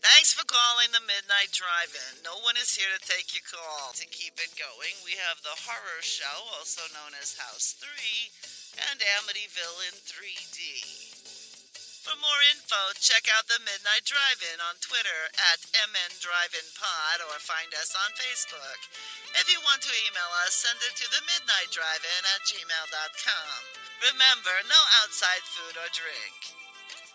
Thanks for calling the Midnight Drive-In. No one is here to take your call. To keep it going, we have the horror show, also known as House 3, and Amityville in 3D. For more info, check out the Midnight Drive-In on Twitter at MN or find us on Facebook. If you want to email us, send it to the Midnight Drive-In at gmail.com. Remember, no outside food or drink.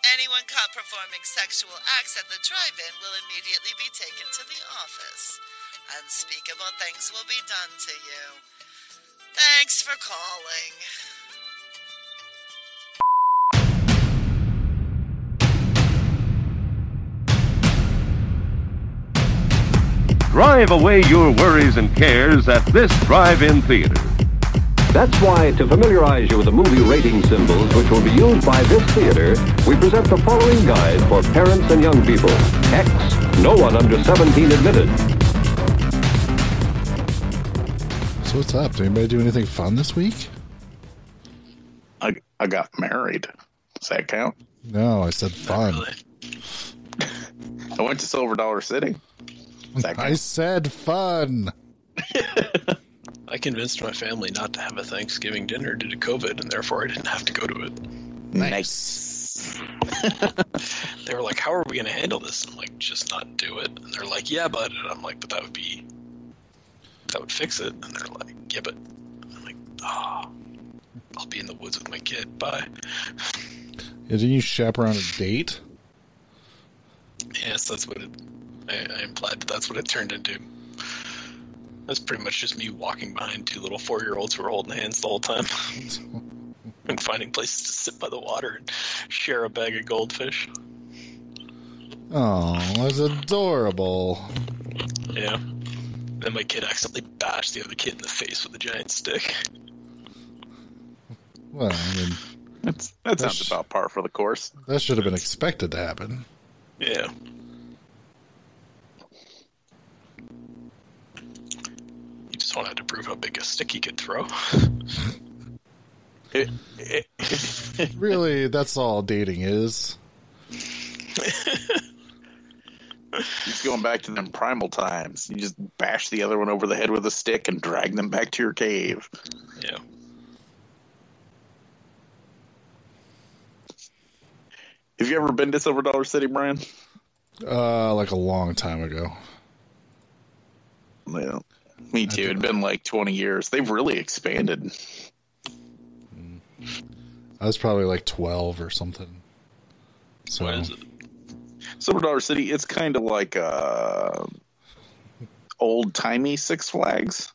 Anyone caught performing sexual acts at the drive-in will immediately be taken to the office. Unspeakable things will be done to you. Thanks for calling. Drive away your worries and cares at this drive-in theater. That's why, to familiarize you with the movie rating symbols which will be used by this theater, we present the following guide for parents and young people. X, no one under 17 admitted. So what's up? Did anybody do anything fun this week? I I got married. Does that count? No, I said fun. I went to Silver Dollar City. Does that I said fun. I convinced my family not to have a Thanksgiving dinner due to COVID, and therefore I didn't have to go to it. Nice. They were like, "How are we going to handle this?" I'm like, "Just not do it." And they're like, "Yeah, but," and I'm like, "But that would be that would fix it." And they're like, "Yeah, but," I'm like, "Oh, I'll be in the woods with my kid. Bye." Yeah, didn't you chaperone a date? Yes, that's what it. I, I implied that that's what it turned into. That's pretty much just me walking behind two little four-year-olds who are holding hands the whole time, and finding places to sit by the water and share a bag of goldfish. Oh, that's adorable. Yeah. Then my kid accidentally bashed the other kid in the face with a giant stick. Well, I mean, That's, that sounds That's- about par for the course. that should have been expected to happen. Yeah. Just wanted to prove how big a stick he could throw. It, it, Really, that's all dating is. it's going back to them primal times. You just bash the other one over the head with a stick and drag them back to your cave. yeah. Have you ever been to Silver Dollar City, Brian? Uh, like a long time ago. Yeah. Me too. It'd been like 20 years. They've really expanded. I was probably like 12 or something. So, What is it? Silver Dollar City, it's kind of like uh, old timey Six Flags.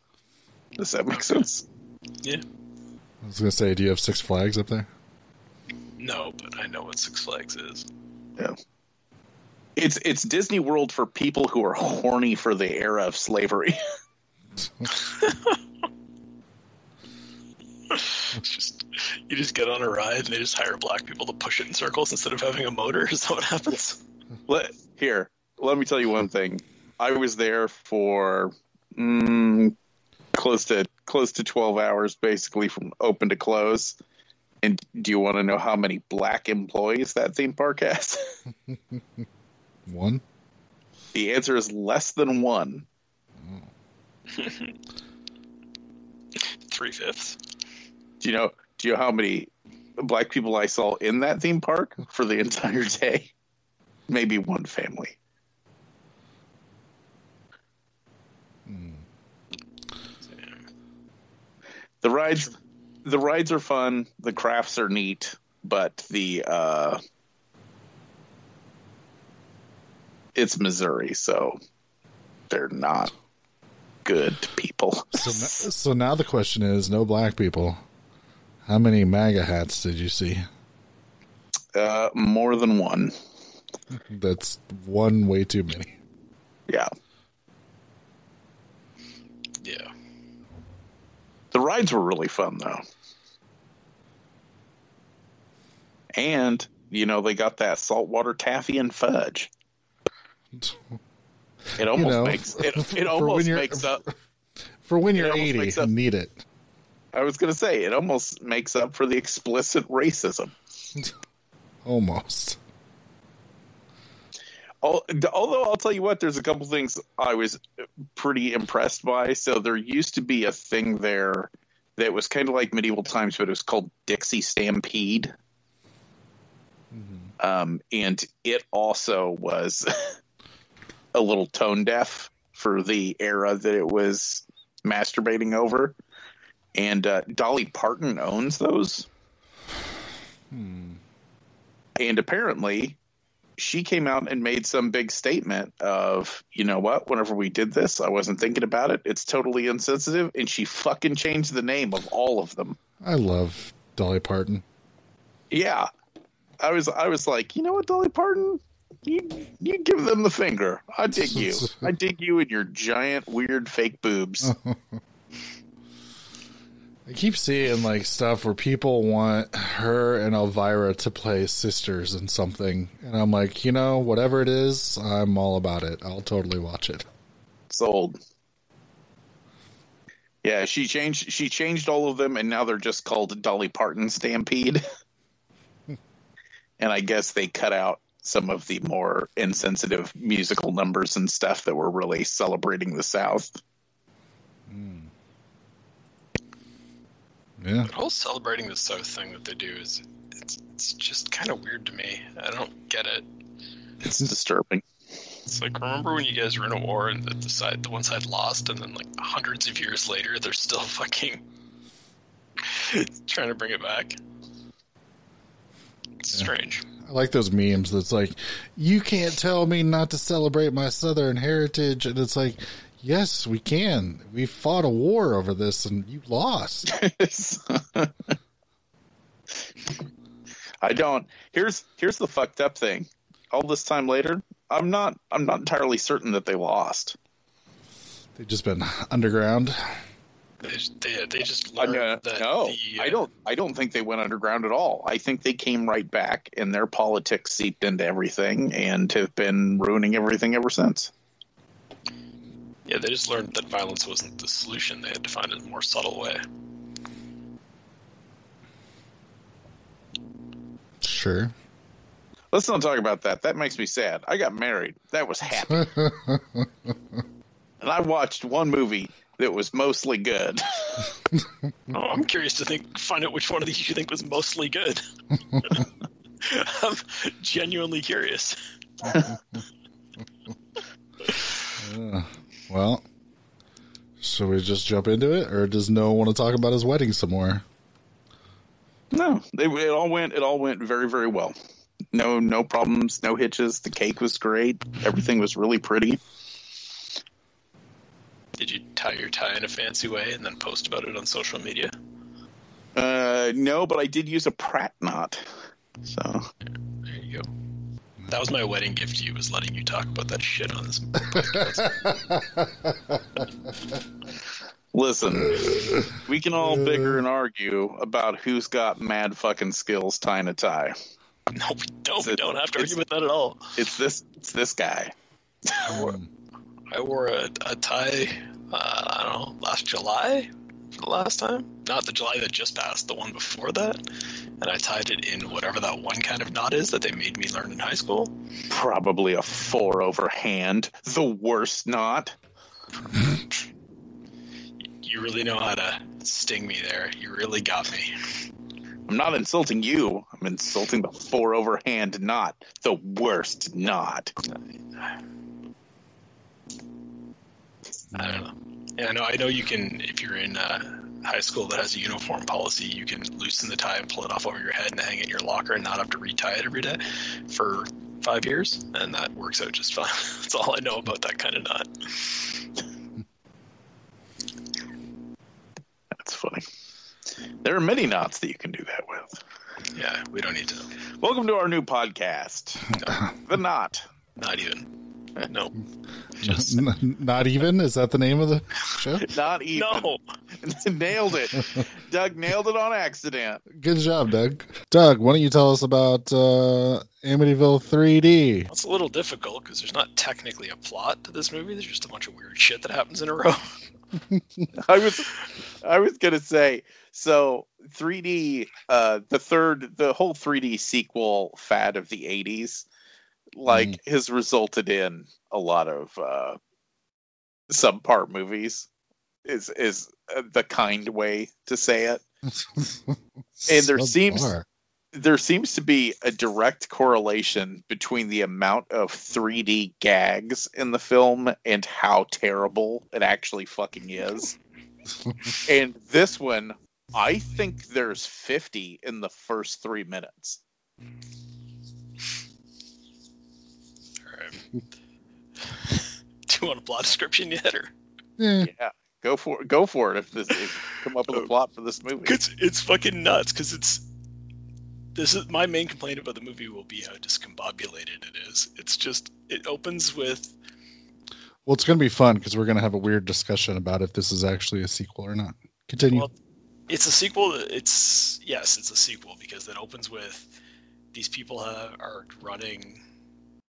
Does that make sense? Yeah. I was going to say, do you have Six Flags up there? No, but I know what Six Flags is. Yeah. It's it's Disney World for people who are horny for the era of slavery. It's just you just get on a ride and they just hire black people to push it in circles instead of having a motor. Is that what happens? let, here, let me tell you one thing. I was there for mm, close to close to 12 hours basically from open to close. And do you want to know how many black employees that theme park has? One? the answer is less than one. Three fifths. Do you know do you know how many black people I saw in that theme park for the entire day? Maybe one family. The rides the rides are fun, the crafts are neat, but the uh it's Missouri, so they're not good people. So, so now the question is no black people. How many MAGA hats did you see? Uh, more than one. That's one way too many. Yeah. Yeah. The rides were really fun though. And, you know, they got that saltwater taffy and fudge. It almost know, makes it, it almost makes up For when you're 80 up- need it. I was gonna say it almost makes up for the explicit racism. Almost. Although I'll tell you what, there's a couple things I was pretty impressed by. So there used to be a thing there that was kind of like medieval times, but it was called Dixie Stampede. Um, and it also was a little tone deaf for the era that it was masturbating over. And uh, Dolly Parton owns those. And apparently, she came out and made some big statement of, you know what, whenever we did this, I wasn't thinking about it. It's totally insensitive. And she fucking changed the name of all of them. I love Dolly Parton. Yeah. I was I was like, you know what, Dolly Parton? You you give them the finger. I dig you. I dig you and your giant weird fake boobs. I keep seeing like stuff where people want her and Elvira to play sisters in something, and I'm like, you know, whatever it is, I'm all about it. I'll totally watch it. Sold. Yeah, she changed she changed all of them and now they're just called Dolly Parton Stampede. and I guess they cut out some of the more insensitive musical numbers and stuff that were really celebrating the South. Hmm. Yeah, The whole celebrating the South thing that they do is it's it's just kind of weird to me. I don't get it. It's disturbing. It's like remember when you guys were in a war and the, the side the one side lost, and then like hundreds of years later they're still fucking trying to bring it back. It's strange. I like those memes that's like, you can't tell me not to celebrate my Southern heritage, and it's like, yes, we can. We fought a war over this, and you lost. I don't. Here's here's the fucked up thing. All this time later, I'm not I'm not entirely certain that they lost. They've just been underground. They just, they, they just I learned know- that no, the, uh, I don't. I don't think they went underground at all. I think they came right back, and their politics seeped into everything, and have been ruining everything ever since. Yeah, they just learned that violence wasn't the solution. They had to find a more subtle way. Sure. Let's not talk about that. That makes me sad. I got married. That was happy. and I watched one movie that was mostly good. Oh, I'm curious to think find out which one of these you think was mostly good. I'm genuinely curious. Uh, well, shall we just jump into it, or does Noah want to talk about his wedding some more? No, they, it all went. It all went very, very well. No, no problems, no hitches. The cake was great. Everything was really pretty. Tie your tie in a fancy way and then post about it on social media? Uh, no, but I did use a Pratt knot. So There you go. That was my wedding gift to you, was letting you talk about that shit on this podcast. listen, we can all bicker and argue about who's got mad fucking skills tying a tie. no, we don't. We don't have to argue with that at all. It's this. It's this guy. I wore, I wore a, a tie, uh, I don't know, last July for the last time. Not the July that just passed, the one before that. And I tied it in whatever that one kind of knot is that they made me learn in high school. Probably a four-in-hand. The worst knot. You really know how to sting me there. You really got me. I'm not insulting you. I'm insulting the four-in-hand knot. The worst knot. I don't know. Yeah, I know. I know you can if you're in uh, high school that has a uniform policy, you can loosen the tie and pull it off over your head and hang it in your locker and not have to retie it every day for five years, and that works out just fine. That's all I know about that kind of knot. That's funny. There are many knots that you can do that with. Yeah, we don't need to. Welcome to our new podcast, The Knot. Not even. No. Just N- not even? Is that the name of the show? Not even. no. nailed it. Doug nailed it on accident. Good job, Doug. Doug, why don't you tell us about uh, Amityville 3D? It's a little difficult because there's not technically a plot to this movie. There's just a bunch of weird shit that happens in a row. I was I was gonna say so 3D uh the third the whole 3D sequel fad of the 80s like has resulted in a lot of uh subpar movies is is uh, the kind way to say it And there seems- Subpar. there seems to be a direct correlation between the amount of 3D gags in the film and how terrible it actually fucking is. and this one, I think there's 50 in the first three minutes. Do you want a plot description yet, or? Eh, Yeah, go for go for it if this if come up with a plot for this movie. It's it's fucking nuts because it's. This is my main complaint about the movie will be how discombobulated it is. It's just it opens with well, it's going to be fun because we're going to have a weird discussion about if this is actually a sequel or not. Continue. Well, it's a sequel. It's yes, it's a sequel because it opens with these people have, are running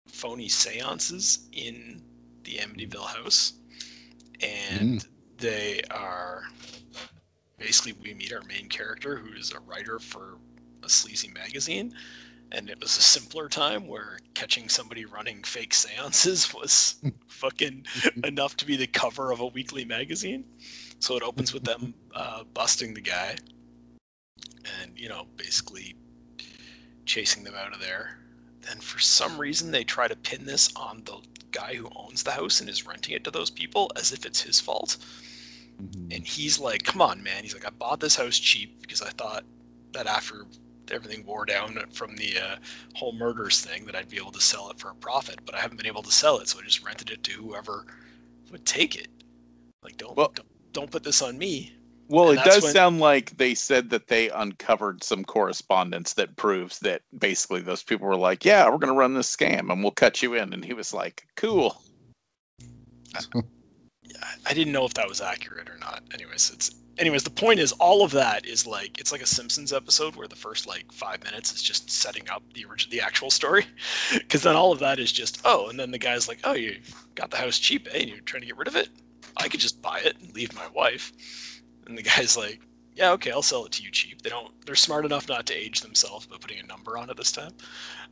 phony seances in the Amityville house, and they are basically we meet our main character who is a writer for a sleazy magazine. And it was a simpler time where catching somebody running fake seances was fucking enough to be the cover of a weekly magazine. So it opens with them uh, busting the guy, and you know, basically chasing them out of there. Then for some reason they try to pin this on the guy who owns the house and is renting it to those people as if it's his fault. Mhm. And he's like, "Come on, man!" He's like, "I bought this house cheap because I thought that after everything wore down from the uh, whole murders thing, that I'd be able to sell it for a profit. But I haven't been able to sell it, so I just rented it to whoever would take it. Like, don't Well- don't, don't put this on me." Well, And it does when- sound like they said that they uncovered some correspondence that proves that basically those people were like, "Yeah, we're going to run this scam and we'll cut you in," and he was like, "Cool." I- I didn't know if that was accurate or not. Anyways, it's anyways the point is all of that is like it's like a Simpsons episode where the first like five minutes is just setting up the original the actual story, because then all of that is just oh, and then the guy's like oh you got the house cheap, eh? And you're trying to get rid of it. I could just buy it and leave my wife. And the guy's like yeah okay I'll sell it to you cheap. They don't they're smart enough not to age themselves by putting a number on it this time.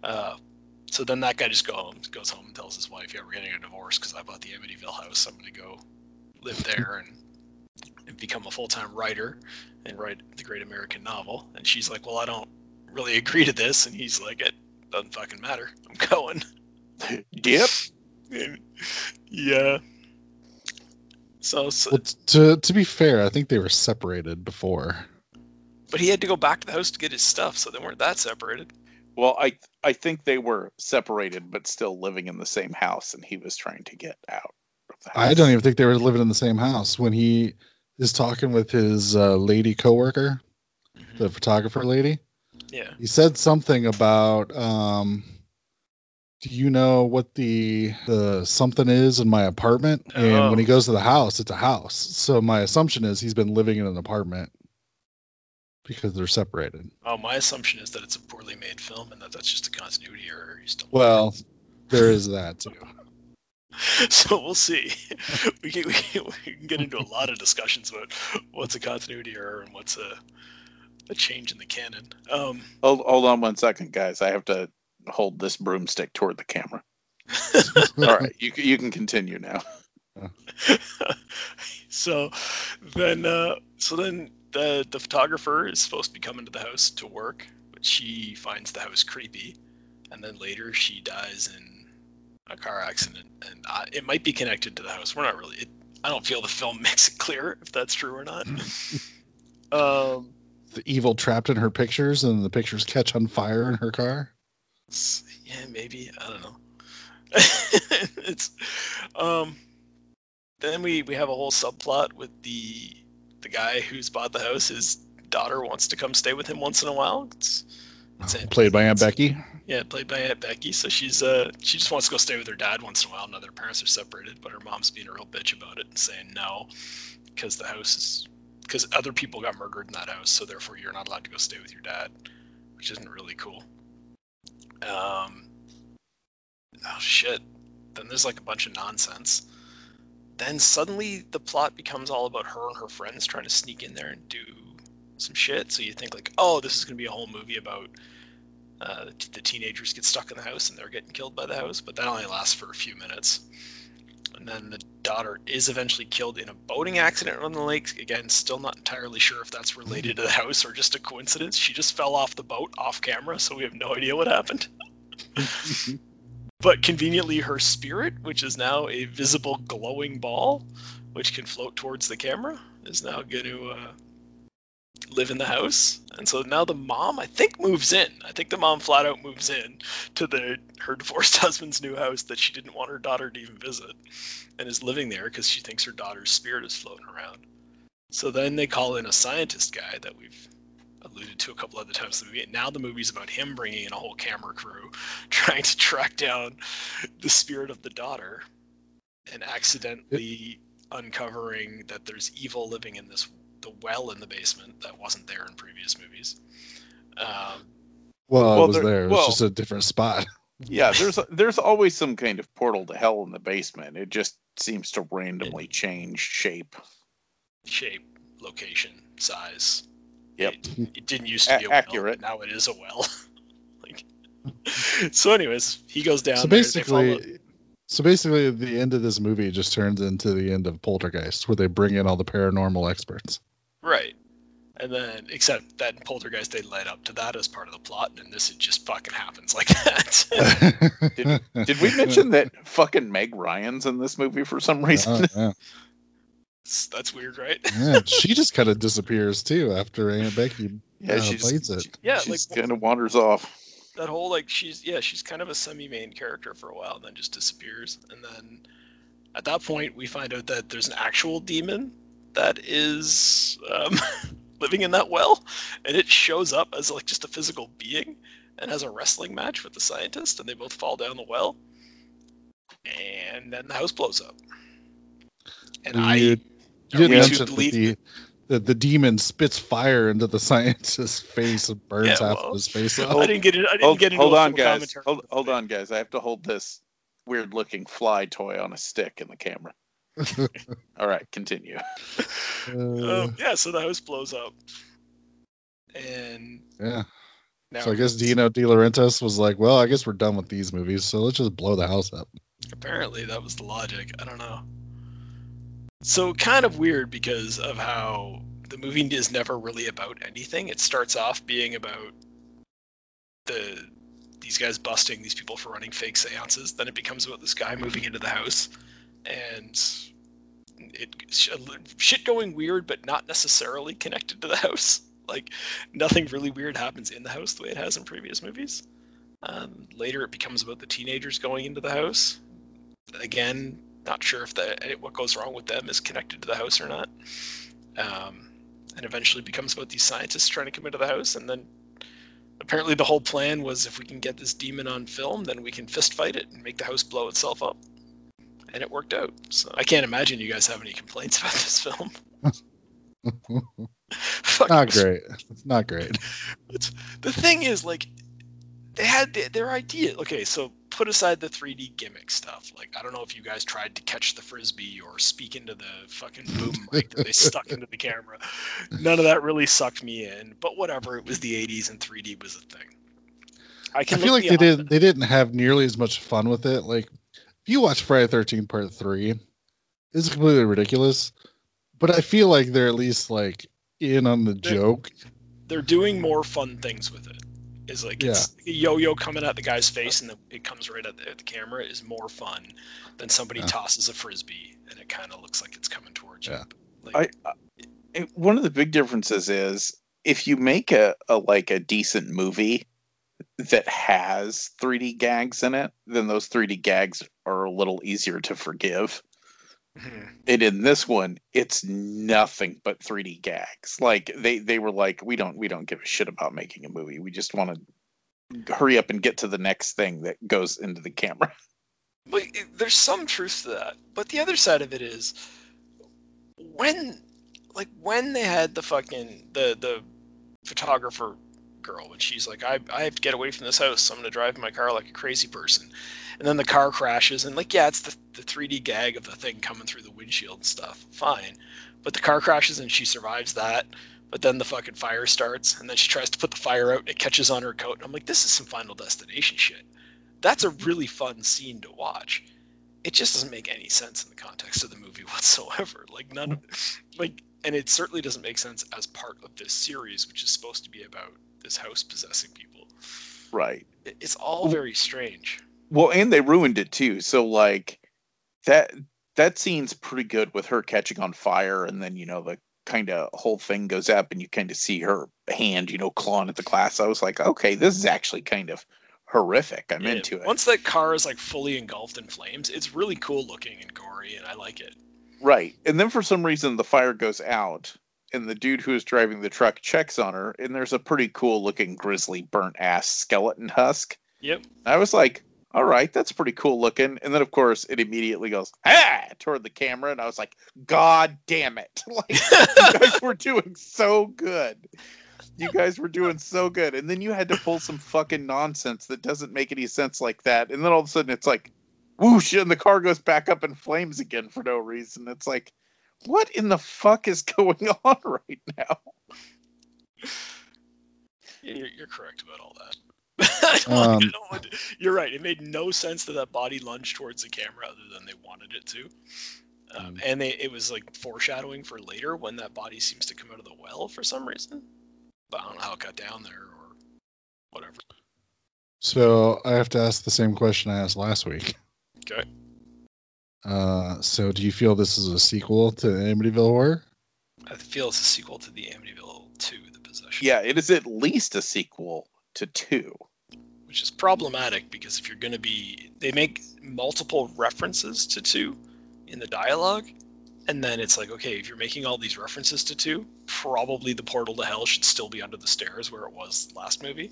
Uh, so then that guy just go home, goes home and tells his wife, "Yeah, we're getting a divorce because I bought the Amityville house. I'm gonna go live there and, and become a full-time writer and write the great American novel." And she's like, "Well, I don't really agree to this." And he's like, "It doesn't fucking matter. I'm going." And- yeah. So, so Well, to to be fair, I think they were separated before. but he had to go back to the house to get his stuff, so they weren't that separated. Well, I I think they were separated, but still living in the same house, and he was trying to get out. Of the house. I don't even think they were living in the same house when he is talking with his uh, lady coworker, the photographer lady. Yeah. He said something about um do you know what the the something is in my apartment? And when he Oh. goes to the house, it's a house. So my assumption is he's been living in an apartment because they're separated. Oh, my assumption is that it's a poorly made film and that that's just a continuity error. He's still Well, there is that too. so we'll see. We can, we can we can get into a lot of discussions about what's a continuity error and what's a a change in the canon. Um, Hold hold on one second, guys. I have to hold this broomstick toward the camera. All right, you can- you can continue now. so then uh, so then the the photographer is supposed to be coming to the house to work, but she finds the house creepy, and then later she dies in a car accident, and uh, it might be connected to the house. We're not really. It, I don't feel the film makes it clear if that's true or not. um, The evil trapped in her pictures and the pictures catch on fire in her car. Yeah, maybe I don't know. it's um. Then we we have a whole subplot with the the guy who's bought the house His daughter wants to come stay with him once in a while. It's, it's Aunt- Played by Aunt Becky. Yeah, played by Aunt Becky. So she's uh she just wants to go stay with her dad once in a while. Now their parents are separated, but her mom's being a real bitch about it and saying no because the house is because other people got murdered in that house, so therefore you're not allowed to go stay with your dad, which isn't really cool. Um. Oh shit. Then there's like a bunch of nonsense. Then suddenly the plot becomes all about her and her friends trying to sneak in there and do some shit. So you think like, oh, this is gonna be a whole movie about uh, the, the teenagers get stuck in the house and they're getting killed by the house, but that only lasts for a few minutes. And then the daughter is eventually killed in a boating accident on the lake. Again, still not entirely sure if that's related to the house or just a coincidence. She just fell off the boat off camera, so we have no idea what happened. but conveniently, her spirit, which is now a visible glowing ball, which can float towards the camera, is now going to uh, live in the house. And so now the mom, I think, moves in. I think the mom flat out moves in to the her divorced husband's new house that she didn't want her daughter to even visit, and is living there because she thinks her daughter's spirit is floating around. So then they call in a scientist guy that we've alluded to a couple other times in the movie. And now the movie's about him bringing in a whole camera crew, trying to track down the spirit of the daughter, and accidentally uncovering that there's evil living in this the well in the basement that wasn't there in previous movies. Um, Well, Well, it was there- there. It was well- just a different spot. Yeah, there's there's always some kind of portal to hell in the basement. It just seems to randomly change shape. shape, location, size. Yep. It, it didn't used to be a well. accurate. Now it is a well. like, so, anyways, he goes down. so there, basically, so basically, the end of this movie just turns into the end of Poltergeist, where they bring in all the paranormal experts. Right, and then except that in Poltergeist they led up to that as part of the plot, and this it just fucking happens like that. Did we mention that fucking Meg Ryan's in this movie for some reason? Oh, yeah. That's weird, right? yeah, she just kind of disappears too after Aunt Becky Yeah, uh, she plays just, it. Yeah, she like- kind of wanders off. that whole like she's yeah she's kind of a semi-main character for a while and then just disappears and then at that point we find out that there's an actual demon that is um, living in that well and it shows up as like just a physical being and has a wrestling match with the scientist and they both fall down the well and then the house blows up and You- i you are didn't we to mention that believe the, the the demon spits fire into the scientist's face and burns Yeah, half of his face off. i didn't get it i didn't Hold, get into hold on, guys. Hold, hold on, guys. I have to hold this weird looking fly toy on a stick in the camera. All right, continue. Uh, um, yeah, so the house blows up, and yeah. now So I guess Dino De Laurentiis was like, "Well, I guess we're done with these movies, so let's just blow the house up." apparently that was the logic. I don't know. So kind of weird because of how the movie is never really about anything. It starts off being about the these guys busting these people for running fake seances. Then it becomes about this guy moving into the house, and it shit going weird, but not necessarily connected to the house. Like nothing really weird happens in the house the way it has in previous movies. Um, later, it becomes about the teenagers going into the house. Again, not sure if the what goes wrong with them is connected to the house or not. Um, and eventually becomes about these scientists trying to come into the house, and then apparently the whole plan was if we can get this demon on film, then we can fist fight it and make the house blow itself up. And it worked out. So I can't imagine you guys have any complaints about this film. Not great. It's not great. it's, the thing is, like, they had the, their idea. Okay, so put aside the 3D gimmick stuff. Like, I don't know if you guys tried to catch the frisbee or speak into the fucking boom mic that they stuck into the camera. None of that really sucked me in. But whatever, it was the 80s and 3D was a thing. I I feel like they beyond did. They didn't have nearly as much fun with it. Like, if you watch Friday Thirteen Part Three, it's completely ridiculous. But I feel like they're at least like in on the They're- joke. they're doing more fun things with it. Is like it's yo-yo coming at the guy's face and the, it comes right at the, at the camera is more fun than somebody Yeah. tosses a frisbee and it kind of looks like it's coming towards you. Yeah. Like, I, I one of the big differences is if you make a, a like a decent movie that has 3D gags in it, then those 3D gags are a little easier to forgive. Mhm. And in this one, it's nothing but 3D gags. Like they they were like, we don't we don't give a shit about making a movie. We just want to hurry up and get to the next thing that goes into the camera. But there's some truth to that. But the other side of it is when like when they had the fucking the the photographer girl when she's like I I have to get away from this house, so I'm gonna drive my car like a crazy person. And then the car crashes and like yeah, it's the the 3D gag of the thing coming through the windshield and stuff. Fine. But the car crashes and she survives that. But then the fucking fire starts and then she tries to put the fire out and it catches on her coat. And I'm like, this is some final destination shit. That's a really fun scene to watch it just doesn't make any sense in the context of the movie whatsoever. Like none of like and it certainly doesn't make sense as part of this series, which is supposed to be about this house possessing people. Right. It's all very strange. Well, and they ruined it too. So like that that scene's pretty good with her catching on fire and then, you know, the kind of whole thing goes up and you kind of see her hand, you know, clawing at the glass. I was like, okay, this is actually kind of horrific. I'm Yeah, into it. Once that car is like fully engulfed in flames, it's really cool looking and gory, and I like it. Right. And then for some reason the fire goes out and the dude who is driving the truck checks on her and there's a pretty cool looking grizzly burnt ass skeleton husk. Yep. I was like, all right, that's pretty cool looking. And then of course it immediately goes ah toward the camera and I was like, God damn it. Like you guys were doing so good. You guys were doing so good. And then you had to pull some fucking nonsense that doesn't make any sense like that. And then all of a sudden it's like whoosh and the car goes back up in flames again for no reason. It's like what in the fuck is going on right now? Yeah, You're, you're correct about all that. I don't like- I Um, to- you're right. It made no sense that that body lunged towards the camera other than they wanted it to. Um, Mm. and they, it was like foreshadowing for later when that body seems to come out of the well for some reason. But I don't know how it got down there or whatever. So I have to ask the same question I asked last week. Okay. Uh, so do you feel this is a sequel to Amityville Horror? I feel it's a sequel to the Amityville 2, The Possession. Yeah, it is at least a sequel to two. Which is problematic because if you're going to be. They make multiple references to 2 in the dialogue. And then it's like, okay, if you're making all these references to 2, probably the portal to hell should still be under the stairs where it was last movie.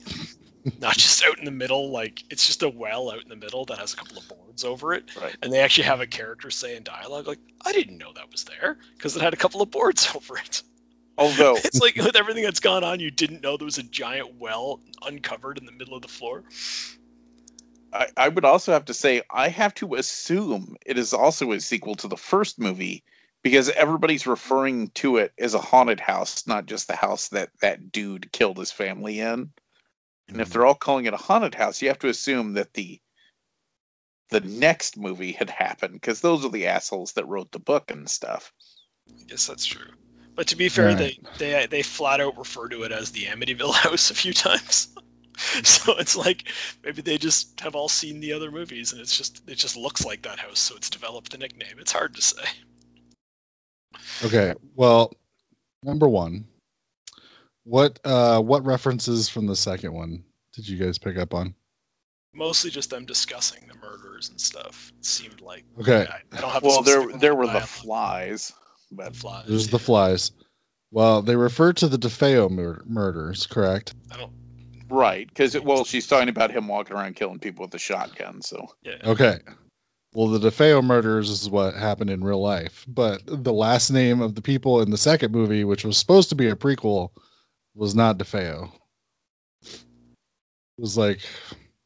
Not just out in the middle, like it's just a well out in the middle that has a couple of boards over it. Right. And they actually have a character say in dialogue, like, I didn't know that was there because it had a couple of boards over it. Although It's like with everything that's gone on, you didn't know there was a giant well uncovered in the middle of the floor. I, I would also have to say I have to assume it is also a sequel to the first movie because everybody's referring to it as a haunted house, not just the house that that dude killed his family in. And if mm-hmm. they're all calling it a haunted house, you have to assume that the the next movie had happened because those are the assholes that wrote the book and stuff. I guess that's true. But to be fair, Right. they, they they flat out refer to it as the Amityville House a few times. so it's like maybe they just have all seen the other movies and it's just it just looks like that house, so it's developed a nickname. It's hard to say. Okay. Well, number one, what uh what references from the second one did you guys pick up on? Mostly just them discussing the murders and stuff. It seemed like Okay. I, I don't have. Well, there there were the flies, but flies. There's yeah. the flies. Well, they refer to the DeFeo mur- murders, correct? I don't. right because well, she's talking about him walking around killing people with a shotgun. So Yeah. Okay. Well, the DeFeo murders is what happened in real life, but the last name of the people in the second movie, which was supposed to be a prequel, was not DeFeo. It was like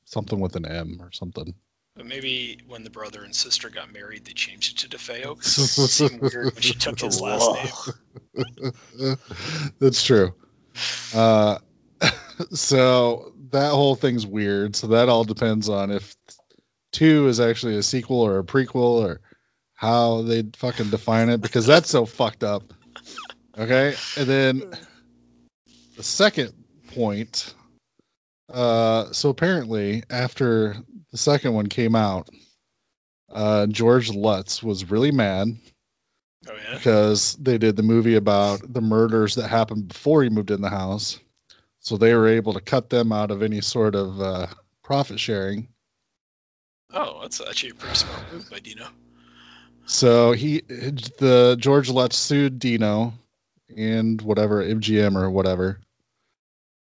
something with an M or something. But maybe when the brother and sister got married, they changed it to DeFeo. 'cause it seemed weird when she took his last name. That's true. Uh, so that whole thing's weird. So that all depends on if two is actually a sequel or a prequel or how they fucking define it because that's so fucked up. Okay. And then the second point. Uh, so apparently after the second one came out, uh, George Lutz was really mad Oh yeah. because they did the movie about the murders that happened before he moved in the house. So they were able to cut them out of any sort of uh, profit sharing. Oh, that's actually a pretty smart move by Dino. So he, the George Lutz sued Dino and whatever MGM or whatever.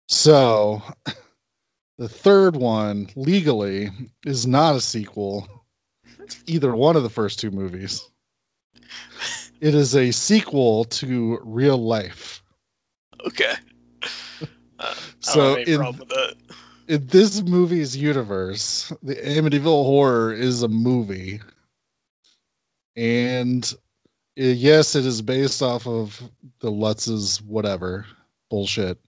So the third one legally is not a sequel, either one of the first two movies. It is a sequel to real life. Okay. Uh, So I don't have any in- problem with that. in this movie's universe, the Amityville Horror is a movie, and uh, yes, it is based off of the Lutz's whatever bullshit.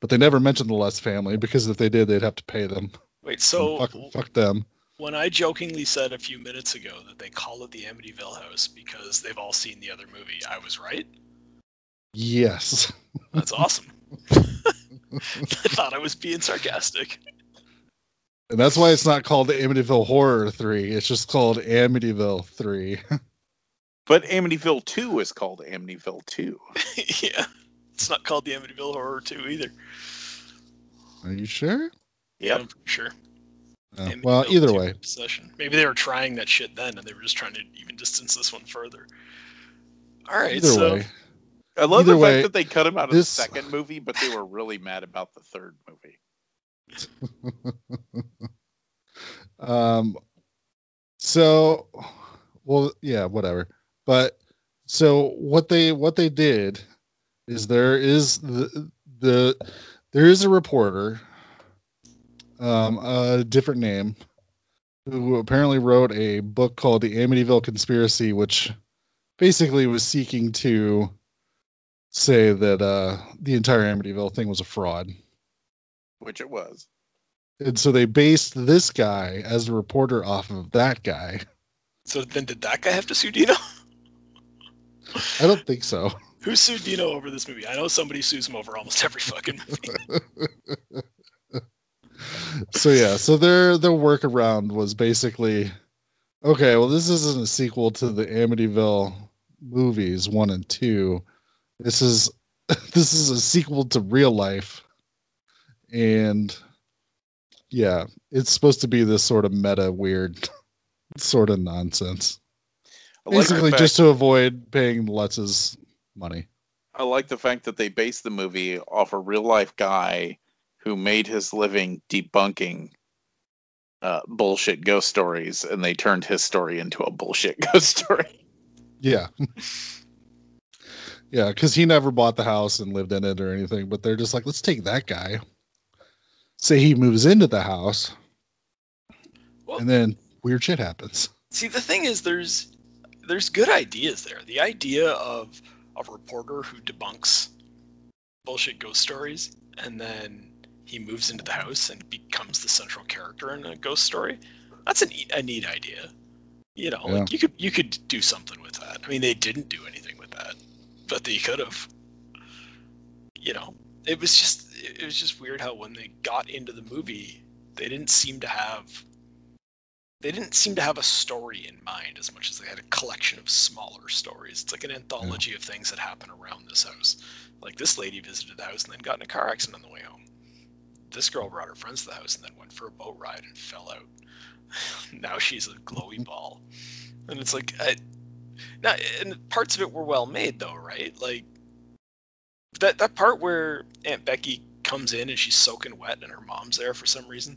But they never mentioned the Lutz family because if they did, they'd have to pay them. Wait, so fuck, fuck them. when I jokingly said a few minutes ago that they call it the Amityville House because they've all seen the other movie, I was right. Yes, That's awesome. I thought I was being sarcastic. and that's why it's not called the Amityville Horror Three. It's just called Amityville Three. But Amityville 2 is called Amityville 2. yeah, it's not called the Amityville Horror 2 either. Are you sure? Yeah, I'm pretty sure. Uh, well, either way, Possession. Maybe they were trying that shit then, and they were just trying to even distance this one further. All right, either so way. I love Either the way, fact that they cut him out of this- the second movie, but they were really mad about the third movie. um so well yeah whatever but so what they what they did is there is the the there is a reporter um a different name who apparently wrote a book called the amityville conspiracy which basically was seeking to say that uh the entire amityville thing was a fraud Which it was. and so they based this guy as a reporter off of that guy. so then did that guy have to sue Dino? I don't think so. Who sued Dino over this movie? I know somebody sues him over almost every fucking movie. So yeah, so their their workaround was basically okay, well this isn't a sequel to the Amityville movies 1 and 2. This is this is a sequel to real life. And yeah, it's supposed to be this sort of meta weird sort of nonsense. I like, the Basically just to avoid paying Lutz's money. I like the fact that they based the movie off a real life guy who made his living debunking uh, bullshit ghost stories, and they turned his story into a bullshit ghost story. Yeah. yeah, because he never bought the house and lived in it or anything, but they're just like, let's take that guy. Say he moves into the house, Well- and then weird shit happens. See, the thing is, there's there's good ideas there. The idea of a reporter who debunks bullshit ghost stories, and then he moves into the house and becomes the central character in a ghost story. That's a neat, a neat idea. You know, like you could you could do something with that. I mean, they didn't do anything with that, but they could have. You know, it was just it was just weird how when they got into the movie, they didn't seem to have they didn't seem to have a story in mind as much as they had a collection of smaller stories. It's like an anthology of things that happen around this house. Like this lady visited the house and then got in a car accident on the way home. This girl brought her friends to the house and then went for a boat ride and fell out. now she's a glowy ball. And it's like, I, now, and parts of it were well made though, right? Like that that part where Aunt Becky comes in and she's soaking wet and her mom's there for some reason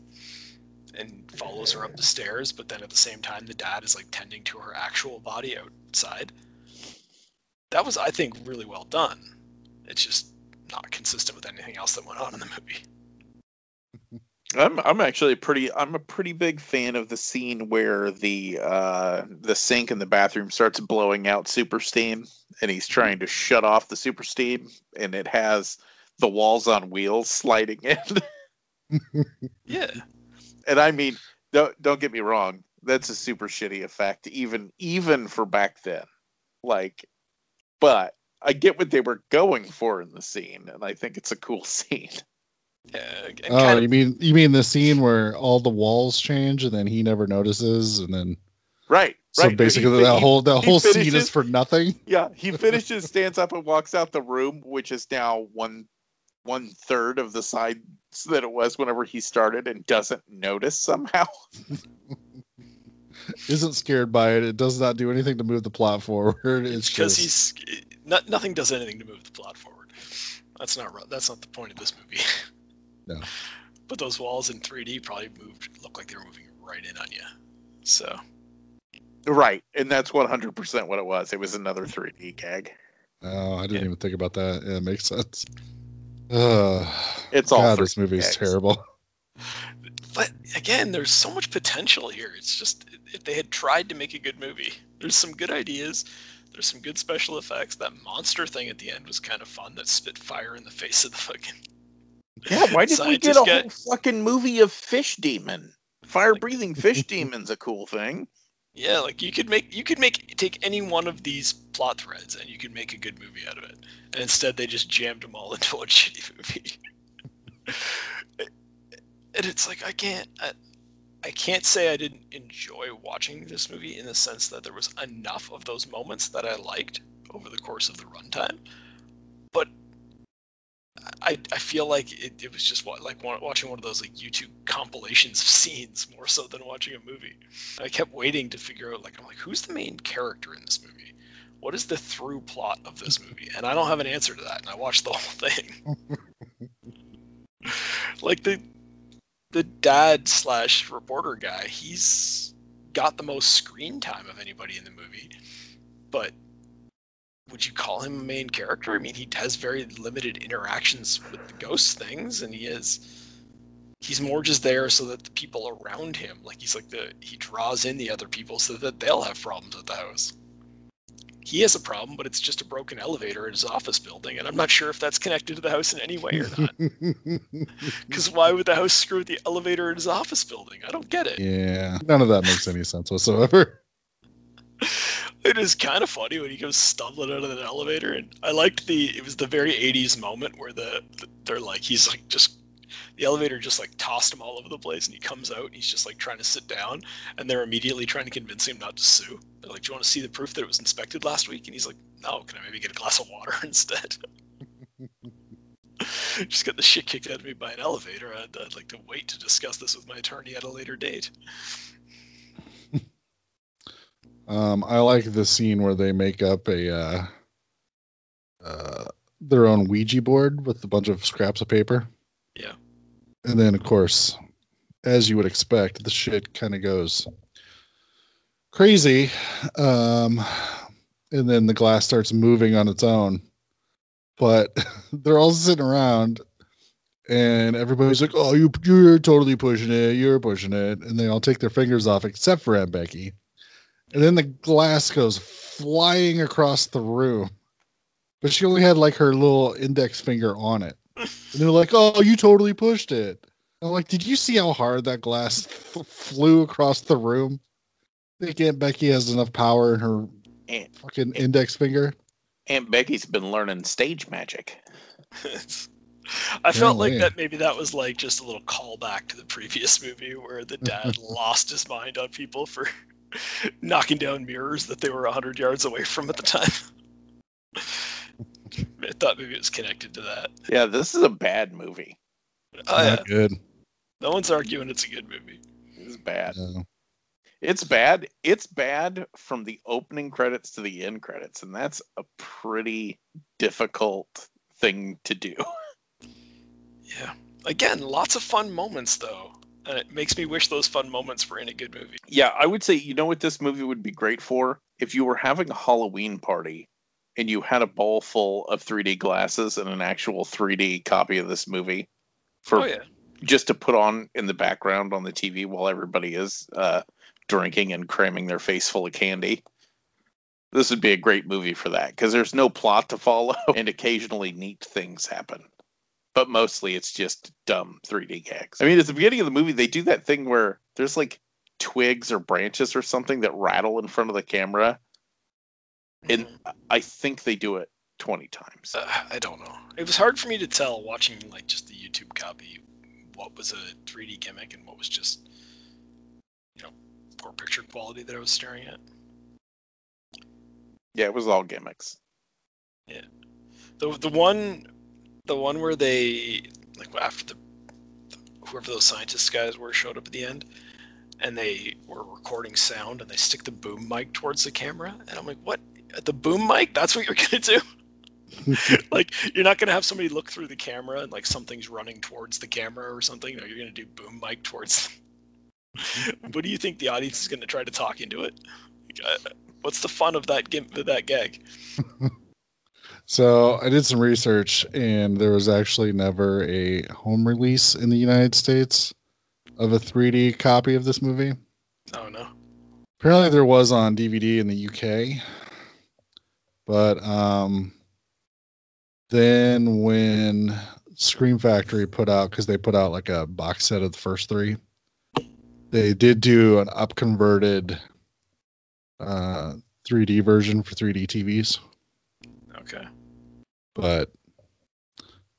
and follows her up the stairs, but then at the same time the dad is like tending to her actual body outside. That was, I think, really well done. It's just not consistent with anything else that went on in the movie. I'm I'm actually pretty I'm a pretty big fan of the scene where the uh the sink in the bathroom starts blowing out super steam and he's trying to shut off the super steam and it has the walls on wheels sliding in. Yeah. And I mean don't don't get me wrong, that's a super shitty effect even even for back then. Like but I get what they were going for in the scene and I think it's a cool scene. Yeah, Oh, kind you mean you mean the scene where all the walls change and then he never notices, and then Right. so right. He basically fi- that he- whole that he whole scene is for nothing. Yeah, he finishes, stands up, and walks out the room, which is now one one third of the size that it was whenever he started, and doesn't notice somehow. isn't scared by it. It does not do anything to move the plot forward. It's because just, he's not, nothing does anything to move the plot forward. That's not that's not the point of this movie. No. But those walls in 3D probably moved looked like they were moving right in on you. So Right, and that's 100% what it was. It was another 3D gag. oh, I didn't Yeah. even think about that. Yeah, it makes sense. Uh, It's all God, this movie is terrible. but again, there's so much potential here. It's just if they had tried to make a good movie, there's some good ideas. There's some good special effects. That monster thing at the end was kind of fun. That spit fire in the face of the fucking. Yeah, why did we get a guy. whole fucking movie of fish demon? Fire breathing fish demon's a cool thing. Yeah, like you could make you could make take any one of these plot threads and you could make a good movie out of it. And instead they just jammed them all into one shitty movie. and it's like I can't I, I can't say I didn't enjoy watching this movie in the sense that there was enough of those moments that I liked over the course of the runtime. But I, I feel like it, it was just what like watching one of those like YouTube compilations of scenes more so than watching a movie. I kept waiting to figure out like I'm like who's the main character in this movie? What is the through plot of this movie? And I don't have an answer to that. And I watched the whole thing. like the the dad slash reporter guy, he's got the most screen time of anybody in the movie. But would you call him a main character? I mean, he has very limited interactions with the ghost things, and he is he's more just there so that the people around him, like he's like the he draws in the other people so that they'll have problems with the house. He has a problem, but it's just a broken elevator in his office building, and I'm not sure if that's connected to the house in any way or not. Because why would the house screw with the elevator in his office building? I don't get it. yeah, none of that makes any sense whatsoever. It is kind of funny when he goes stumbling out of the elevator, and I liked the. It was the very '80s moment where the they're like he's like just the elevator just like tossed him all over the place, and he comes out and he's just like trying to sit down, and they're immediately trying to convince him not to sue. They're like, "Do you want to see the proof that it was inspected last week?" And he's like, "No, can I maybe get a glass of water instead?" just got the shit kicked out of me by an elevator. I'd, I'd like to wait to discuss this with my attorney at a later date. Um, I like the scene where they make up a uh, uh, their own Ouija board with a bunch of scraps of paper. Yeah. And then, of course, as you would expect, the shit kind of goes crazy. Um, and then the glass starts moving on its own. But they're all sitting around, and everybody's like, "Oh, you you're totally pushing it. You're pushing it," and they all take their fingers off, except for Aunt Becky. And then the glass goes flying across the room. But she only had like her little index finger on it. And they're like, oh, you totally pushed it. I'm like, did you see how hard that glass f- flew across the room? I think Aunt Becky has enough power in her Aunt, fucking index finger. Aunt Becky's been learning stage magic. I felt like Apparently. that maybe that was like just a little callback to the previous movie where the dad lost his mind on people for knocking down mirrors that they were 100 yards away from at the time. I thought maybe it was connected to that. Yeah, this is a bad movie. Oh, yeah. Not good. No one's arguing it's a good movie. It's bad. No. It's bad. It's bad from the opening credits to the end credits, and that's a pretty difficult thing to do. Yeah. Again, lots of fun moments though. And it makes me wish those fun moments were in a good movie. Yeah, I would say you know what this movie would be great for if you were having a Halloween party and you had a bowl full of 3D glasses and an actual 3D copy of this movie for oh yeah. just to put on in the background on the TV while everybody is uh, drinking and cramming their face full of candy. This would be a great movie for that because there's no plot to follow and occasionally neat things happen. But mostly it's just dumb 3D gags. I mean, at the beginning of the movie, they do that thing where there's like twigs or branches or something that rattle in front of the camera. And I think they do it 20 times. Uh, I don't know. It was hard for me to tell watching like just the YouTube copy what was a 3D gimmick and what was just you know poor picture quality that I was staring at. Yeah, it was all gimmicks. Yeah. The the one the one where they like after the whoever those scientist guys were showed up at the end and they were recording sound and they stick the boom mic towards the camera and i'm like what? The boom mic? That's what you're gonna do? Like you're not gonna have somebody look through the camera and like something's running towards the camera or something. No you're gonna do boom mic towards what do you think the audience is gonna try to talk into it? Like, uh, what's the fun of that gim- of that gag So I did some research, and there was actually never a home release in the United States of a 3D copy of this movie. oh no. Apparently, there was on DVD in the UK, but um, then when Scream Factory put out, because they put out like a box set of the first three, they did do an upconverted uh, 3D version for 3D TVs, okay but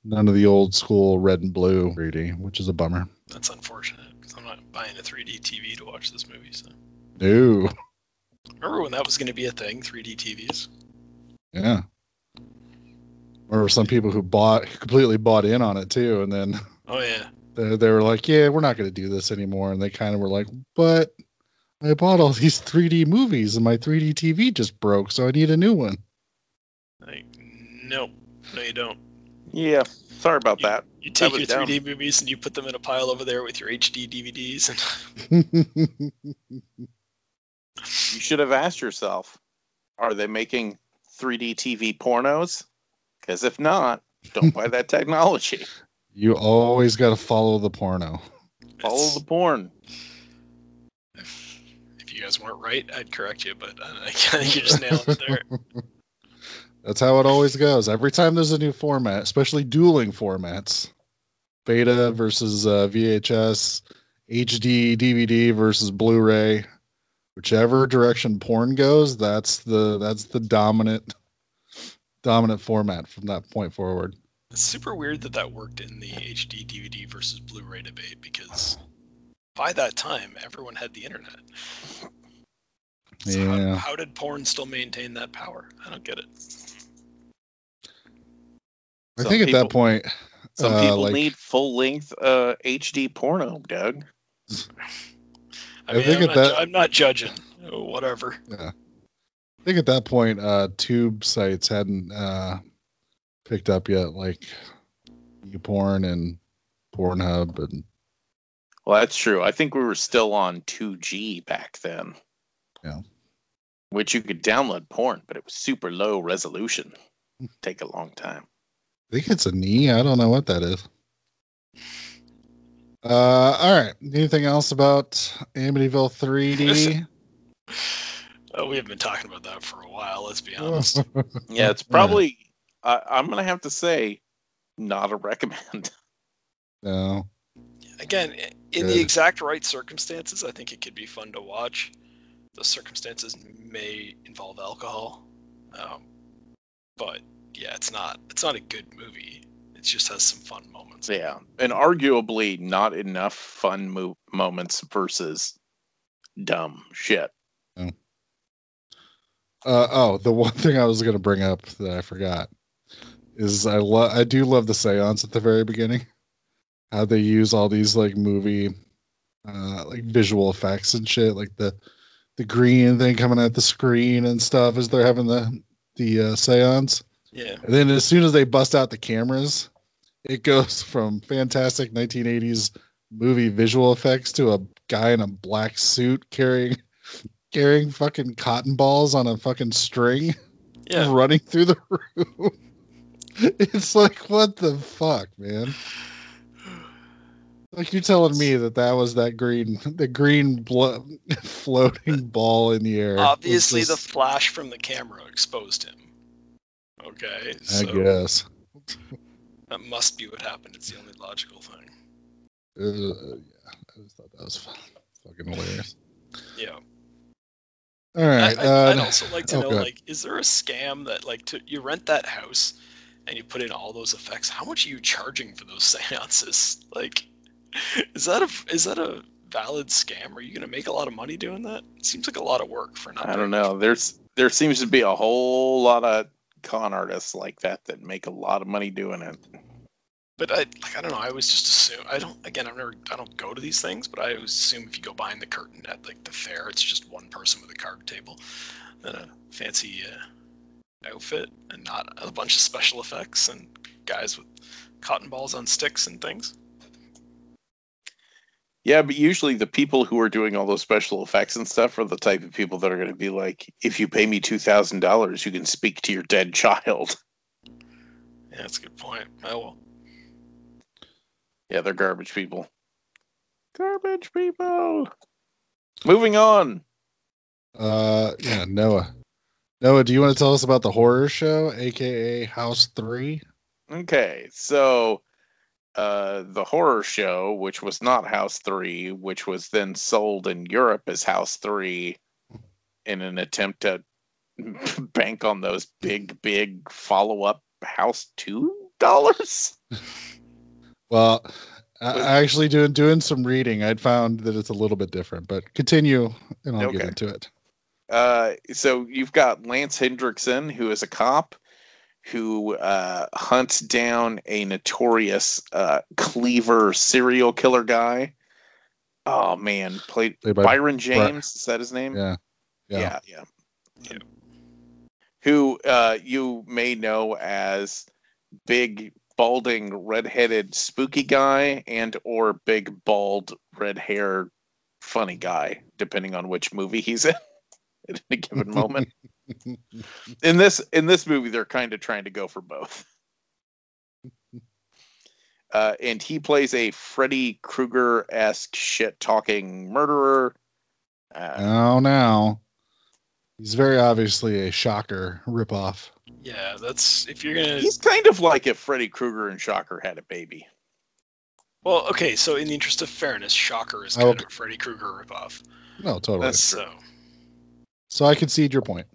none of the old school red and blue 3D, which is a bummer. that's unfortunate because i'm not buying a 3d tv to watch this movie so No, remember when that was going to be a thing 3d tvs yeah. Or some people who bought completely bought in on it too, and then oh yeah they, they were like, "Yeah, we're not going to do this anymore," and they kind of were like, "But I bought all these 3D movies, and my 3D TV just broke, so I need a new one." like nope no you don't Yeah, sorry about You- that. You take was your 3D movies and you put them in a pile over there with your HD DVDs, and You should have asked yourself, are they making 3D TV pornos? Because if not, don't buy that technology. you always got to follow the porno. Follow it's- the porn. If, if you guys weren't right, I'd correct you, but I, I think you just nailed it there. That's how it always goes. Every time there's a new format, especially dueling formats, beta versus uh, VHS, HD, DVD versus Blu-ray, whichever direction porn goes, that's the that's the dominant dominant format from that point forward. It's super weird that that worked in the HD DVD versus Blu-ray debate because by that time everyone had the internet. So Yeah. how, how did porn still maintain that power? I don't get it. I Some think at that point, Some uh, people like- need full length uh, HD porno, Doug. I, I mean, think I'm, at not, that- I'm not judging. Oh, Whatever. I think at that point, uh, tube sites hadn't uh, picked up yet, like YouPorn and Pornhub, and Well, that's true. I think we were still on 2G back then. Yeah. Which you could download porn, but it was super low resolution. Take a long time. I think it's a knee. I don't know what that is. Uh, all right. Anything else about Amityville 3D? Oh, we have been talking about that for a while. Let's be honest. Yeah, it's probably. I I'm gonna have to say, not a recommend. no. Again, in Good. the exact right circumstances, I think it could be fun to watch. The circumstances may involve alcohol, um, but yeah, it's not. It's not a good movie. It just has some fun moments. Yeah, and arguably not enough fun mo- moments versus dumb shit. Uh, oh, the one thing I was going to bring up that I forgot is I love I do love the seance at the very beginning. How they use all these like movie uh like visual effects and shit like the the green thing coming at the screen and stuff as they're having the the uh, seance. Yeah, And then as soon as they bust out the cameras, it goes from fantastic 1980s movie visual effects to a guy in a black suit carrying carrying fucking cotton balls on a fucking string yeah. running through the room. it's like what the fuck, man? Like you're telling me that that was that green, the green blo- floating ball in the air. Obviously, the flash from the camera exposed him. Okay, I guess. that must be what happened. It's the only logical thing. Uh, yeah, I just thought that was fu- fucking hilarious. Yeah. All right. I, I, I'd uh, also like to oh, know, like, is there a scam that, like, to, you rent that house and you put in all those effects? How much are you charging for those seances? Like, is that a is that a valid scam? Are you gonna make a lot of money doing that? It seems like a lot of work for not. I don't know. There's there seems to be a whole lot of con artists like that that make a lot of money doing it. But I like I don't know. I always just assume I don't. Again, I've never. I don't go to these things, but I always assume if you go behind the curtain at like the fair, it's just one person with a card table, and a fancy uh, outfit, and not a bunch of special effects and guys with cotton balls on sticks and things. Yeah, but usually the people who are doing all those special effects and stuff are the type of people that are going to be like, if you pay me two thousand dollars, you can speak to your dead child. Yeah, that's a good point. Oh well. Yeah, they're garbage people. Garbage people. Moving on. Uh, yeah, Noah. Noah, do you want to tell us about the horror show, aka House Three? Okay, so uh, the horror show, which was not House 3, which was then sold in Europe as House 3 in an attempt to bank on those big, big follow up House 2 dollars. Well, I actually doing doing some reading, I'd found that it's a little bit different. But continue, and I'll get Okay. into it. Uh, so you've got Lance Hendrickson, who is a cop who uh, hunts down a notorious uh, cleaver serial killer guy. Oh man, played Played by Brion James. is that his name? Yeah, yeah. yeah, yeah. Who uh, you may know as big balding redheaded spooky guy and or big bald red hair funny guy, depending on which movie he's in at any given moment. In this in this movie, they're kind of trying to go for both. Uh, and he plays a Freddy Krueger esque shit talking murderer. Uh, Oh, now he's very obviously a shocker ripoff. Yeah, that's if you're gonna. He's kind of like if Freddy Krueger and Shocker had a baby. Well, okay. So in the interest of fairness, Shocker is I kind will- of a Freddy Krueger ripoff. No, totally. That's- So so I concede your point.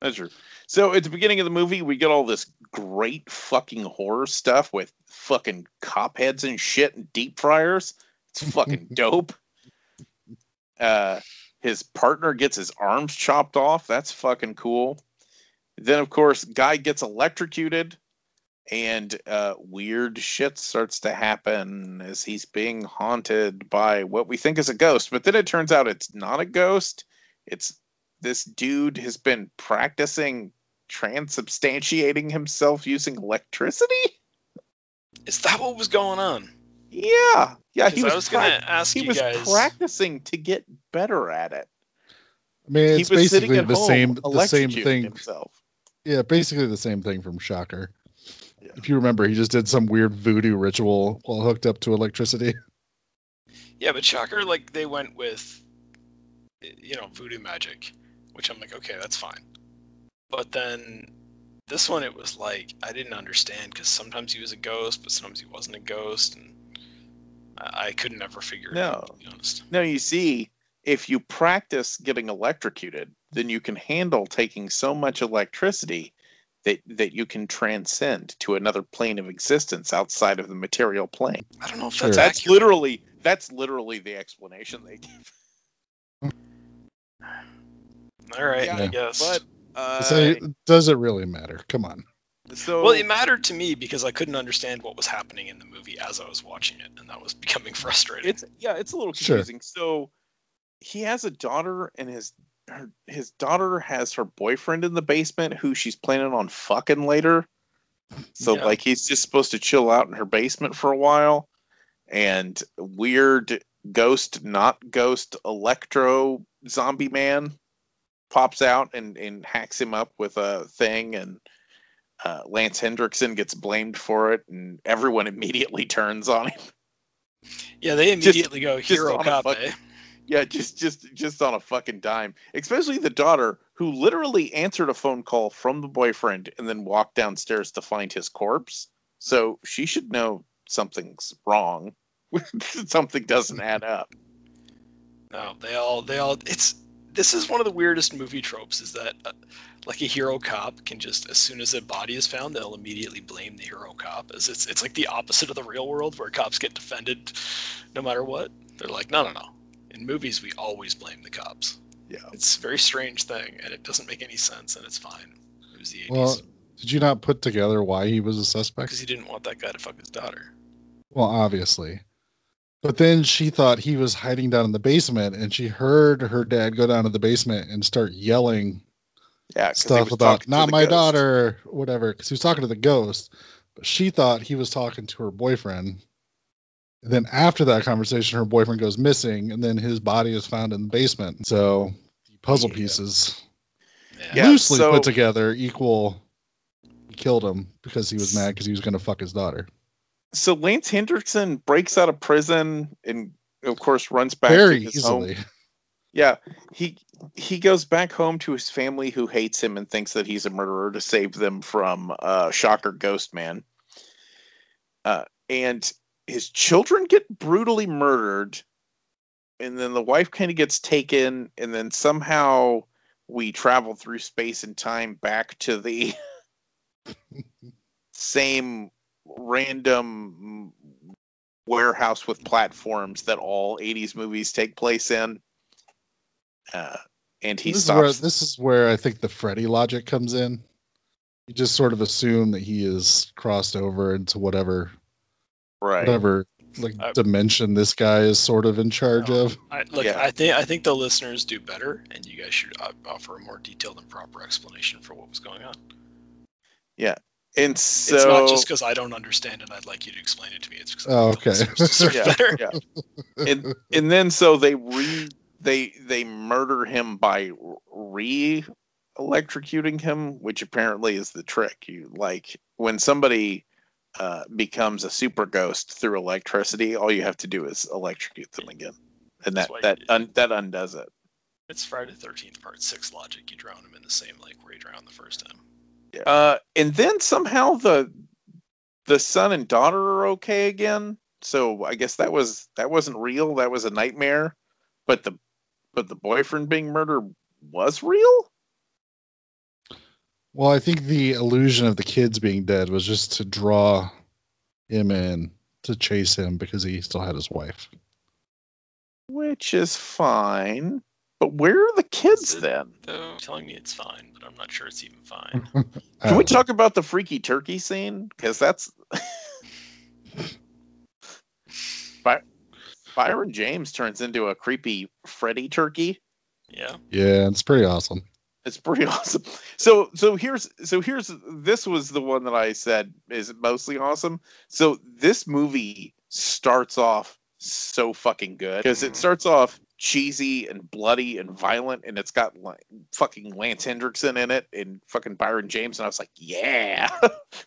That's true. So at the beginning of the movie, we get all this great fucking horror stuff with fucking cop heads and shit and deep fryers. It's fucking dope. Uh, his partner gets his arms chopped off. That's fucking cool. Then, of course, guy gets electrocuted, and uh, weird shit starts to happen as he's being haunted by what we think is a ghost. But then it turns out it's not a ghost. It's this dude has been practicing transubstantiating himself using electricity. is that what was going on? Yeah, Yeah, I was prac- gonna ask he you was guys. practicing to get better at it. I mean, it's he was sitting basically at the same the same thing. himself. Yeah, basically the same thing from Shocker. Yeah. If you remember, he just did some weird voodoo ritual while hooked up to electricity. Yeah, but Shocker, like they went with, you know, voodoo magic, which I'm like, okay, that's fine. But then this one, it was like I didn't understand because sometimes he was a ghost, but sometimes he wasn't a ghost, and I, I could never figure it out. To be honest. No, you see, if you practice getting electrocuted, then you can handle taking so much electricity that that you can transcend to another plane of existence outside of the material plane. I don't know if Sure. that's That's accurate. literally that's literally the explanation they give. All right, Yeah, I guess. But uh, so does it really matter? Come on. so well, it mattered to me because I couldn't understand what was happening in the movie as I was watching it, and that was becoming frustrating. it's yeah, it's a little Sure. confusing. So he has a daughter, and his her, his daughter has her boyfriend in the basement, who she's planning on fucking later. So Yeah. like he's just supposed to chill out in her basement for a while, and weird ghost, not ghost, electro zombie man pops out and and hacks him up with a thing and. Uh, Lance Hendrickson gets blamed for it, and everyone immediately turns on him. yeah, they just- immediately go hero cop. eh? Yeah, just just just on a fucking dime. Especially the daughter who literally answered a phone call from the boyfriend and then walked downstairs to find his corpse. So she should know something's wrong. Something doesn't add up. No, they all they all it's this is one of the weirdest movie tropes is that uh, like a hero cop can just as soon as a body is found they'll immediately blame the hero cop as it's it's like the opposite of the real world where cops get defended no matter what. They're like, no, no, no. In movies, we always blame the cops. Yeah. It's a very strange thing, and it doesn't make any sense, and it's fine. It was the 80s. Well, Did you not put together why he was a suspect? because he didn't want that guy to fuck his daughter. Well, obviously. But then she thought he was hiding down in the basement, and she heard her dad go down to the basement and start yelling Yeah, 'cause he stuff about not my ghost. daughter, whatever, because he was talking to the ghost. But she thought he was talking to her boyfriend. And then after that conversation, her boyfriend goes missing, and then his body is found in the basement. So the puzzle Yeah. pieces Yeah. Yeah, loosely so- put together equal he killed him because he was mad because he was going to fuck his daughter. So Lance Hendrickson breaks out of prison and, of course, runs back Very to his home. easily. Yeah, he he goes back home to his family who hates him and thinks that he's a murderer to save them from uh, Shocker Ghost Man. Uh, and his children get brutally murdered, and then the wife kind of gets taken, and then somehow we travel through space and time back to the same random warehouse with platforms that all 80s movies take place in. Uh, and he this is where stops. this is where I think the Freddy logic comes in. You just sort of assume that he is crossed over into whatever right. whatever like I- dimension this guy is sort of in charge No. of. I, look, Yeah. I think I think the listeners do better, and you guys should uh, offer a more detailed and proper explanation for what was going on. And so it's not just because I don't understand and I'd like you to explain it to me. It's because Oh, okay. yeah, better. yeah. and and then so they re they they murder him by re electrocuting him, which apparently is the trick. You like when somebody uh, becomes a super ghost through electricity, all you have to do is electrocute them again, and that that un, that undoes it. It's Friday the Thirteenth Part Six logic. You drown him in the same lake where you drowned the first time. Uh, and then somehow the the son and daughter are okay again. So I guess that was that wasn't real. That was a nightmare. But the but the boyfriend being murdered was real. Well, I think the illusion of the kids being dead was just to draw him in to chase him because he still had his wife. which is fine. But where are the kids it- then? Though telling me it's fine, but I'm not sure it's even fine. Can we Uh, talk about the freaky turkey scene? Because that's By- Brion James turns into a creepy Freddy turkey. yeah. yeah, it's pretty awesome. It's pretty awesome. So so here's so here's this was the one that I said is mostly awesome. So this movie starts off so fucking good because it starts off cheesy and bloody and violent and it's got like fucking Lance Hendrickson in it and fucking Brion James and I was like, yeah.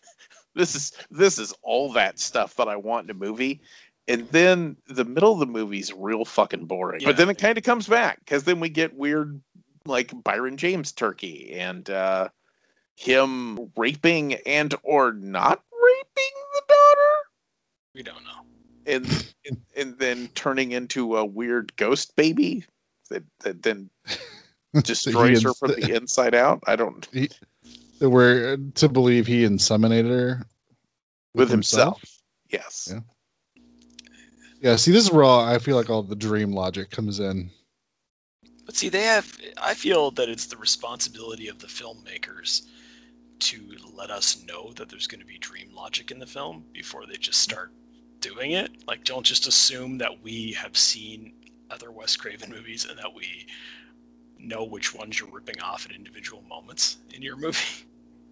this is this is all that stuff that I want in a movie. And then the middle of the movie's real fucking boring. Yeah. But then it kind of comes back because then we get weird like Brion James turkey and uh him raping and or not raping the daughter We don't know. And and, and then turning into a weird ghost baby that, that then destroys her from the inside out. I don't that we're uh, to believe he inseminated her with himself. Yes. Yeah. Yeah, see, this is where all, I feel like all the dream logic comes in. But see, they have. I feel that it's the responsibility of the filmmakers to let us know that there's going to be dream logic in the film before they just start doing it. Like, don't just assume that we have seen other Wes Craven movies and that we know which ones you're ripping off at individual moments in your movie.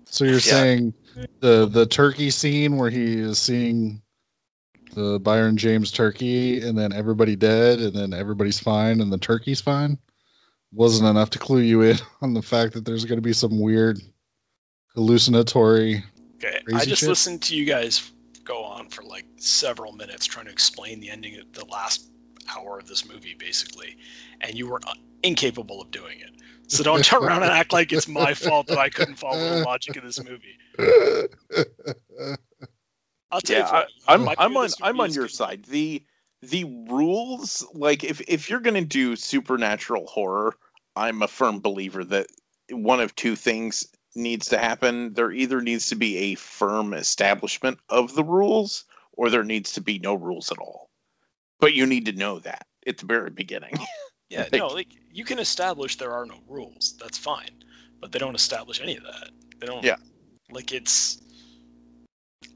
So you're Yeah. saying the the turkey scene where he is seeing the Brion James turkey and then everybody dead and then everybody's fine and the turkey's fine wasn't enough to clue you in on the fact that there's going to be some weird hallucinatory Okay, I just shit? listened to you guys go on for like several minutes trying to explain the ending of the last hour of this movie, basically, and you were uh, incapable of doing it. So don't turn around and act like it's my fault that I couldn't follow the logic of this movie. I'll tell Yeah, you, what, I, I'm I'm on I'm on your good. side. The the rules like if if you're gonna do supernatural horror, I'm a firm believer that one of two things needs to happen. There either needs to be a firm establishment of the rules, or there needs to be no rules at all. But you need to know that at the very beginning. Yeah, no, like you can establish there are no rules. That's fine, but they don't establish any of that. They don't. Yeah. Like it's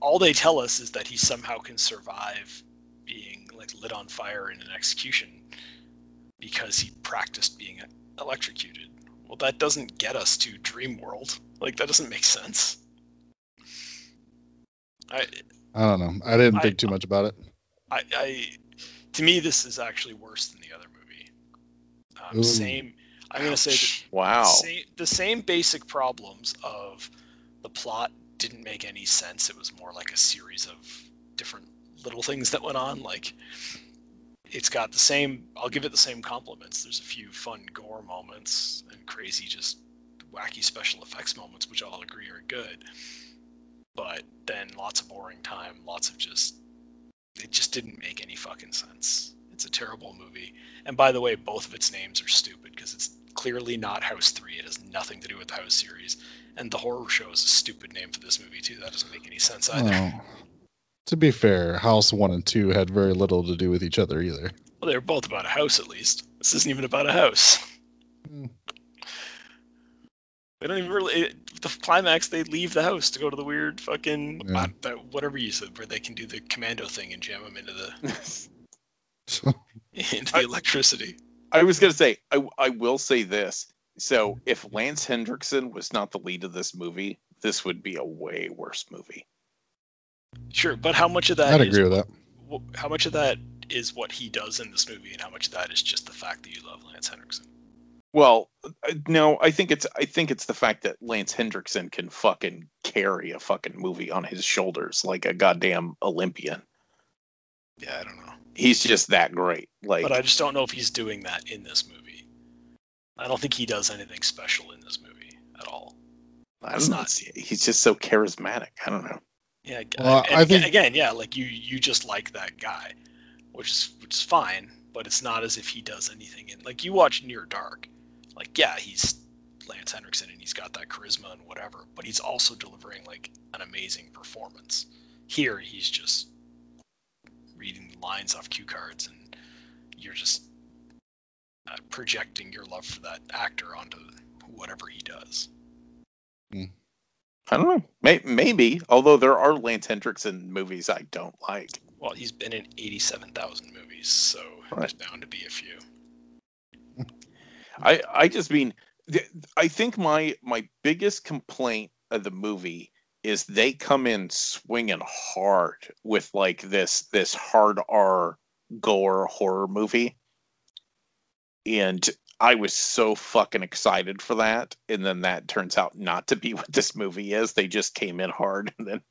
all they tell us is that he somehow can survive being like lit on fire in an execution because he practiced being electrocuted. Well, that doesn't get us to Dream World. Like that doesn't make sense. I I don't know. I didn't I- think too much about it. I, I to me this is actually worse than the other movie. Um, Ooh. same. I'm gonna say that wow. same, the same basic problems of the plot didn't make any sense. It was more like a series of different little things that went on. Like it's got the same. I'll give it the same compliments. There's a few fun gore moments and crazy, just wacky special effects moments, which I'll agree are good. But then lots of boring time, lots of just. It just didn't make any fucking sense. It's a terrible movie. And by the way, both of its names are stupid because it's clearly not House 3. It has nothing to do with the House series. And the horror show is a stupid name for this movie, too. That doesn't make any sense either. Oh. To be fair, House One and Two had very little to do with each other either. Well, they were both about a house, at least. This isn't even about a house. Hmm. They don't even really. It, the climax, they leave the house to go to the weird fucking. Yeah. uh, whatever you said, where they can do the commando thing and jam them into the into the I- electricity. I was gonna say, I I will say this. So if Lance Hendrickson was not the lead of this movie, this would be a way worse movie. Sure, but how much of that I'd is agree with that. how much of that is what he does in this movie, and how much of that is just the fact that you love Lance Henriksen? Well, uh, no, I think it's I think it's the fact that Lance Hendrickson can fucking carry a fucking movie on his shoulders like a goddamn Olympian. Yeah, I don't know, He's just that great. Like but I just don't know if he's doing that in this movie. I don't think he does anything special in this movie at all. I don't know, not- he's just so charismatic. I don't know. Yeah, Well, I again, think- again, yeah, like you you just like that guy, which is which is fine, but it's not as if he does anything. In like you watch Near Dark, like yeah, he's Lance Henriksen and he's got that charisma and whatever, but he's also delivering like an amazing performance. Here, he's just reading lines off cue cards, and you're just uh, projecting your love for that actor onto whatever he does. I don't know. May- maybe, although there are Lance Hendrickson movies I don't like. Well, he's been in eighty-seven thousand movies, so there's bound to be a few. I I just mean I think my my biggest complaint of the movie is they come in swinging hard with like this this hard R gore horror movie, and I was so fucking excited for that, and then that turns out not to be what this movie is. They just came in hard and then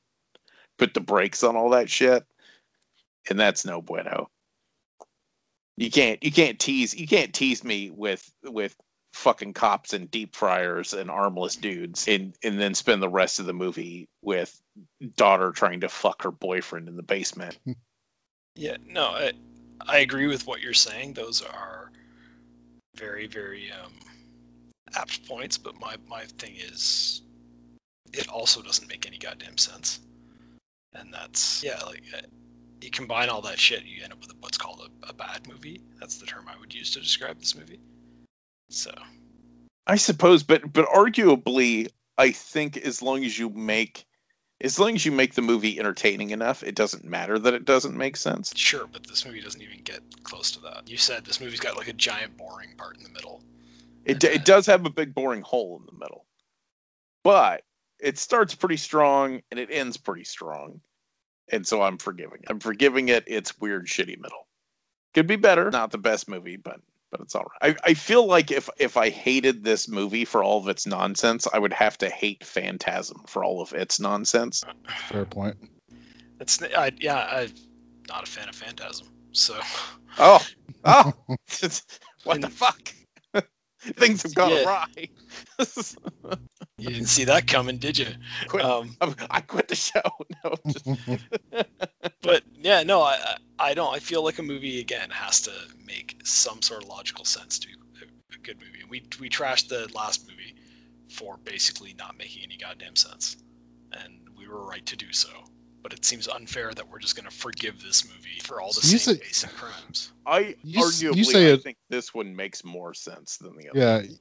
put the brakes on all that shit, and that's no bueno. You can't you can't tease you can't tease me with with fucking cops and deep fryers and armless dudes and and then spend the rest of the movie with daughter trying to fuck her boyfriend in the basement. Yeah, no, I, I agree with what you're saying. Those are very, very um, apt points. But my my thing is, it also doesn't make any goddamn sense. And that's yeah, like uh, you combine all that shit, you end up with what's called a, a bad movie. That's the term I would use to describe this movie. So I suppose, but but arguably, I think as long as you make as long as you make the movie entertaining enough, it doesn't matter that it doesn't make sense. sure, but this movie doesn't even get close to that. You said this movie's got like a giant boring part in the middle. It d- it does have a big boring hole in the middle, but it starts pretty strong and it ends pretty strong, and so I'm forgiving. it. I'm forgiving it. It's weird, shitty middle. Could be better. Not the best movie, but but it's all right. I, I feel like if if I hated this movie for all of its nonsense, I would have to hate Phantasm for all of its nonsense. Fair point. It's I, yeah, I'm not a fan of Phantasm. So Oh, oh, what the fuck? Things have gone Yeah. awry. you didn't see that coming, did you? Quit. Um, I quit the show. No, just, but yeah, no, I I- don't. I feel like a movie again has to make some sort of logical sense to a, a good movie. We we trashed the last movie for basically not making any goddamn sense, and we were right to do so. But it seems unfair that we're just going to forgive this movie for all the You same say- basic crimes. I You s- you arguably say I it- think this one makes more sense than the other. Yeah.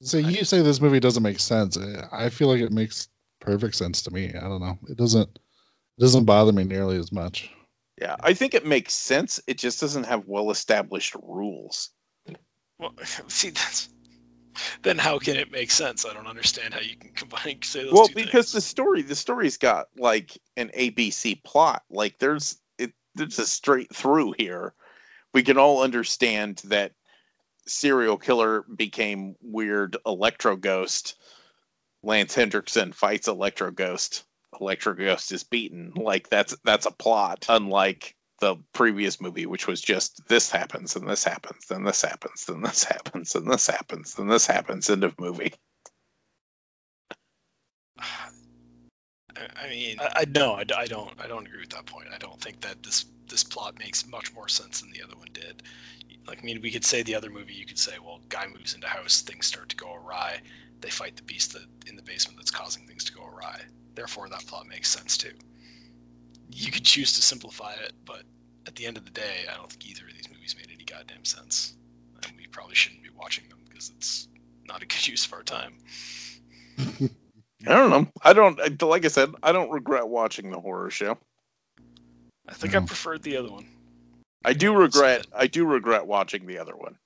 So you say this movie doesn't make sense. I feel like it makes perfect sense to me. I don't know. It doesn't it doesn't bother me nearly as much. Yeah, I think it makes sense. It just doesn't have well established rules. Well, see, that's then how can it make sense? I don't understand how you can combine say those Well, because the story the story's got like an ABC plot. Like there's it there's a straight through here. We can all understand that serial killer became weird electro ghost. Lance Hendrickson fights electro ghost. Electro ghost is beaten. Like that's that's a plot. Unlike the previous movie, which was just this happens and this happens, then this happens, then this happens, and this happens, then this happens. End of movie. I I mean, I, I no, I, d- I don't, I don't agree with that point. I don't think that this this plot makes much more sense than the other one did. Like, I mean, we could say the other movie. You could say, well, guy moves into house, things start to go awry. They fight the beast that in the basement that's causing things to go awry. Therefore, that plot makes sense too. You could choose to simplify it, but at the end of the day, I don't think either of these movies made any goddamn sense, and we probably shouldn't be watching them because it's not a good use of our time. I don't know. I don't. Like I said, I don't regret watching the horror show. I think I preferred the other one. I do regret. I do regret watching the other one.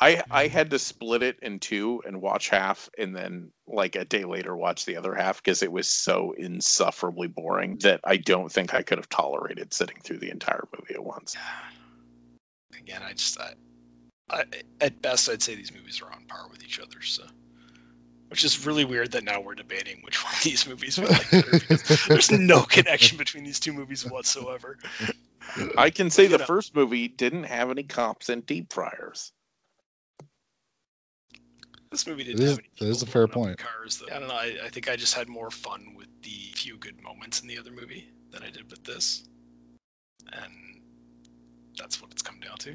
I I mm-hmm. had to split it in two and watch half, and then like a day later watch the other half because it was so insufferably boring that I don't think I could have tolerated sitting through the entire movie at once. again, I just, I, I, at best, I'd say these movies are on par with each other. So, which is really weird that now we're debating which one of these movies we like better because there's no connection between these two movies whatsoever. I can say the know. first movie didn't have any cops and deep fryers. This movie didn't is- have any that is a fair point. Cars, though. I don't know. I, I think I just had more fun with the few good moments in the other movie than I did with this, and that's what it's come down to.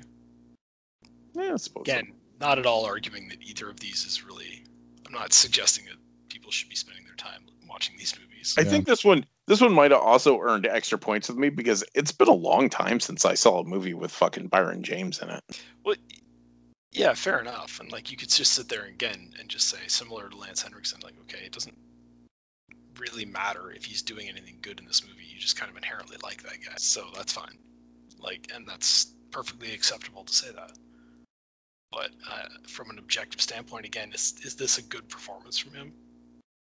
Yeah, I suppose. so. again, not at all arguing that either of these is really. I'm not suggesting that people should be spending their time watching these movies. I Yeah. think this one this one might have also earned extra points with me because it's been a long time since I saw a movie with fucking Brion James in it. Well, yeah, fair enough. And like you could just sit there again and just say, similar to Lance Henriksen, like, okay, it doesn't really matter if he's doing anything good in this movie. You just kind of inherently like that guy, so that's fine. Like, and that's perfectly acceptable to say that. But uh, from an objective standpoint, again, is is this a good performance from him?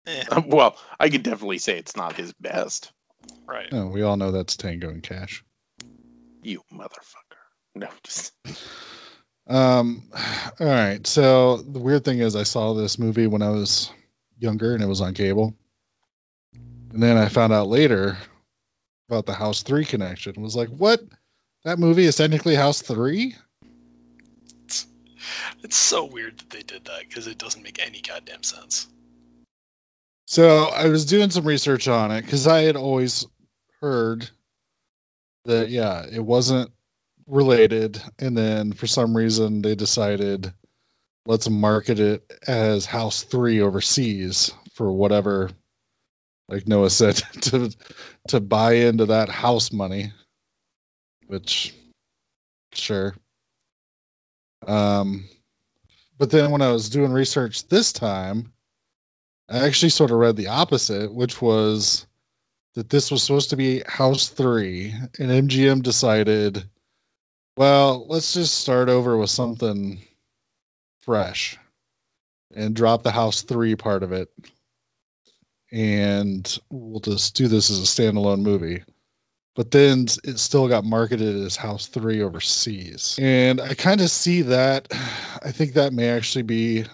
Eh, well, I could definitely say it's not his best. right. Oh, we all know that's Tango and Cash. You motherfucker. No, just Um, all right. So the weird thing is, I saw this movie when I was younger, and it was on cable. And then I found out later about the House Three connection. Was like, what? That movie is technically House Three. It's so weird that they did that because it doesn't make any goddamn sense. So I was doing some research on it because I had always heard that yeah, it wasn't related, and then for some reason they decided let's market it as House Three overseas for whatever, like Noah said, to to buy into that house money, which sure. Um, but then when I was doing research this time. I actually sort of read the opposite, which was that this was supposed to be House 3, and MGM decided, well, let's just start over with something fresh and drop the House 3 part of it. And we'll just do this as a standalone movie. But then it still got marketed as House 3 overseas. And I kind of see that. I think that may actually be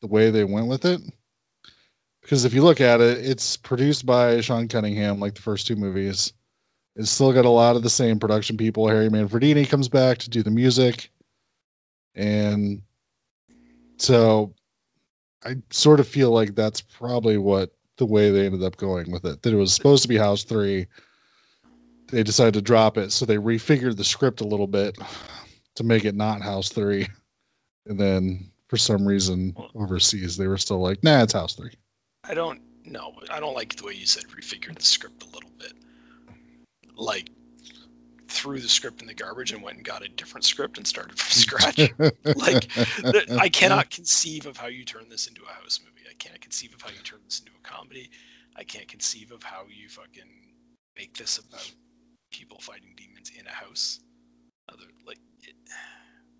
the way they went with it because if you look at it, it's produced by Sean Cunningham, like the first two movies. It's still got a lot of the same production people. Harry Manfredini comes back to do the music, and so I sort of feel like that's probably what the way they ended up going with it. That it was supposed to be House Three. They decided to drop it, so they refigured the script a little bit to make it not House Three, and then for some reason overseas they were still like, "Nah, it's House 3. I don't know. I don't like the way you said refigured the script a little bit. Like threw the script in the garbage and went and got a different script and started from scratch. like I cannot conceive of how you turn this into a house movie. I can't conceive of how you turn this into a comedy. I can't conceive of how you fucking make this about people fighting demons in a house. Other like it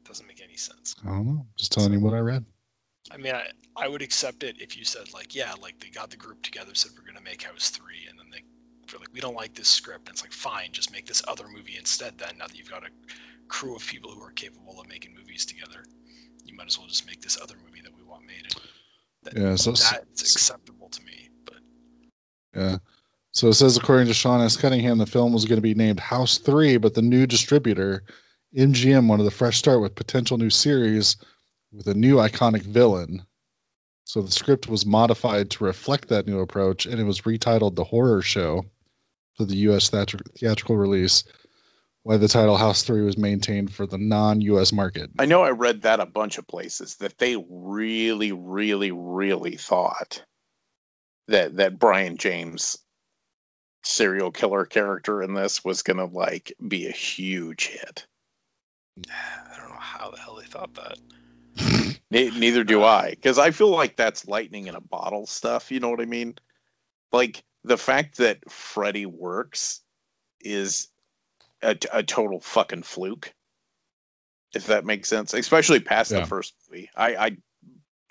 doesn't make any sense. I don't know. Just telling you what I read. I mean, I, I would accept it if you said like, yeah, like they got the group together, said we're gonna make House Three, and then they like, we don't like this script, and it's like, fine, just make this other movie instead. Then now that you've got a crew of people who are capable of making movies together, you might as well just make this other movie that we want made. That, Yeah, so- that's acceptable to me. But Yeah. So it says, according to Sean S. Cunningham, the film was going to be named House 3, but the new distributor, MGM, wanted a fresh start with potential new series with a new iconic villain. So the script was modified to reflect that new approach, and it was retitled The Horror Show for the U.S. theatrical release, why the title House 3 was maintained for the non U.S. market. I know I read that a bunch of places that they really, really, really thought that that Brion James serial killer character in this was gonna like be a huge hit. I don't know how the hell they thought that. Ne- neither do I, because I feel like that's lightning in a bottle stuff. You know what I mean? Like the fact that Freddy works is a, a total fucking fluke. If that makes sense, especially past Yeah. the first movie, I, I,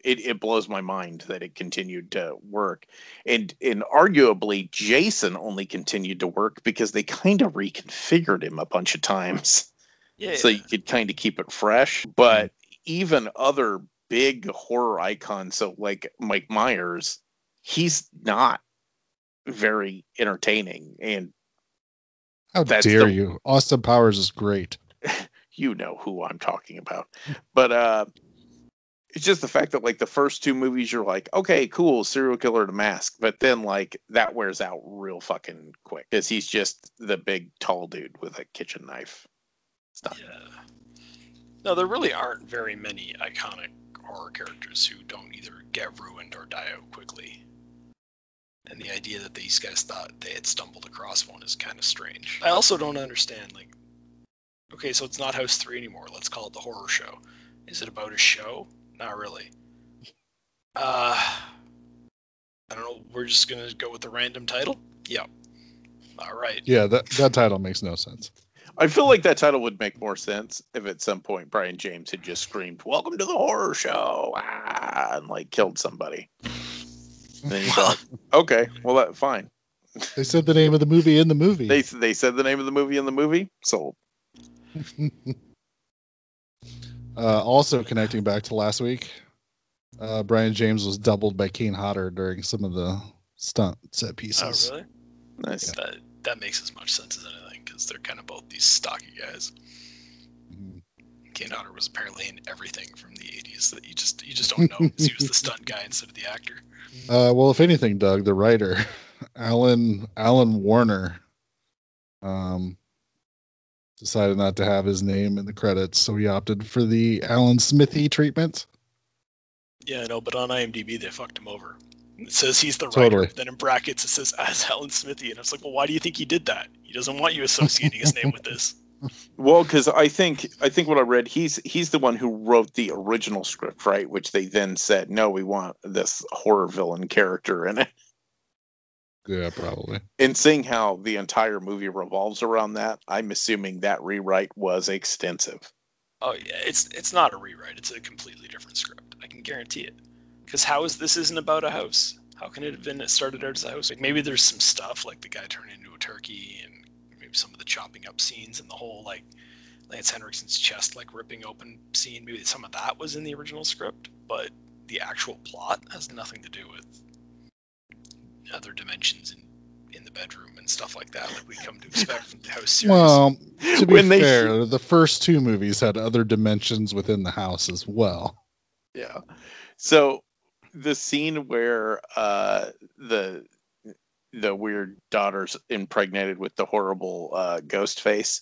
it, it blows my mind that it continued to work, and and arguably Jason only continued to work because they kind of reconfigured him a bunch of times Yeah. so you could kind of keep it fresh. But even other big horror icons, so like Mike Myers, he's not very entertaining, and How That's dare the- you? Austin Powers is great. you know who I'm talking about. But uh it's just the fact that like the first two movies you're like, okay, cool, serial killer to mask, but then like that wears out real fucking quick because he's just the big tall dude with a kitchen knife. It's not Yeah. No, there really aren't very many iconic horror characters who don't either get ruined or die out quickly. And the idea that these guys thought they had stumbled across one is kind of strange. I also don't understand, like, okay, so it's not House 3 anymore. Let's call it the horror show. Is it about a show? Not really. Uh, I don't know. We're just going to go with the random title? Yep. All right. Yeah, that, that title makes no sense. I feel like that title would make more sense if at some point Brion James had just screamed, Welcome to the horror show ah, and like killed somebody. And then you thought, okay, well that fine. They said the name of the movie in the movie. They they said the name of the movie in the movie, sold. Uh, also connecting back to last week, uh, Brion James was doubled by Kane Hodder during some of the stunt set Oh, pieces. really? Nice. That that makes as much sense as anything because they're kind of both these stocky guys. Kane Hodder was apparently in everything from the '80s that you just you just don't know 'cause he was the stunt guy instead of the actor. Uh, well, if anything, Doug, the writer, Allyn Allyn Warner, um, decided not to have his name in the credits, so he opted for the Alan Smithee treatment. Yeah, I know, but on IMDb they fucked him over. It says he's the Totally. writer. Then in brackets it says as Alan Smithee, and I was like, well, why do you think he did that? He doesn't want you associating his name with this. Well, because I think I think what I read, he's he's the one who wrote the original script, right? Which they then said, no, we want this horror villain character in it. Yeah, probably. And seeing how the entire movie revolves around that, I'm assuming that rewrite was extensive. Oh yeah, it's it's not a rewrite. It's a completely different script. I can guarantee it. Because how is this isn't about a house? How can it have been it started out as a house? Like maybe there's some stuff like the guy turned into a turkey and maybe some of the chopping up scenes and the whole like Lance Henriksen's chest like ripping open scene. Maybe some of that was in the original script, but the actual plot has nothing to do with other dimensions in in the bedroom and stuff like that, like we come to expect from the house series. Well, to be When they- fair, the first two movies had other dimensions within the house as well. Yeah. So the scene where uh the the weird daughter's impregnated with the horrible uh ghost face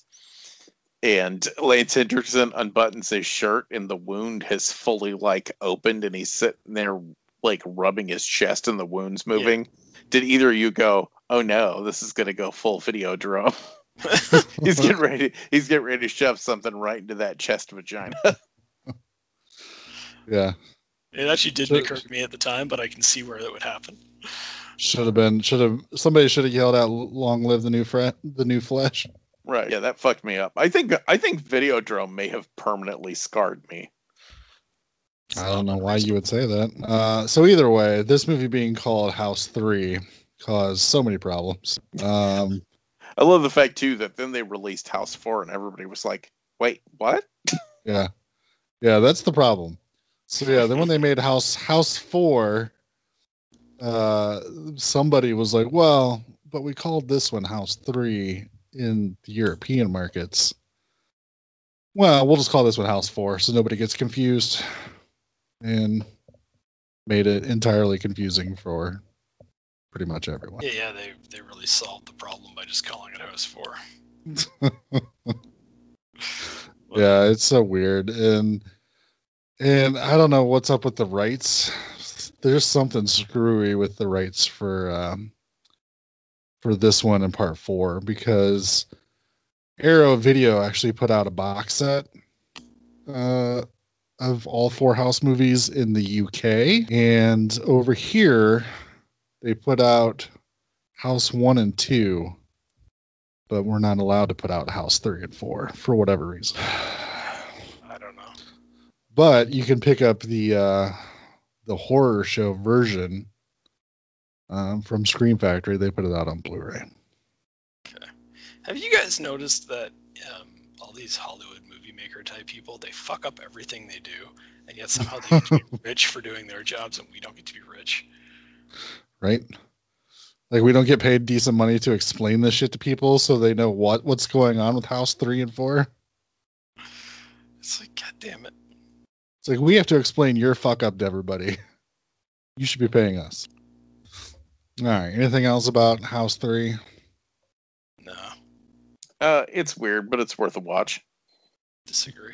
and Lance Henriksen unbuttons his shirt and the wound has fully like opened and he's sitting there like rubbing his chest and the wound's moving. Did either of you go, Oh no, this is gonna go full Videodrome? he's getting ready he's getting ready to shove something right into that chest vagina. Yeah. It actually didn't So- occur to me at the time, but I can see where that would happen. Should have been. Should have. Somebody should have yelled out, "Long live the new fre- the new flesh." Right. Yeah, that fucked me up. I think I think Videodrome may have permanently scarred me. I don't know why you would say that. Uh, so either way, this movie being called House Three caused so many problems. Um, I love the fact too that then they released House Four and everybody was like, "Wait, what?" yeah, yeah, that's the problem. So yeah, then when they made House House Four, uh, somebody was like, "Well, but we called this one House Three in the European markets." Well, we'll just call this one House Four, so nobody gets confused, and made it entirely confusing for pretty much everyone. Yeah, yeah, they they really solved the problem by just calling it House Four. yeah, it's so weird, and and I don't know what's up with the rights. There's something screwy with the rights for um, for this one in part four because Arrow Video actually put out a box set uh, of all four House movies in the UK, and over here they put out House one and two, but we're not allowed to put out House three and four for whatever reason. I don't know. But you can pick up the uh, the horror show version um, from Scream Factory. They put it out on Blu-ray. Okay. Have you guys noticed that um, all these Hollywood movie maker type people they fuck up everything they do, and yet somehow they get to be rich for doing their jobs, and we don't get to be rich. Right? Like we don't get paid decent money to explain this shit to people so they know what what's going on with House three and four. It's like, god damn it. It's like we have to explain your fuck up to everybody. You should be paying us. All right. Anything else about House Three? No, Uh, it's weird, but it's worth a watch. disagree.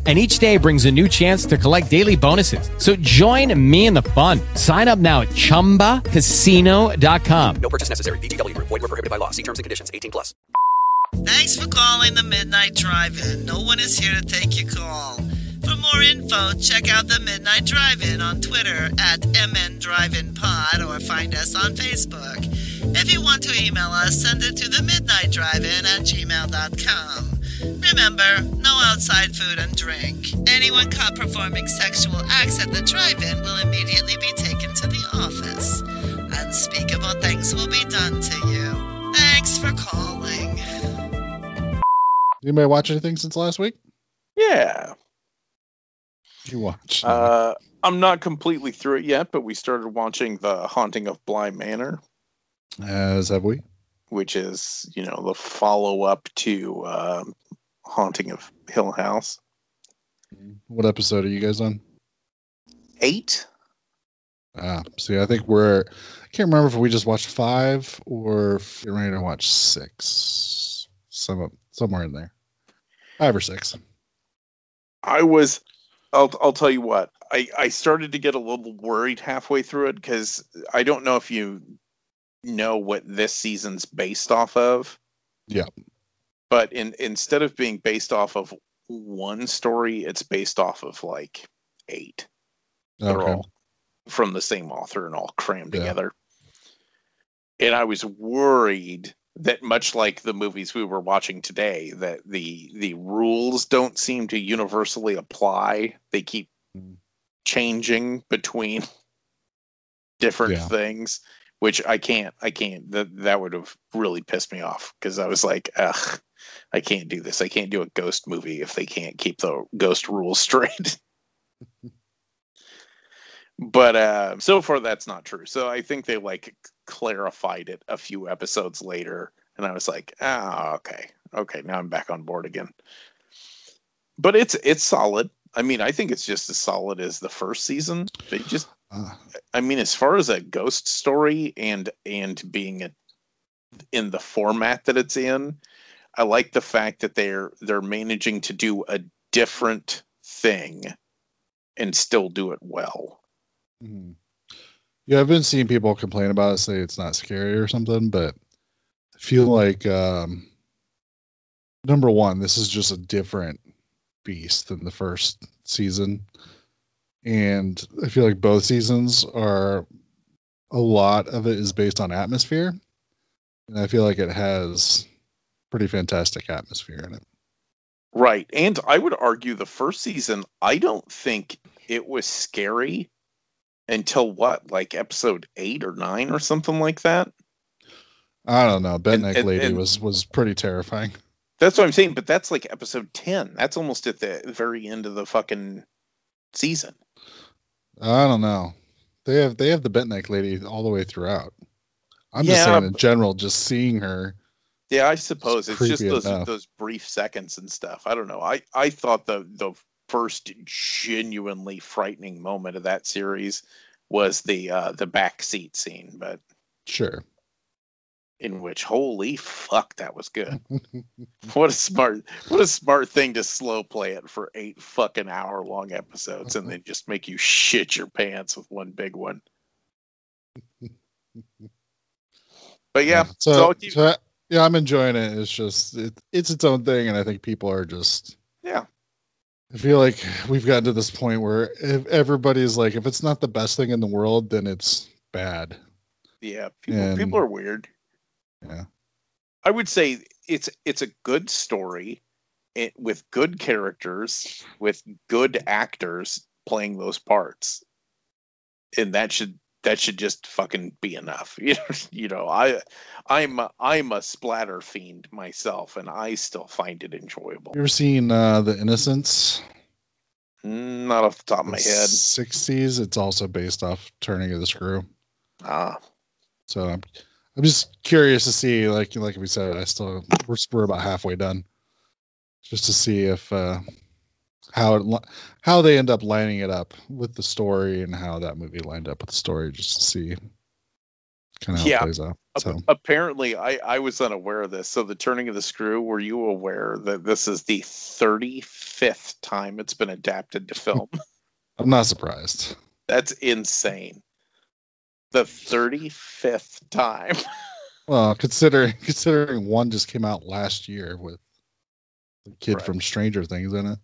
And each day brings a new chance to collect daily bonuses. So join me in the fun. Sign up now at chumbacasino.com. No purchase necessary. VGW Group. Void were prohibited by law. See terms and conditions. 18 plus. Thanks for calling the Midnight Drive-In. No one is here to take your call. For more info, check out the Midnight Drive-In on Twitter at MN Drive-In Pod or find us on Facebook. If you want to email us, send it to the Midnight Drive-In at gmail.com. Remember, no outside food and drink. Anyone caught performing sexual acts at the drive-in will immediately be taken to the office. Unspeakable things will be done to you. Thanks for calling. Anybody watch anything since last week? Yeah. You watch? Uh, I'm not completely through it yet, but we started watching The Haunting of Bly Manor, As have we. which is, you know, the follow up to um Haunting of Hill House. What episode are you guys on? Eight? Ah, see, I think we're. I can't remember if we just watched five or if you're ready to watch six. Some somewhere in there, five or six. I was I'll I'll tell you what. I I started to get a little worried halfway through it cuz I don't know if you know what this season's based off of. Yeah. But in instead of being based off of one story, it's based off of like eight. They're Okay. all from the same author and all crammed Yeah. together. And I was worried that much like the movies we were watching today, that the the rules don't seem to universally apply. They keep Mm. changing between different Yeah. things, which I can't I can't that that would have really pissed me off because I was like, ugh, I can't do this. I can't do a ghost movie if they can't keep the ghost rules straight. but uh, so far that's not true. So I think they like clarified it a few episodes later, and I was like, ah, okay, okay, now I'm back on board again. But it's it's solid. I mean, I think it's just as solid as the first season. They just, I mean, as far as a ghost story and and being a, in the format that it's in, I like the fact that they're they're managing to do a different thing and still do it well. Mhm. Yeah, I've been seeing people complain about it, say it's not scary or something, but I feel like um, number one, this is just a different beast than the first season, and I feel like both seasons are a lot of it is based on atmosphere, and I feel like it has pretty fantastic atmosphere in it. Right. And I would argue the first season, I don't think it was scary until what, like episode eight or nine or something like that. I don't know, Bent Neck Lady and- was was pretty terrifying. That's what I'm saying, but that's like episode 10. That's almost at the very end of the fucking season. I don't know. They have they have the bent neck lady all the way throughout. I'm just saying in general, just seeing her. Yeah, I suppose it's, just those enough. those brief seconds and stuff. I don't know. I I thought the the first genuinely frightening moment of that series was the uh the back seat scene, but Sure. In which holy fuck that was good. what a smart what a smart thing to slow play it for eight fucking hour long episodes and then just make you shit your pants with one big one. But yeah, So, so so, yeah, I'm enjoying it. It's just it, it's its own thing, and I think people are just. yeah. I feel like we've gotten to this point where if everybody's like, if it's not the best thing in the world, then it's bad. Yeah, people And- people are weird. Yeah. I would say it's it's a good story it, with good characters with good actors playing those parts. And that should that should just fucking be enough. You know, you know, I I'm a, I'm a splatter fiend myself and I still find it enjoyable. You ever seen uh, the Innocents? Mm, Not off the top of my head. Sixties. It's also based off Turning of the Screw. Ah, So I'm, I'm just curious to see, like like we said, I still we're we're about halfway done, just to see if uh, how it how they end up lining it up with the story and how that movie lined up with the story, just to see kind of how Yeah. it plays out. So apparently I, I was unaware of this so the turning of the screw were you aware that this is the 35th time it's been adapted to film I'm not surprised. that's insane the 35th time Well, considering considering one just came out last year with the kid Right. from Stranger Things in it.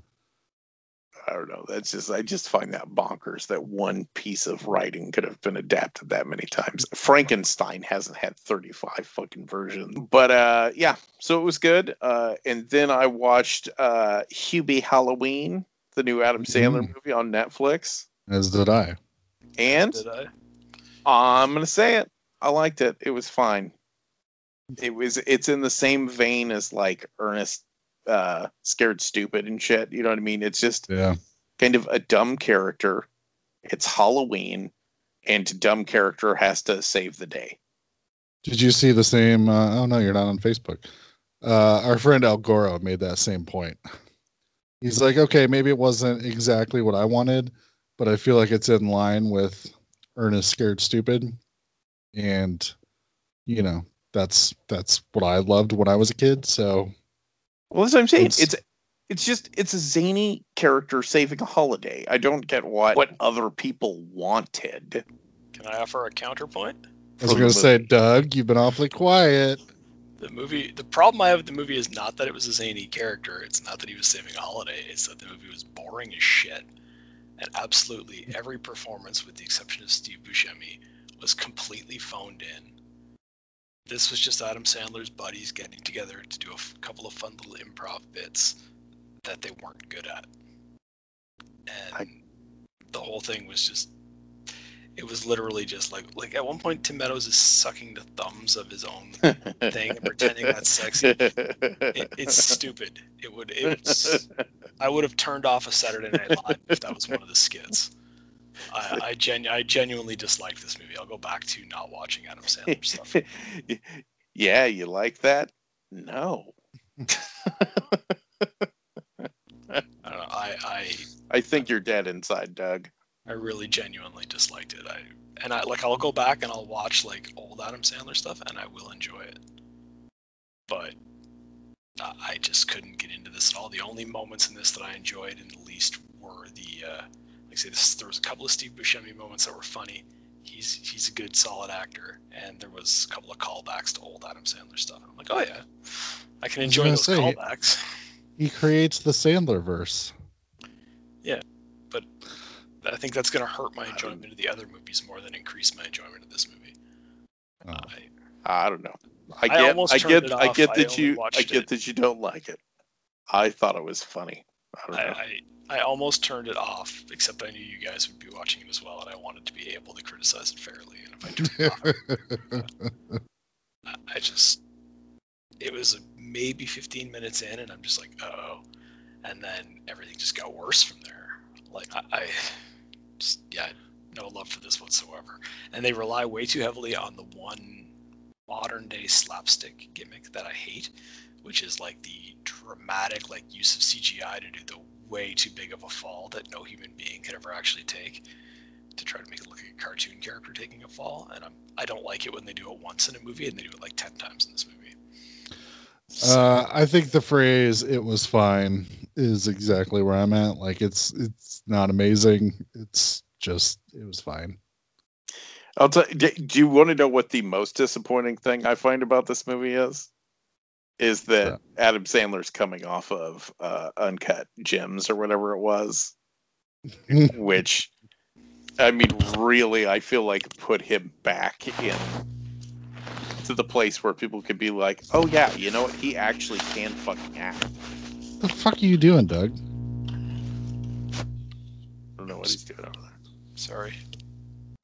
i don't know that's just i just find that bonkers that one piece of writing could have been adapted that many times frankenstein hasn't had 35 fucking versions but uh yeah so it was good uh and then i watched uh hubie halloween the new adam sandler Mm. movie on netflix As did I. and Did I? I'm gonna say it. I liked it. It was fine. It was. It's in the same vein as like Ernest, uh, scared stupid and shit. You know what I mean? It's just Yeah. kind of a dumb character. It's Halloween, and dumb character has to save the day. Did you see the same? Uh, oh no, you're not on Facebook. Uh, our friend Al Goro made that same point. He's like, okay, maybe it wasn't exactly what I wanted, but I feel like it's in line with Ernest Scared Stupid, and you know that's that's what I loved when I was a kid. So Well, that's what I'm saying. It's- It's it's just it's a zany character saving a holiday. I don't get what what other people wanted. Can I offer a counterpoint? I was gonna say. Doug, you've been awfully quiet. The movie, the problem I have with the movie is not that it was a zany character. It's not that he was saving a holiday. It's that the movie was boring as shit, and absolutely every performance, with the exception of Steve Buscemi, was completely phoned in. This was just Adam Sandler's buddies getting together to do a f- couple of fun little improv bits that they weren't good at, and I- the whole thing was just. It was literally just like like at one point Tim Meadows is sucking the thumbs of his own thing and pretending that's sexy. It, it's stupid. It would. It's. I would have turned off a Saturday Night Live if that was one of the skits. I I, genu- I genuinely dislike this movie. I'll go back to not watching Adam Sandler stuff. yeah, you like that? No. I don't know. I I I think you're dead inside, Doug. I really genuinely disliked it. I and I like I'll go back and I'll watch like old Adam Sandler stuff and I will enjoy it. But I I just couldn't get into this at all. The only moments in this that I enjoyed in the least were the uh, like I say, this, there was a couple of Steve Buscemi moments that were funny. He's he's a good, solid actor, and there was a couple of callbacks to old Adam Sandler stuff. I'm like, oh yeah, I can enjoy gonna those say- callbacks. He creates the Sandler verse. Yeah, but I think that's going to hurt my enjoyment of the other movies more than increase my enjoyment of this movie. Oh. I, I don't know. I I get, almost I get, I get that only you, I get it. that you don't like it. I thought it was funny. I don't I, know. I, I almost turned it off, except I knew you guys would be watching it as well, and I wanted to be able to criticize it fairly. And if I turned it off, I, I just, it was maybe 15 minutes in, and I'm just like, oh, and then everything just got worse from there. Like I, I just, yeah, no love for this whatsoever. And they rely way too heavily on the one modern day slapstick gimmick that I hate, which is like the dramatic like use of CGI to do the way too big of a fall that no human being could ever actually take to try to make it look like a cartoon character taking a fall. And I'm, I don't like it when they do it once in a movie and they do it like 10 times in this movie. So- Uh, I think the phrase "it was fine" is exactly where I'm at. Like it's it's not amazing. It's just it was fine. I'll tell. Do, do you want to know what the most disappointing thing I find about this movie is? Is that Adam Sandler's coming off of uh, Uncut Gems or whatever it was, which, I mean, really, I feel like put him back in to the place where people could be like, "Oh yeah, you know what? He actually can fucking act." What the fuck are you doing, Doug? I don't know what he's doing over there. Sorry.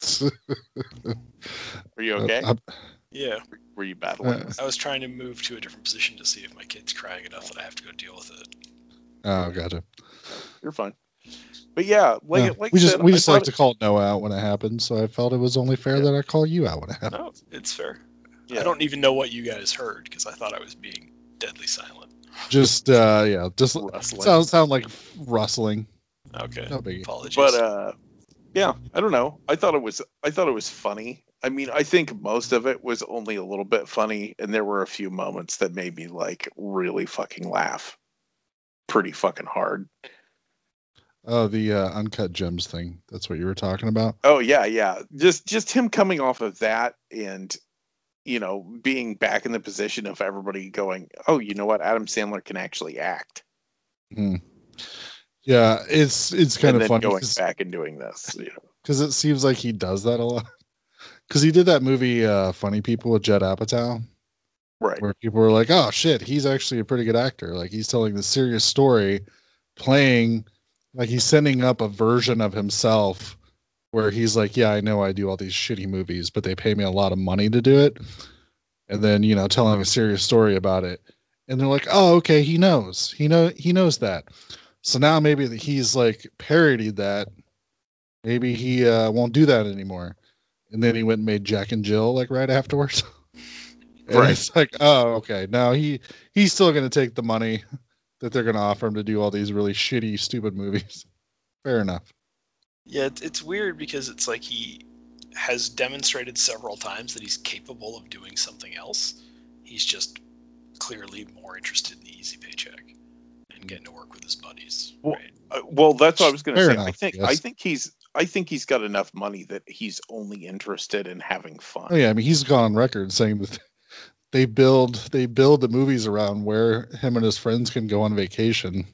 Are you okay? Uh, Yeah, Were you battling? uh. I was trying to move to a different position to see if my kid's crying enough that I have to go deal with it. oh, gotcha. You're fine. But yeah, like, Yeah, like we just said, we just like thought to call Noah out when it happens, so I felt it was only fair that I call you out when it happened. No, it's fair. Yeah. I don't even know what you guys heard because I thought I was being deadly silent. Just uh, yeah, just Rustling. sound sound like rustling. Okay. No biggie. Apologies. but uh yeah i don't know i thought it was i thought it was funny i mean i think most of it was only a little bit funny and there were a few moments that made me like really fucking laugh pretty fucking hard Oh, the uh, uncut gems thing. That's what you were talking about. oh yeah yeah just just him coming off of that and you know being back in the position of everybody going oh you know what adam sandler can actually act Hmm. Yeah, it's it's kind and of funny going back and doing this you know because it seems like he does that a lot. Because he did that movie uh, "Funny People" with Judd Apatow, right where people were like, "Oh shit, he's actually a pretty good actor. Like he's telling the serious story, playing like he's sending up a version of himself where he's like, yeah, I know I do all these shitty movies, but they pay me a lot of money to do it, and then you know telling a serious story about it, and they're like, oh okay, he knows, he know he knows that. So now maybe that he's like parodied that. Maybe he uh, won't do that anymore. And then he went and made Jack and Jill like right afterwards. And Right. It's like, oh, okay. Now he he's still going to take the money that they're going to offer him to do all these really shitty, stupid movies. Fair enough. Yeah, it's, it's weird because it's like he has demonstrated several times that he's capable of doing something else. He's just clearly more interested in the easy paycheck and getting to work with his buddies. Well, right? Uh, well, that's what I was going to Fair say. I enough, think I think he's I think he's got enough money that he's only interested in having fun. Oh yeah, I mean he's gone on record saying that they build they build the movies around where him and his friends can go on vacation.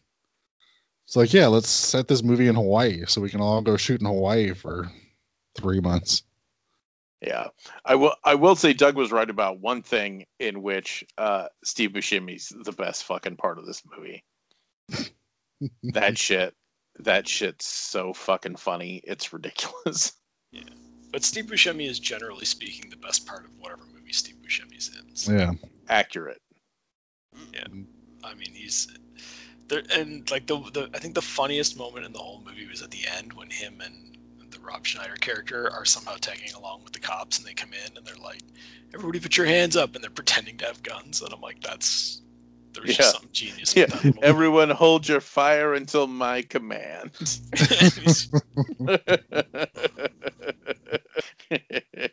It's like, yeah, let's set this movie in Hawaii so we can all go shoot in Hawaii for three months. Yeah, I will. I will say Doug was right about one thing in which uh, Steve Buscemi's the best fucking part of this movie. that shit. That shit's so fucking funny. It's ridiculous. Yeah, but Steve Buscemi is generally speaking the best part of whatever movie Steve Buscemi's in. So, Yeah. Accurate. Yeah, I mean, he's there, and like the the I think the funniest moment in the whole movie was at the end when him and the Rob Schneider character are somehow tagging along with the cops, and they come in and they're like, "Everybody, put your hands up!" and they're pretending to have guns, and I'm like, "That's there's Yeah. just something genius." Yeah. With that moment. Everyone, hold your fire until my command.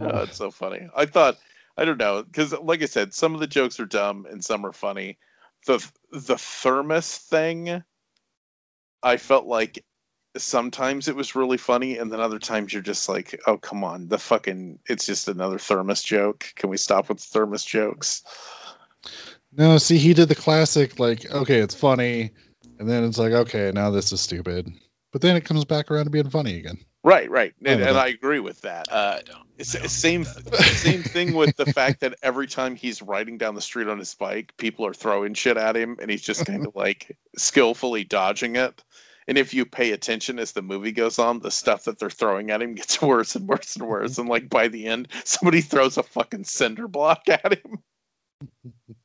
Oh, it's so funny. I thought I don't know because, like I said, some of the jokes are dumb and some are funny. the The thermos thing, I felt like sometimes it was really funny, and then other times you're just like, oh come on, the fucking it's just another thermos joke. Can we stop with the thermos jokes? No, see, he did the classic, like, okay, it's funny, and then it's like, okay, now this is stupid. But then it comes back around to being funny again. Right, right, and, Oh, and. I agree with that. Uh, I don't. I don't same that- same thing with the fact that every time he's riding down the street on his bike, people are throwing shit at him, and he's just kind of like skillfully dodging it. And if you pay attention as the movie goes on, the stuff that they're throwing at him gets worse and worse and worse. And like by the end, somebody throws a fucking cinder block at him.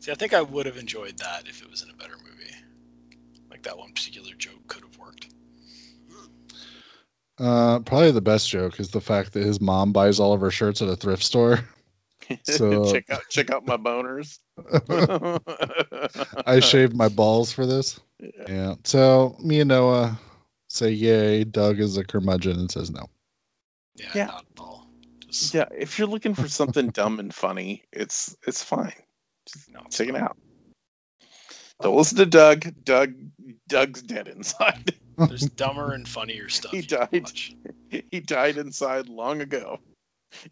See, I think I would have enjoyed that if it was in a better movie. Like that one particular joke could have worked. Uh, probably the best joke is the fact that his mom buys all of her shirts at a thrift store. So- check out check out my boners. I shaved my balls for this. Yeah. So me and Noah say yay. Doug is a curmudgeon and says no. Yeah, Yeah. not at all. Just, Yeah, if you're looking for something dumb and funny, it's it's fine. Just no, it's check it out. Don't listen to Doug. Doug Doug's dead inside. There's dumber and funnier stuff. He died. he died inside long ago.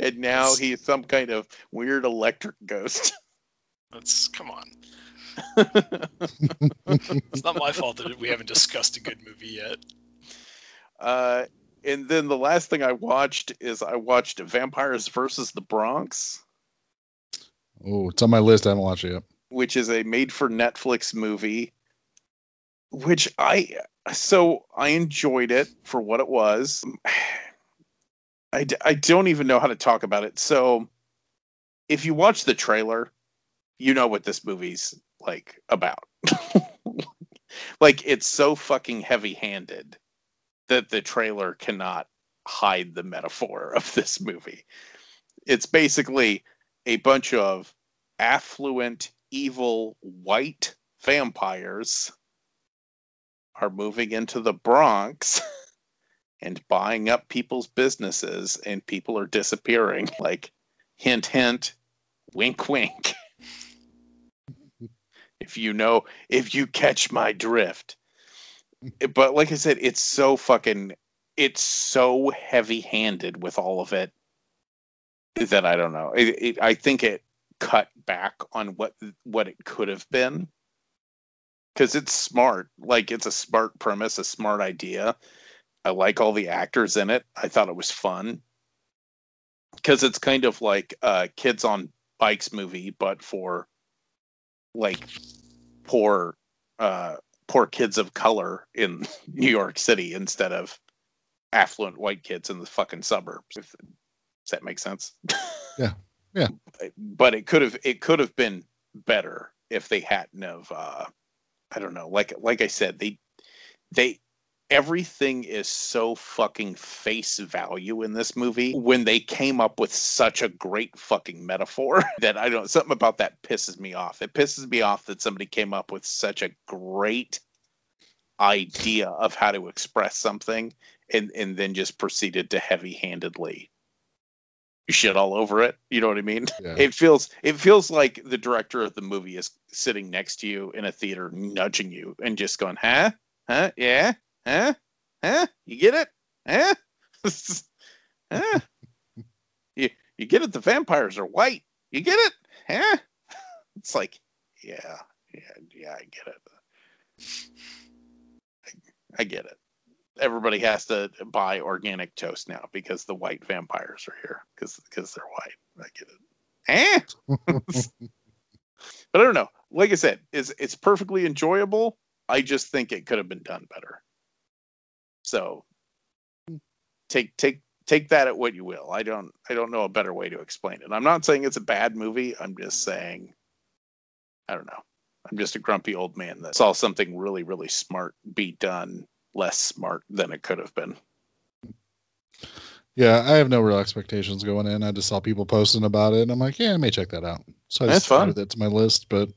And now Yes. he's some kind of weird electric ghost. That's come on. It's not my fault that we haven't discussed a good movie yet. uh, and then the last thing I watched is I watched Vampires versus the Bronx, Oh, it's on my list. I haven't watched it yet. which is a made for Netflix movie. Which I so I enjoyed it for what it was. I, I don't even know how to talk about it. So if you watch the trailer, you know what this movie's like about. like it's so fucking heavy-handed that the trailer cannot hide the metaphor of this movie. It's basically a bunch of affluent, evil, white vampires are moving into the Bronx and buying up people's businesses, and people are disappearing. Like, hint, hint, wink, wink. if you know, if you catch my drift. Eh, but like I said, it's so fucking, it's so heavy handed with all of it that I don't know. It, it, I think it cut back on what what it could have been because it's smart. Like it's a smart premise, a smart idea. I like all the actors in it. I thought it was fun because it's kind of like a kids on bikes movie, but for like poor uh poor kids of color in New York City instead of affluent white kids in the fucking suburbs. If, does that make sense? Yeah. Yeah. But it could have it could have been better if they hadn't of uh I don't know, like like I said, they they everything is so fucking face value in this movie when they came up with such a great fucking metaphor that I don't something about that pisses me off. It pisses me off that somebody came up with such a great idea of how to express something and and then just proceeded to heavy-handedly shit all over it. You know what I mean? Yeah. It feels it feels like the director of the movie is sitting next to you in a theater nudging you and just going, "Huh? Huh? Yeah? Huh? Huh? You get it? Huh? huh? You you get it? The vampires are white. You get it? Huh? It's like, yeah, yeah, yeah, I get it. I, I get it. Everybody has to buy organic toast now because the white vampires are here because because they're white. I get it. Eh? but I don't know. Like I said, it's it's perfectly enjoyable. I just think it could have been done better. So take take take that at what you will. I don't I don't know a better way to explain it. I'm not saying it's a bad movie. I'm just saying I don't know. I'm just a grumpy old man that saw something really really smart be done less smart than it could have been. Yeah, I have no real expectations going in. I just saw people posting about it, and I'm like, yeah, I may check that out. So I That's just fun. added it to my list. But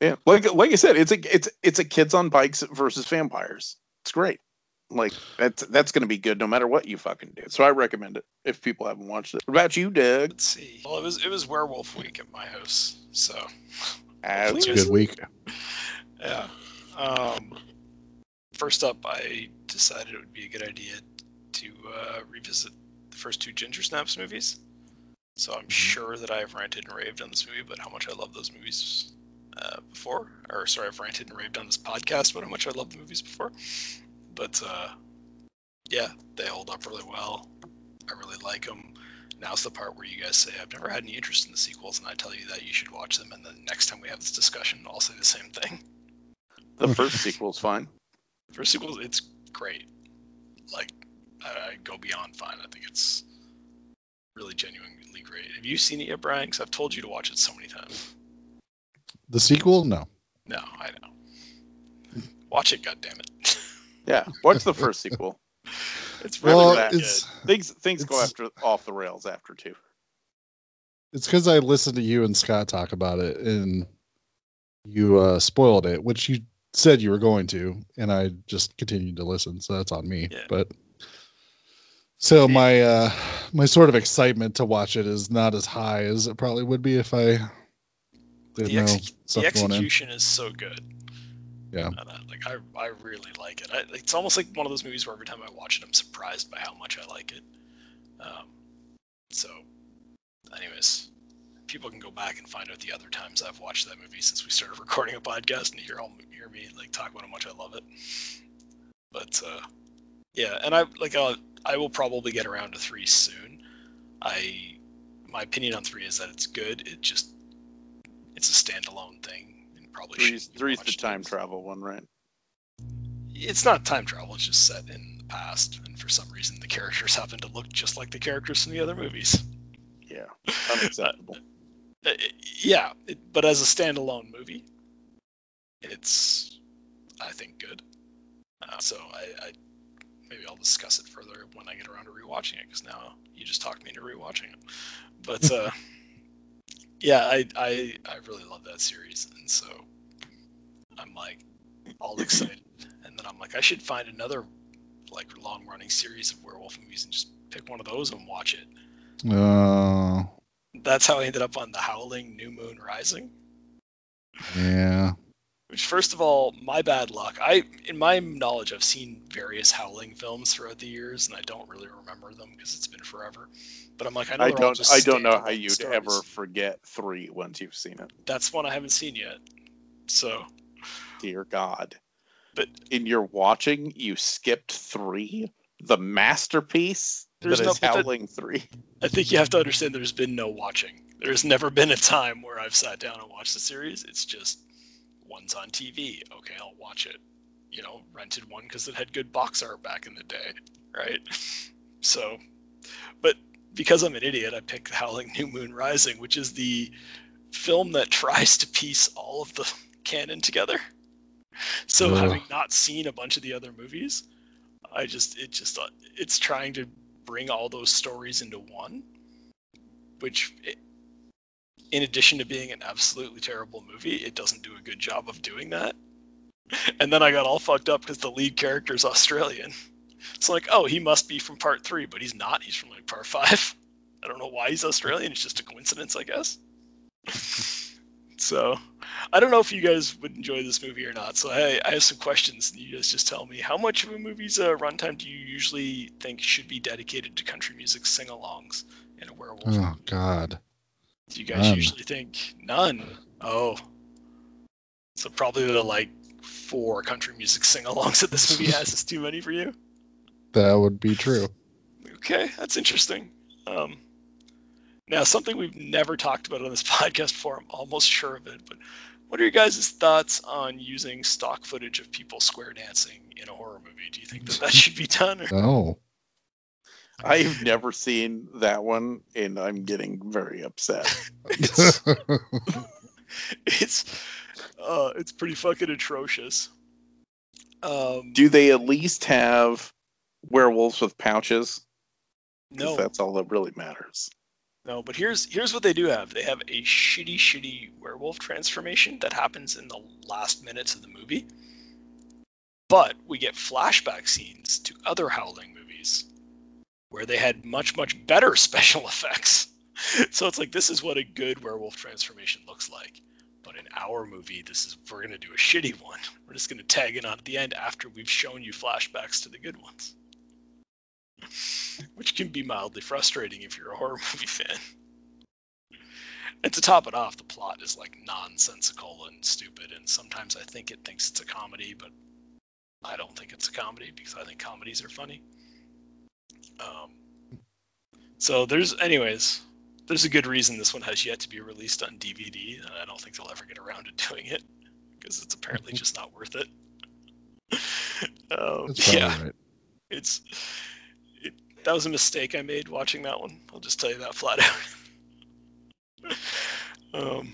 Yeah, like like I said, it's a it's it's a kids on bikes versus vampires. It's great. Like that's that's gonna be good no matter what you fucking do. So I recommend it if people haven't watched it. What about you, Doug? Let's see. Well, it was it was Werewolf Week at my house, so As it's a good week. yeah. Um, first up, I decided it would be a good idea to uh, revisit the first two Ginger Snaps movies. So I'm sure that I have ranted and raved on this movie, but how much I love those movies uh, before, or sorry, I've ranted and raved on this podcast about how much I love the movies before. But uh, yeah, they hold up really well. I really like them. Now's the part where you guys say I've never had any interest in the sequels, and I tell you that you should watch them. And then next time we have this discussion, I'll say the same thing. The first sequel's fine. For sequels, it's great. Like I, I go beyond fine. I think it's really genuinely great. Have you seen it yet, Brian? Because I've told you to watch it so many times. The sequel? No. No, I know. Watch it, goddammit. Yeah, watch the first sequel. it's really Well, that it's good. Things things go after off the rails after two. it's because I listened to you and Scott talk about it, and you uh, spoiled it, which you said you were going to, and I just continued to listen, so that's on me. Yeah. But so my uh, my sort of excitement to watch it is not as high as it probably would be if I didn't The, know stuff the execution is so good. Yeah. And I, like I, I really like it. I, it's almost like one of those movies where every time I watch it, I'm surprised by how much I like it. Um, so, anyways, people can go back and find out the other times I've watched that movie since we started recording a podcast and hear all hear me like talk about how much I love it. But uh, yeah, and I like I'll, I will probably get around to three soon. I my opinion on three is that it's good. It just it's a standalone thing and probably Three's three's the time travel one, right? it's not time travel it's just set in the past and for some reason the characters happen to look just like the characters from the other movies Yeah, unacceptable. Uh, yeah it, but as a standalone movie it's i think good. Uh, so I, I maybe i'll discuss it further when i get around to rewatching it because now you just talked me into rewatching it. But uh yeah I, I i really love that series and so i'm like all excited. And then i'm like i should find another like long running series of werewolf movies and just pick one of those and watch it. Oh, that's how I ended up on The Howling New Moon Rising. yeah. Which, first of all, my bad luck. I, in my knowledge, I've seen various Howling films throughout the years, and I don't really remember them because it's been forever. But I'm like, I know I don't just I don't know how you'd stories. ever forget three once you've seen it. That's one I haven't seen yet. So, Dear God. But- in your watching, you skipped three. The masterpiece There's that no- is but that- Howling Three. I think you have to understand there's been no watching. There's never been a time where I've sat down and watched the series. It's just one's on TV. Okay, I'll watch it. You know, rented one because it had good box art back in the day, right? So, but because I'm an idiot, I picked Howling New Moon Rising, which is the film that tries to piece all of the canon together. So, Ugh. having not seen a bunch of the other movies, I just it just uh, it's trying to bring all those stories into one, which, in addition to being an absolutely terrible movie, it doesn't do a good job of doing that. And then I got all fucked up because the lead character is Australian. It's like, oh, he must be from part three, but he's not. He's from like part five. I don't know why he's Australian. It's just a coincidence, I guess. so, I don't know if you guys would enjoy this movie or not. So, hey, I have some questions, and you guys just tell me how much of a movie's uh, runtime do you usually think should be dedicated to country music sing-alongs in a werewolf? Oh movie? God. Do you guys None. usually think none? Oh, so probably the like four country music sing-alongs that this movie has is too many for you. That would be true. Okay, that's interesting. Um, now, something we've never talked about on this podcast before, I'm almost sure of it, but what are your guys' thoughts on using stock footage of people square dancing in a horror movie? Do you think that that should be done? Or... No. I've never seen that one, and I'm getting very upset. It's, it's, uh, it's pretty fucking atrocious. Um, Do they at least have werewolves with pouches? no, that's all that really matters. No, but here's here's what they do have. They have a shitty, shitty werewolf transformation that happens in the last minutes of the movie. But we get flashback scenes to other Howling movies where they had much, much better special effects. So it's like this is what a good werewolf transformation looks like. But in our movie, this is we're gonna do a shitty one. We're just gonna tag it on at the end after we've shown you flashbacks to the good ones, which can be mildly frustrating if you're a horror movie fan. And to top it off, the plot is like nonsensical and stupid, and sometimes I think it thinks it's a comedy, but I don't think it's a comedy because I think comedies are funny. Um, so there's, anyways, there's a good reason this one has yet to be released on DVD, and I don't think they'll ever get around to doing it because it's apparently just not worth it. um, yeah, right. it's it, that was a mistake I made watching that one. I'll just tell you that flat out. um,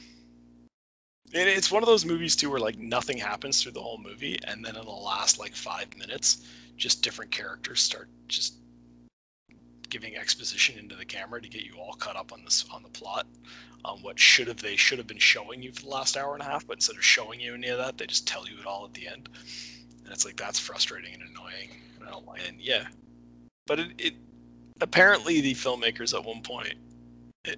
it's one of those movies too where like nothing happens through the whole movie, and then in the last like five minutes, just different characters start just giving exposition into the camera to get you all caught up on this on the plot. Um, what should have they should have been showing you for the last hour and a half, but instead of showing you any of that, they just tell you it all at the end, and it's like that's frustrating and annoying. I don't like. And yeah, but it, it apparently the filmmakers at one point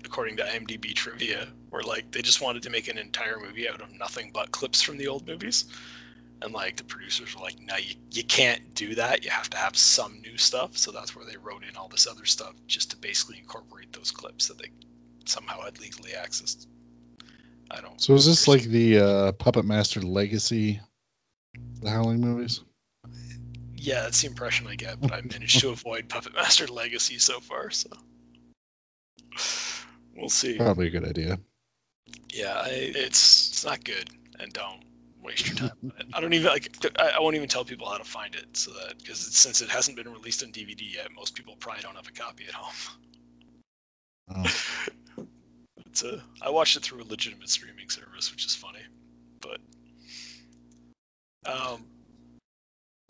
according to IMDb trivia, were like they just wanted to make an entire movie out of nothing but clips from the old movies. And like the producers were like, no, you, you can't do that. You have to have some new stuff. So that's where they wrote in all this other stuff just to basically incorporate those clips that they somehow had legally accessed. I don't. So is this like the uh, Puppet Master Legacy, the Howling movies? Yeah, that's the impression I get, but I managed to avoid Puppet Master Legacy so far, so we'll see. Probably a good idea. Yeah, I, it's it's not good, and don't waste your time. on it. I don't even like. I, I won't even tell people how to find it, so that because since it hasn't been released on DVD yet, most people probably don't have a copy at home. Oh. It's a. I watched it through a legitimate streaming service, which is funny, but um,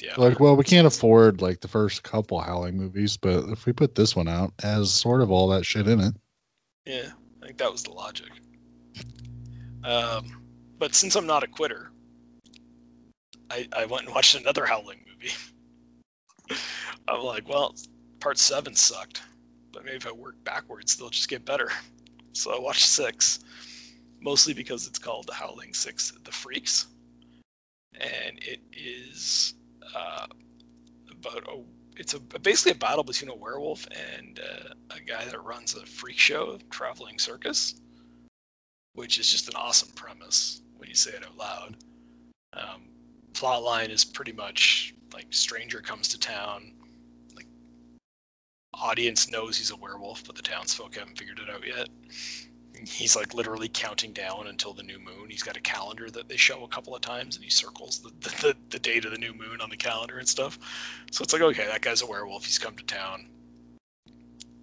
yeah, Like, well, we can't afford like the first couple Howling movies, but if we put this one out as sort of all that shit in it, Yeah, I think that was the logic. Um, but since I'm not a quitter, I, I went and watched another Howling movie. I'm like, well, part seven sucked, but maybe if I work backwards, they'll just get better. So I watched six, mostly because it's called The Howling Six: The Freaks, and it is uh, about a it's a basically a battle between a werewolf and uh, a guy that runs a freak show, traveling circus, which is just an awesome premise when you say it out loud. Um, plot line is pretty much like stranger comes to town, like audience knows he's a werewolf, but the townsfolk haven't figured it out yet. He's like literally counting down until the new moon. He's got a calendar that they show a couple of times, and he circles the, the, the date of the new moon on the calendar and stuff. So it's like, okay, that guy's a werewolf. He's come to town.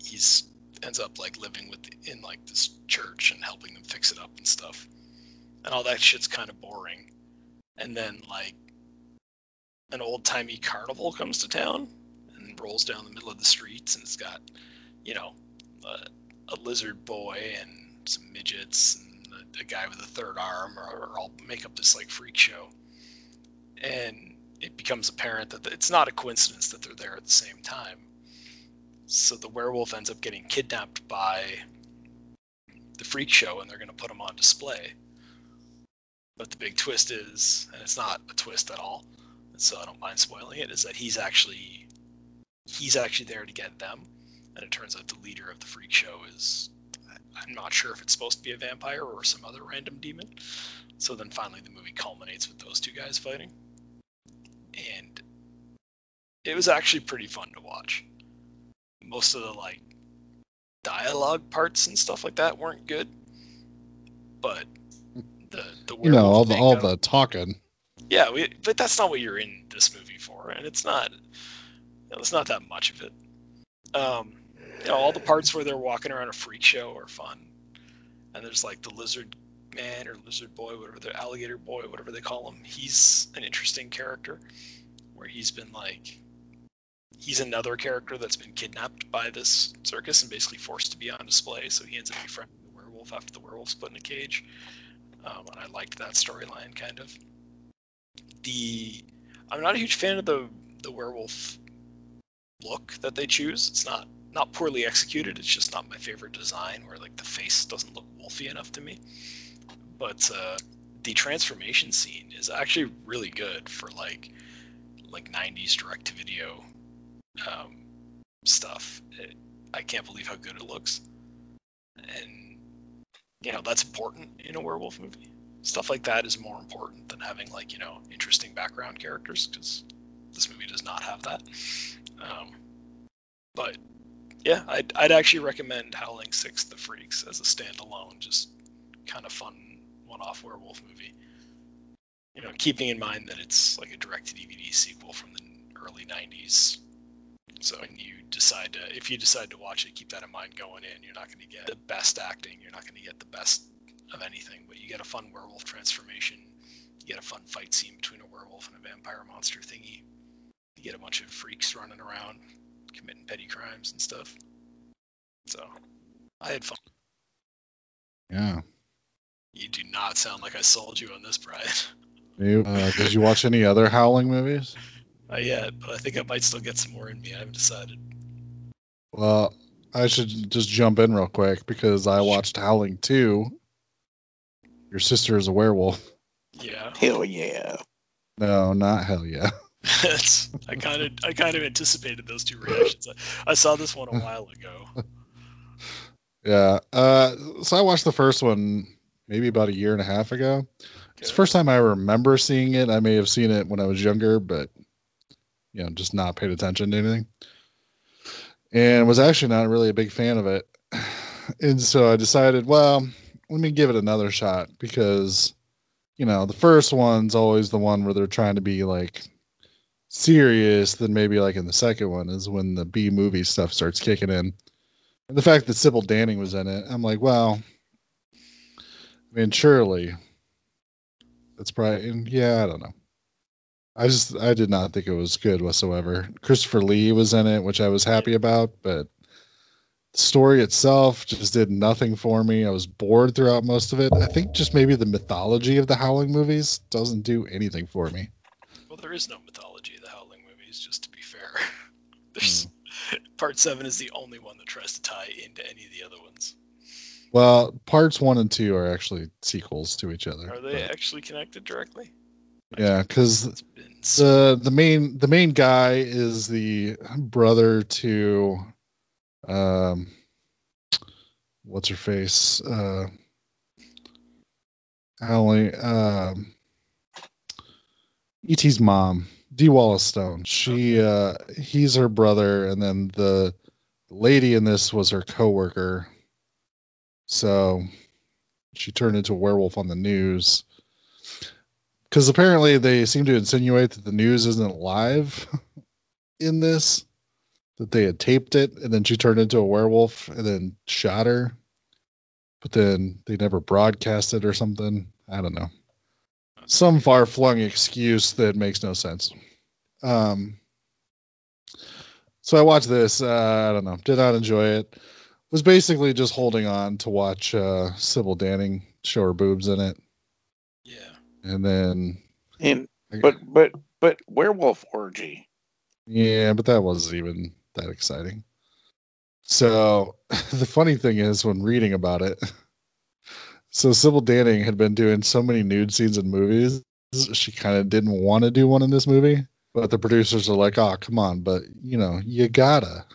He's ends up like living with in like this church and helping them fix it up and stuff. And all that shit's kind of boring. And then like an old timey carnival comes to town and rolls down the middle of the streets, and it's got, you know, a lizard boy and some midgets and a, guy with a third arm, or, or all make up this like freak show. And it becomes apparent that it's not a coincidence that they're there at the same time. So the werewolf ends up getting kidnapped by the freak show, and they're going to put him on display. But the big twist is, and it's not a twist at all, so I don't mind spoiling it, is that he's actually he's actually there to get them, and it turns out the leader of the freak show is I'm not sure if it's supposed to be a vampire or some other random demon. So then finally the movie culminates with those two guys fighting. And it was actually pretty fun to watch. Most of the like dialogue parts and stuff like that weren't good. But the the you know, all the all the talking. yeah, we, but that's not what you're in this movie for, and it's not. You know, it's not that much of it. Um, you know, all the parts where they're walking around a freak show are fun, and there's like the lizard man or lizard boy, whatever the alligator boy, whatever they call him. He's an interesting character, where he's been like, he's another character that's been kidnapped by this circus and basically forced to be on display. So he ends up befriending the werewolf after the werewolf's put in a cage. Um, and I liked that storyline kind of the I'm not a huge fan of the the werewolf look that they choose. It's not not poorly executed. It's just not my favorite design where like the face doesn't look wolfy enough to me. but uh, the transformation scene is actually really good for like like 90s direct to video um, stuff. It, I can't believe how good it looks, and you know that's important in a werewolf movie. Stuff like that is more important than having like you know interesting background characters because this movie does not have that. Um, but yeah, I'd, I'd actually recommend Howling Six: The Freaks as a standalone, just kind of fun one-off werewolf movie. You know, keeping in mind that it's like a direct-to-DVD sequel from the early '90s. So you decide to, if you decide to watch it, keep that in mind going in. You're not going to get the best acting. You're not going to get the best of anything, but you get a fun werewolf transformation. You get a fun fight scene between a werewolf and a vampire monster thingy. You get a bunch of freaks running around committing petty crimes and stuff. So I had fun. Yeah. You do not sound like I sold you on this, Brian. You, uh, did you watch any other Howling movies? Not yet, but I think I might still get some more in me. I haven't decided. Well, I should just jump in real quick because I watched Howling 2. Your sister is a werewolf. Yeah. Hell yeah. No, not hell yeah. That's, I kind of I kind of anticipated those two reactions. I, I saw this one a while ago. Yeah. Uh, so I watched the first one maybe about a year and a half ago. It's the first time I remember seeing it. I may have seen it when I was younger, but you know, just not paid attention to anything. And was actually not really a big fan of it. And so I decided, well, let me give it another shot because you know, the first one's always the one where they're trying to be like serious, than maybe like in the second one is when the B movie stuff starts kicking in. And the fact that Sybil Danning was in it, I'm like, well, I mean, surely that's probably, and yeah, I don't know. I just, I did not think it was good whatsoever. Christopher Lee was in it, which I was happy about, but the story itself just did nothing for me. I was bored throughout most of it. I think just maybe the mythology of the Howling movies doesn't do anything for me. Well, there is no mythology of the Howling movies, just to be fair. There's part seven is the only one that tries to tie into any of the other ones. Well, parts one and two are actually sequels to each other. Are they actually connected directly? Yeah, because the the main the main guy is the brother to, um, what's her face? Uh, Howling. Um, E.T.'s mom, Dee Wallace Stone. She, uh, he's her brother, and then the lady in this was her coworker. So she turned into a werewolf on the news. Because apparently they seem to insinuate that the news isn't live in this, that they had taped it, and then she turned into a werewolf and then shot her. But then they never broadcast it or something. I don't know some far flung excuse that makes no sense. Um, so I watched this. Uh, I don't know. Did not enjoy it. Was basically just holding on to watch uh, Sybil Danning show her boobs in it. Yeah. And then. And but but but werewolf orgy. Yeah, but that wasn't even that exciting. So the funny thing is, when reading about it, so Sybil Danning had been doing so many nude scenes in movies, she kind of didn't want to do one in this movie. But the producers are like, "Oh, come on!" But you know, you gotta.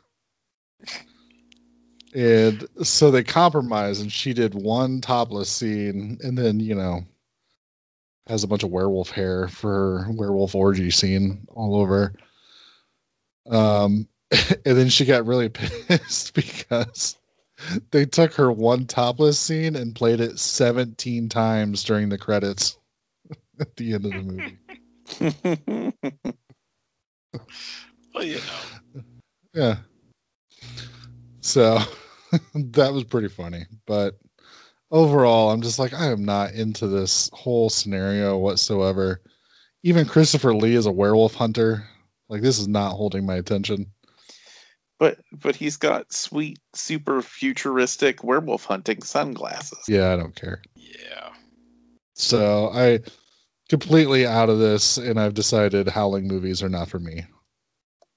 And so they compromised, and she did one topless scene, and then you know, has a bunch of werewolf hair for her werewolf orgy scene all over. Um, and then she got really pissed because they took her one topless scene and played it 17 times during the credits at the end of the movie. Well, you know. Yeah. So that was pretty funny. But overall, I'm just like, I am not into this whole scenario whatsoever. Even Christopher Lee is a werewolf hunter. Like, this is not holding my attention. But but he's got sweet, super futuristic werewolf hunting sunglasses. Yeah, I don't care. Yeah. So I completely out of this, and I've decided howling movies are not for me,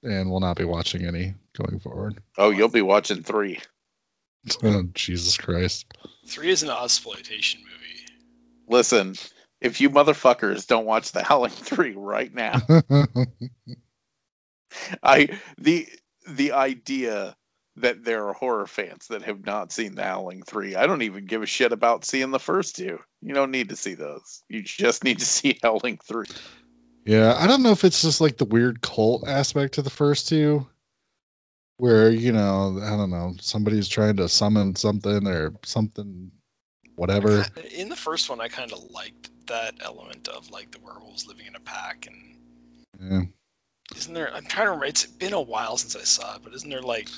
and will not be watching any going forward. Oh, you'll be watching three. Oh, Jesus Christ! Three is an exploitation movie. listen. If you motherfuckers don't watch The Howling Three right now, I the the idea that there are horror fans that have not seen The Howling Three. I don't even give a shit about seeing the first two. You don't need to see those. You just need to see Howling Three. yeah, I don't know if it's just like the weird cult aspect to the first two, where you know, I don't know, somebody's trying to summon something or something, whatever. In the first one, I kind of liked that element of like the werewolves living in a pack, and Yeah. isn't there? I'm trying to remember. It's been a while since I saw it, but isn't there like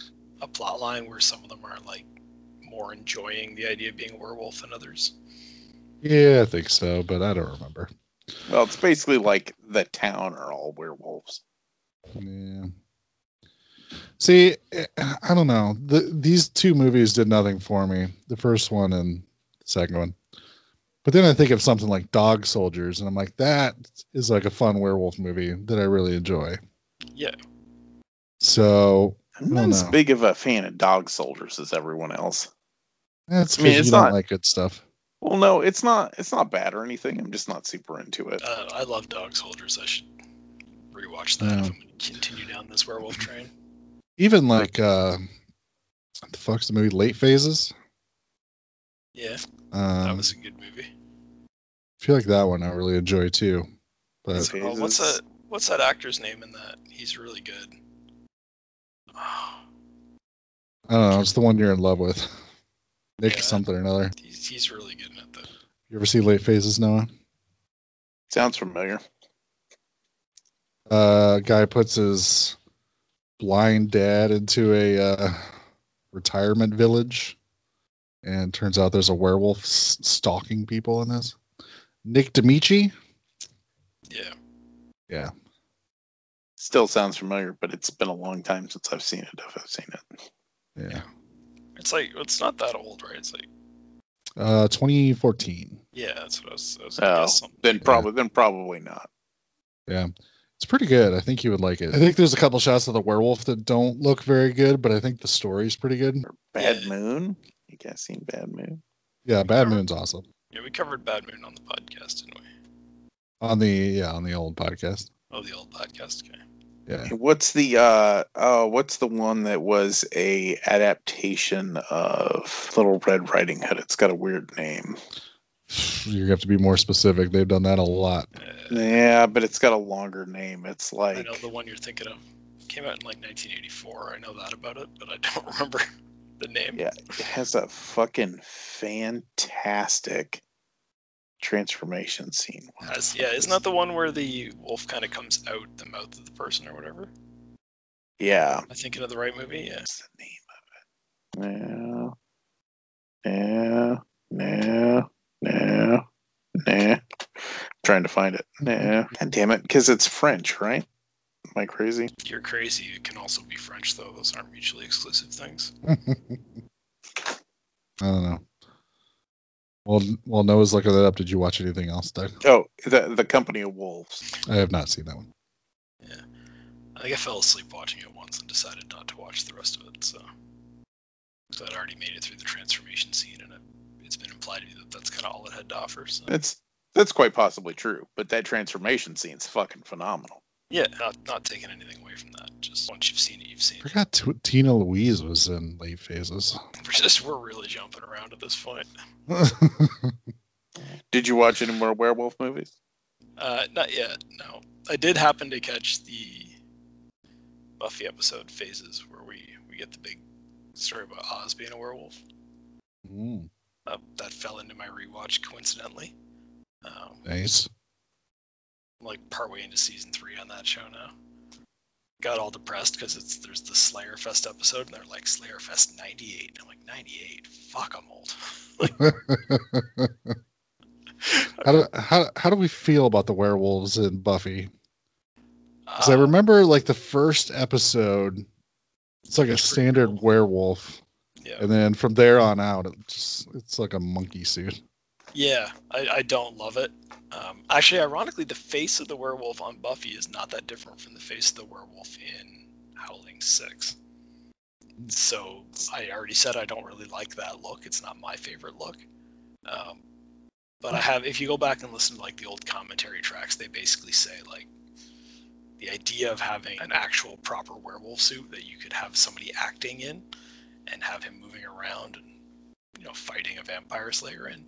a plot line where some of them are like more enjoying the idea of being a werewolf than others? Yeah, I think so, but I don't remember. Well, it's basically like the town are all werewolves. Yeah. See, I don't know. The, these two movies did nothing for me. The first one and the second one. But then I think of something like Dog Soldiers, and I'm like, that is like a fun werewolf movie that I really enjoy. Yeah, So I'm not don't as know. big of a fan of dog soldiers as everyone else. that's I mean, it's you don't like good stuff. Well, no, it's not. It's not bad or anything. I'm just not super into it. uh, I love Dog Soldiers. I should rewatch that Yeah. if I'm going to continue down this werewolf train. Even like uh the fuck's the movie Late Phases? Yeah, that Um, was a good movie. I feel like that one I really enjoy too. But Oh, what's that? What's that actor's name in that? He's really good. Oh, I don't know, it's the one you're in love with. Nick Yeah. something or another. he's, he's really good at it though. You ever see Late Phases, Noah? Sounds familiar. uh guy puts his blind dad into a uh, retirement village and turns out there's a werewolf s- stalking people in this nick Damici. Yeah, yeah Still sounds familiar, but it's been a long time since I've seen it. If I've seen it, yeah it's like it's not that old, right? It's like uh 2014 yeah, that's what I was. I was oh, guess something. then probably then probably not. yeah it's pretty good i think you would like it i think there's a couple shots of the werewolf that don't look very good but i think the story's pretty good Or Bad Yeah. Moon. You guys seen Bad Moon? yeah bad moon's awesome Yeah, we covered Bad Moon on the podcast, didn't we? on the yeah on the old podcast Oh, the old podcast. Okay. Yeah What's the uh oh what's the one that was a adaptation of Little Red Riding Hood? It's got a weird name. you have to be more specific they've done that a lot Uh, Yeah, but it's got a longer name. It's like I know the one you're thinking of. Came out in like 1984. I know that about it, but I don't remember the name. Yeah, it has a fucking fantastic transformation scene. What the Has- fuck yeah, is- isn't that the one where the wolf kind of comes out the mouth of the person or whatever? Yeah, Am I thinking of the right movie? Yeah. what's the name of it? No, no, no, no, nah. trying to find it. Nah. God damn it, because it's French, right? Am I crazy? You're crazy. It can also be French, though. Those aren't mutually exclusive things. I don't know. Well, while Noah's looking that up, did you watch anything else, Doug? Oh, the the Company of Wolves. I have not seen that one. Yeah. I think I fell asleep watching it once and decided not to watch the rest of it, so. So I'd already made it through the transformation scene, and it, it's been implied to me that that's kind of all it had to offer. So. That's that's quite possibly true, but that transformation scene's fucking phenomenal. Yeah, not not taking anything away from that. Just once you've seen it, you've seen I it. forgot T- Tina Louise was in late phases. We're just we're really jumping around at this point. Did you watch any more werewolf movies? Uh, not yet. No, I did happen to catch the Buffy episode phases where we we get the big story about Oz being a werewolf. Mm, Uh, that fell into my rewatch coincidentally. Um, nice. Like partway into season three on that show now. Got all depressed because it's there's the Slayer Fest episode and they're like Slayer Fest '98. I'm like '98. Fuck, I'm old. how do how how do we feel about the werewolves in Buffy? Because I Uh, remember like the first episode, it's like a standard cool. werewolf, Yeah, and then from there on out, it just it's like a monkey suit. Yeah. I, I don't love it. Um, actually, ironically, the face of the werewolf on Buffy is not that different from the face of the werewolf in Howling Six. So I already said I don't really like that look. It's not my favorite look. Um, But I have, if you go back and listen to like the old commentary tracks, they basically say like the idea of having an actual proper werewolf suit that you could have somebody acting in and have him moving around and you know fighting a vampire slayer in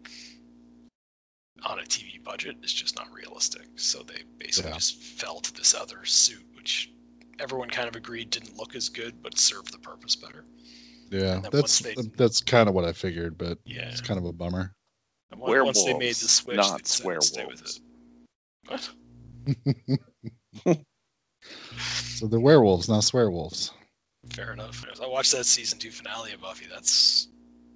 on a TV budget is just not realistic. So they basically Yeah. just fell to this other suit, which everyone kind of agreed didn't look as good but served the purpose better. Yeah, that's they- that's kind of what I figured, but Yeah. it's kind of a bummer. And on- once they made the Werewolves, switch, not they decided to stay with it. What? So they're werewolves, not swearwolves. Fair enough. I watched that season two finale of Buffy, that's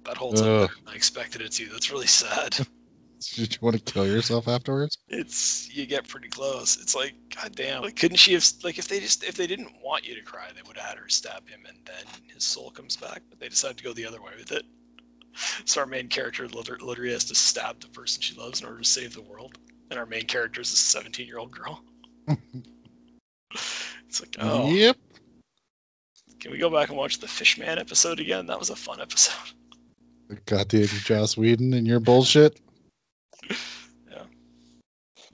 that holds up Ugh. better I expected it to. That's really sad. Did you want to kill yourself afterwards? It's you get pretty close. It's like, god damn, like couldn't she have like if they just if they didn't want you to cry, they would have had her stab him and then his soul comes back. But they decided to go the other way with it. So our main character liter- literally has to stab the person she loves in order to save the world, and our main character is a 17 year old girl. it's like, oh, Yep. can we go back and watch the Fishman episode again? That was a fun episode. Got the Joss Whedon and your bullshit.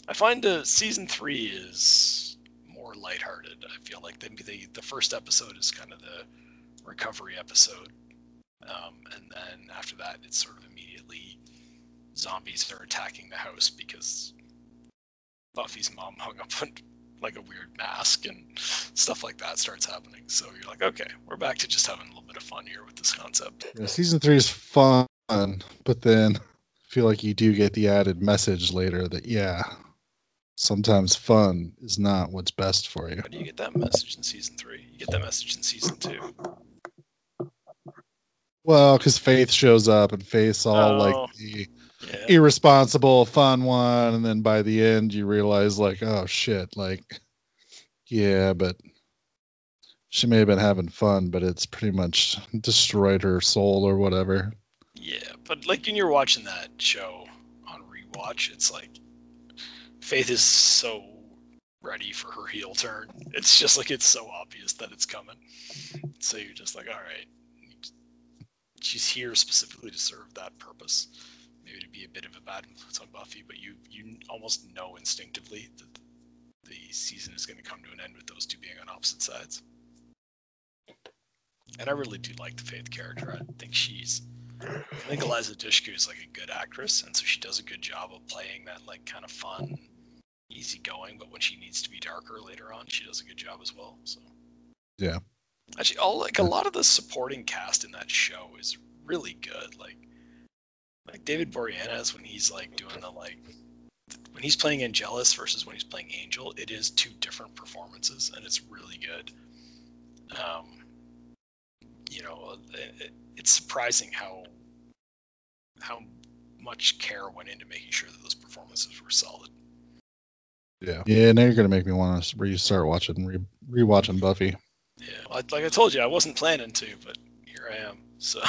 I find uh, season three is more lighthearted. I feel like the, the the first episode is kind of the recovery episode, um, and then after that, it's sort of immediately zombies are attacking the house because Buffy's mom hung up on like a weird mask and stuff like that starts happening. So you're like, okay, we're back to just having a little bit of fun here with this concept. Yeah, season three is fun, but then feel like you do get the added message later that yeah, sometimes fun is not what's best for you. How do you get that message in season three? You get that message in season two. Well, because Faith shows up and Faith's all Oh. like the Yeah. irresponsible, fun one, and then by the end you realize like, oh shit, like, yeah, but she may have been having fun, but it's pretty much destroyed her soul or whatever. Yeah, but like when you're watching that show on rewatch, it's like Faith is so ready for her heel turn. It's just like it's so obvious that it's coming. So you're just like, all right, she's here specifically to serve that purpose. Maybe to be a bit of a bad influence on Buffy, but you you almost know instinctively that the season is going to come to an end with those two being on opposite sides. And I really do like the Faith character. I think she's I think Eliza Dushku is like a good actress, and so she does a good job of playing that like kind of fun, easygoing. But when she needs to be darker later on, she does a good job as well. So Yeah. actually, all like a lot of the supporting cast in that show is really good. Like like David Boreanaz when he's like doing the like when he's playing Angelus versus when he's playing Angel, it is two different performances, and it's really good. Um, you know, it, it- it's surprising how how much care went into making sure that those performances were solid. Yeah. Yeah. Now you're gonna make me want to restart watching, re- rewatching Buffy. Yeah, like, like I told you, I wasn't planning to, but here I am. So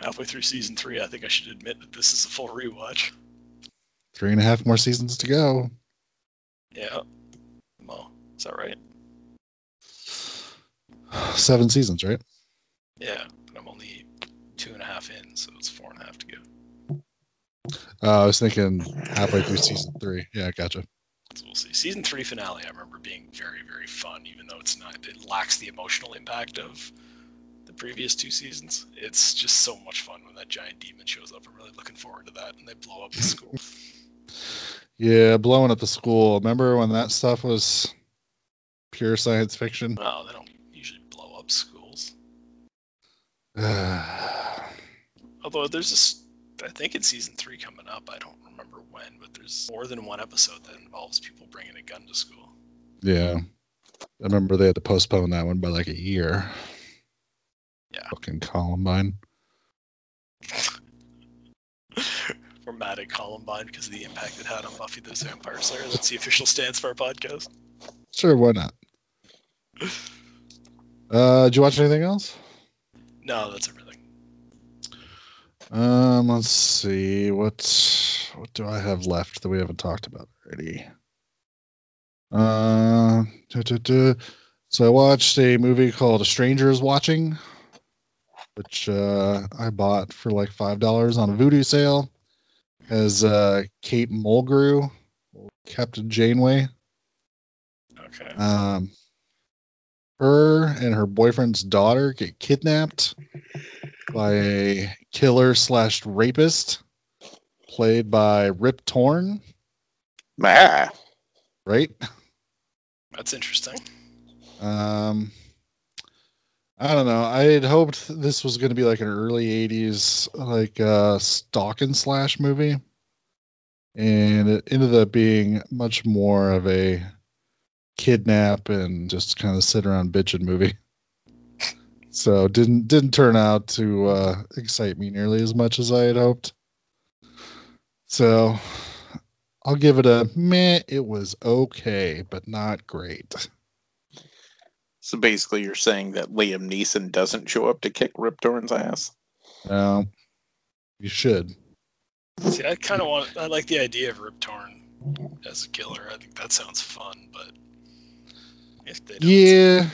halfway through season three, I think I should admit that this is a full rewatch. Three and a half more seasons to go. Yeah. Well, is that right? Seven seasons, right? Yeah, but I'm only two and a half in, so it's four and a half to go. Uh, I was thinking halfway through season three. Yeah, gotcha. So we'll see. Season three finale, I remember being very, very fun, even though it's not. It lacks the emotional impact of the previous two seasons. It's just so much fun when that giant demon shows up. I'm really looking forward to that, and they blow up the school. Yeah, blowing up the school. Remember when that stuff was pure science fiction? no, they don't usually blow up schools. yeah, Although there's this, I think in season three coming up. I don't remember when, but there's more than one episode that involves people bringing a gun to school. Yeah, I remember they had to postpone that one by like a year. Yeah. Fucking Columbine. We're mad at Columbine because of the impact it had on Buffy the Vampire Slayer. That's the official stance for our podcast. Sure, why not? Uh, did you watch anything else? No, that's everything. Um, let's see. What what do I have left that we haven't talked about already? Uh, duh, duh, duh. so I watched a movie called A Stranger is Watching. which uh, I bought for like five dollars on a Vudu sale. Has uh, Kate Mulgrew, Captain Janeway. Okay. Um, her and her boyfriend's daughter get kidnapped by a killer slash rapist played by Rip Torn, Ah, right? That's interesting. Um, I don't know. I had hoped this was going to be like an early '80s like uh, stalk and slash movie, and it ended up being much more of a kidnap and just kind of sit around bitching movie. So didn't didn't turn out to uh, excite me nearly as much as I had hoped. So I'll give it a meh. It was okay, but not great. so basically, you're saying that Liam Neeson doesn't show up to kick Rip Torn's ass? No, you should. See, I kind of want. I like the idea of Rip Torn as a killer. I think that sounds fun, but if they don't, Yeah,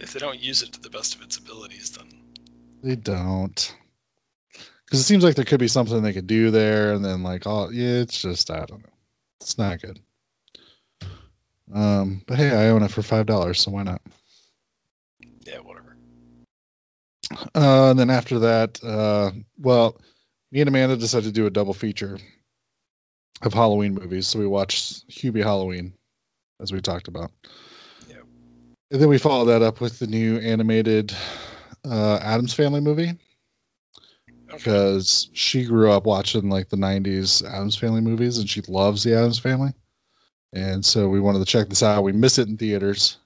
if they don't use it to the best of its abilities, then they don't. Because it seems like there could be something they could do there, and then like, oh, yeah, it's just I don't know. It's not good. Um, but hey, I own it for five dollars, so why not? yeah, whatever. Uh, and then after that, uh, well, me and Amanda decided to do a double feature of Halloween movies. So we watched Hubie Halloween, as we talked about. And then we followed that up with the new animated uh, Addams Family movie Okay. because she grew up watching like the 90s Addams Family movies and she loves the Addams Family. And so we wanted to check this out. We missed it in theaters.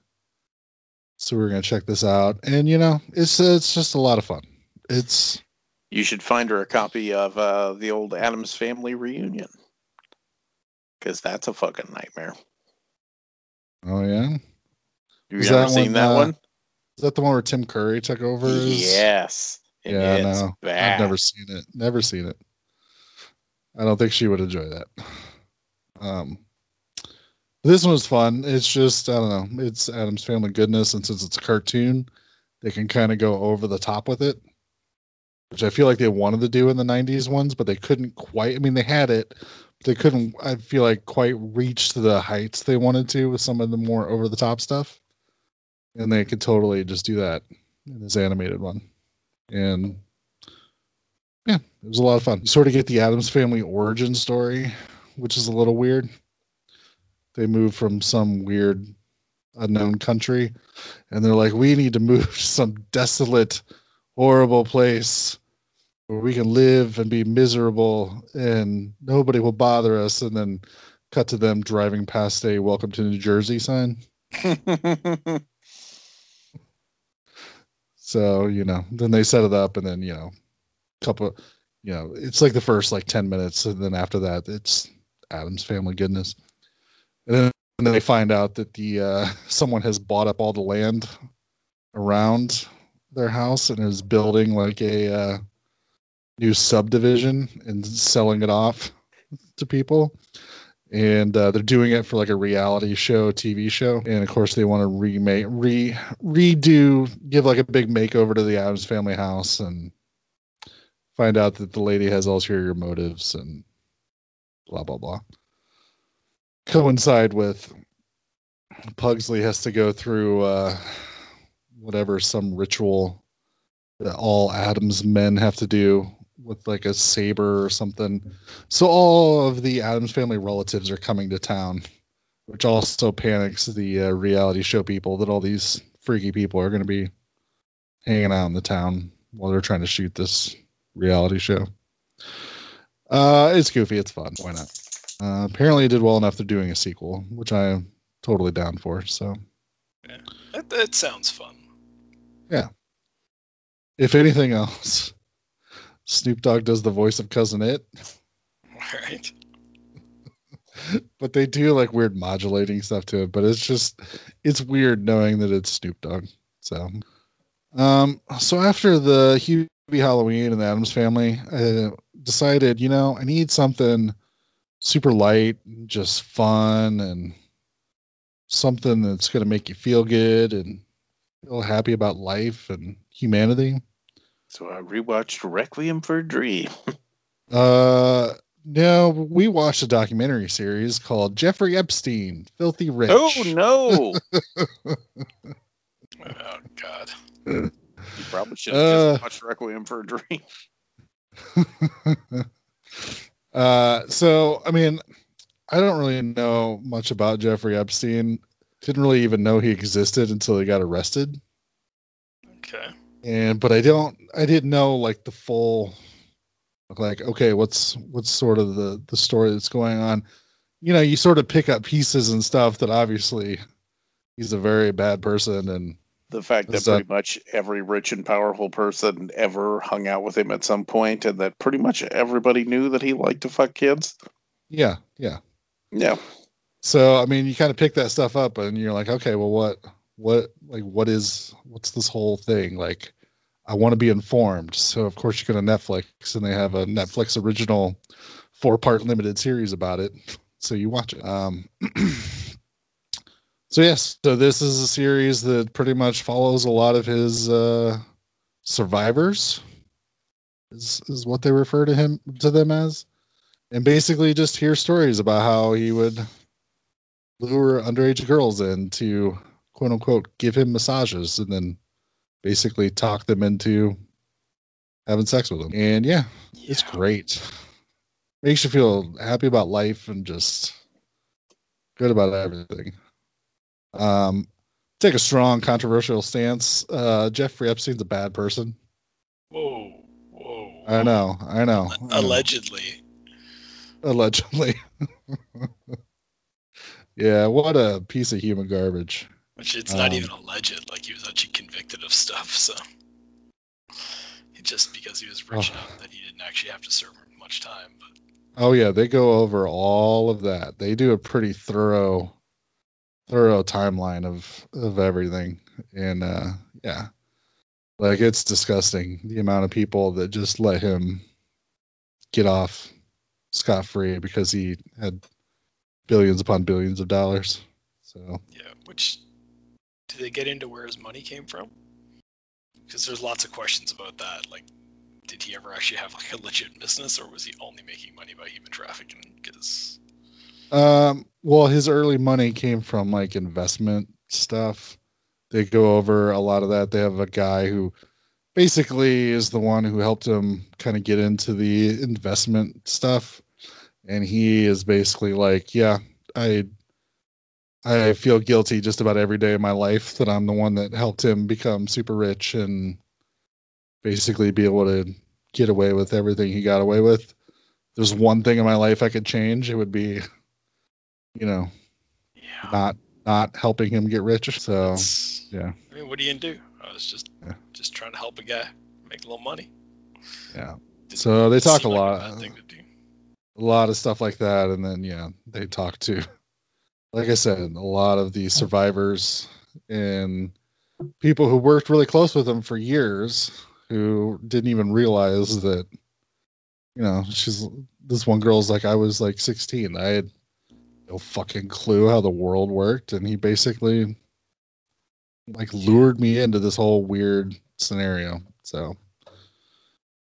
So we are going to check this out. And you know, it's it's just a lot of fun. It's You should find her a copy of uh, the old Addams Family reunion. Because that's a fucking nightmare. oh yeah. You Is ever that seen one, that uh, one? Is that the one where Tim Curry took over? Yes. Yeah, know. bad. I've never seen it. Never seen it. I don't think she would enjoy that. Um, this one was fun. It's just I don't know. It's Addams Family goodness, and since it's a cartoon, they can kind of go over the top with it, which I feel like they wanted to do in the '90s ones, but they couldn't quite. I mean, they had it, but they couldn't. I feel like quite reach the heights they wanted to with some of the more over the top stuff, and they could totally just do that in this animated one and yeah, it was a lot of fun. You sort of get the Addams family origin story, which is a little weird. They move from some weird unknown country, and they're like, "We need to move to some desolate, horrible place where we can live and be miserable, and nobody will bother us." And then cut to them driving past a "Welcome to New Jersey" sign. So, you know, then they set it up and then, you know, couple you know, it's like the first like 10 minutes and then after that it's Addams family goodness. And then, and then they find out that the uh someone has bought up all the land around their house and is building like a uh new subdivision and selling it off to people and uh, they're doing it for like a reality show tv show. And of course they want to remake re redo give like a big makeover to the addams family house and find out that the lady has ulterior motives and blah blah blah. Coincide with pugsley has to go through uh whatever some ritual that all addams men have to do with like a saber or something so all of the Addams family relatives are coming to town, which also panics the uh, reality show people that all these freaky people are going to be hanging out in the town while they're trying to shoot this reality show. Uh, it's goofy. It's fun. Why not? Uh, apparently, it did well enough. They're doing a sequel, which I am totally down for. So, That, that sounds fun. Yeah. If anything else, Snoop Dogg does the voice of Cousin It. All right. but they do like weird modulating stuff to it but it's just it's weird knowing that it's snoop dogg so um so after the hubie halloween and the addams family i decided you know i need something super light and just fun and something that's going to make you feel good and feel happy about life and humanity So I rewatched Requiem for a Dream. Uh, no, we watched a documentary series called Jeffrey Epstein, Filthy Rich. Oh no! Oh God. you probably should have Uh. just watched Requiem for a Dream. uh, so I mean, I don't really know much about Jeffrey Epstein. Didn't really even know he existed until he got arrested. Okay. And but I don't I didn't know like the full like okay what's what's sort of the the story that's going on you know you sort of pick up pieces and stuff that obviously he's a very bad person and The fact that- pretty much every rich and powerful person ever hung out with him at some point, and that pretty much everybody knew that he liked to fuck kids. yeah yeah Yeah. so I mean you kind of pick that stuff up and you're like okay well what what like what is what's this whole thing like I want to be informed. So of course you go to Netflix and they have a Netflix original four part limited series about it. So you watch it. Um so yes so this is a series that pretty much follows a lot of his uh survivors is is what they refer to him to them as and basically just hear stories about how he would lure underage girls in to quote unquote give him massages and then basically talk them into having sex with them. and yeah it's great makes you feel happy about life and just good about everything um take a strong controversial stance uh jeffrey epstein's a bad person Whoa. Whoa. i know i know I know. Allegedly. allegedly yeah what a piece of human garbage Which it's not Um, even alleged. Like he was actually convicted of stuff. So just because he was rich Oh. enough that he didn't actually have to serve much time. But Oh yeah, they go over all of that. They do a pretty thorough thorough timeline of of everything. And uh yeah. Like it's disgusting the amount of people that just let him get off scot free because he had billions upon billions of dollars. So yeah, which do they get into where his money came from? Because there's lots of questions about that. Like, did he ever actually have like a legit business, or was he only making money by human trafficking? Because Um, well, his early money came from like investment stuff. They go over a lot of that. They have a guy who basically is the one who helped him kind of get into the investment stuff. And he is basically like, yeah, I I feel guilty just about every day of my life that I'm the one that helped him become super rich and basically be able to get away with everything he got away with. There's one thing in my life I could change, it would be you know, yeah, not not helping him get rich. So it's- yeah. I mean, what are you gonna do? I was just Yeah. just trying to help a guy make a little money. yeah, Didn't So they talk a like lot. bad thing to do. a lot of stuff like that, and then yeah, they talk to, like I said, a lot of the survivors and people who worked really close with him for years who didn't even realize that, you know, she's this one girl's like I was like 16, I had no fucking clue how the world worked, and he basically like lured me into this whole weird scenario. So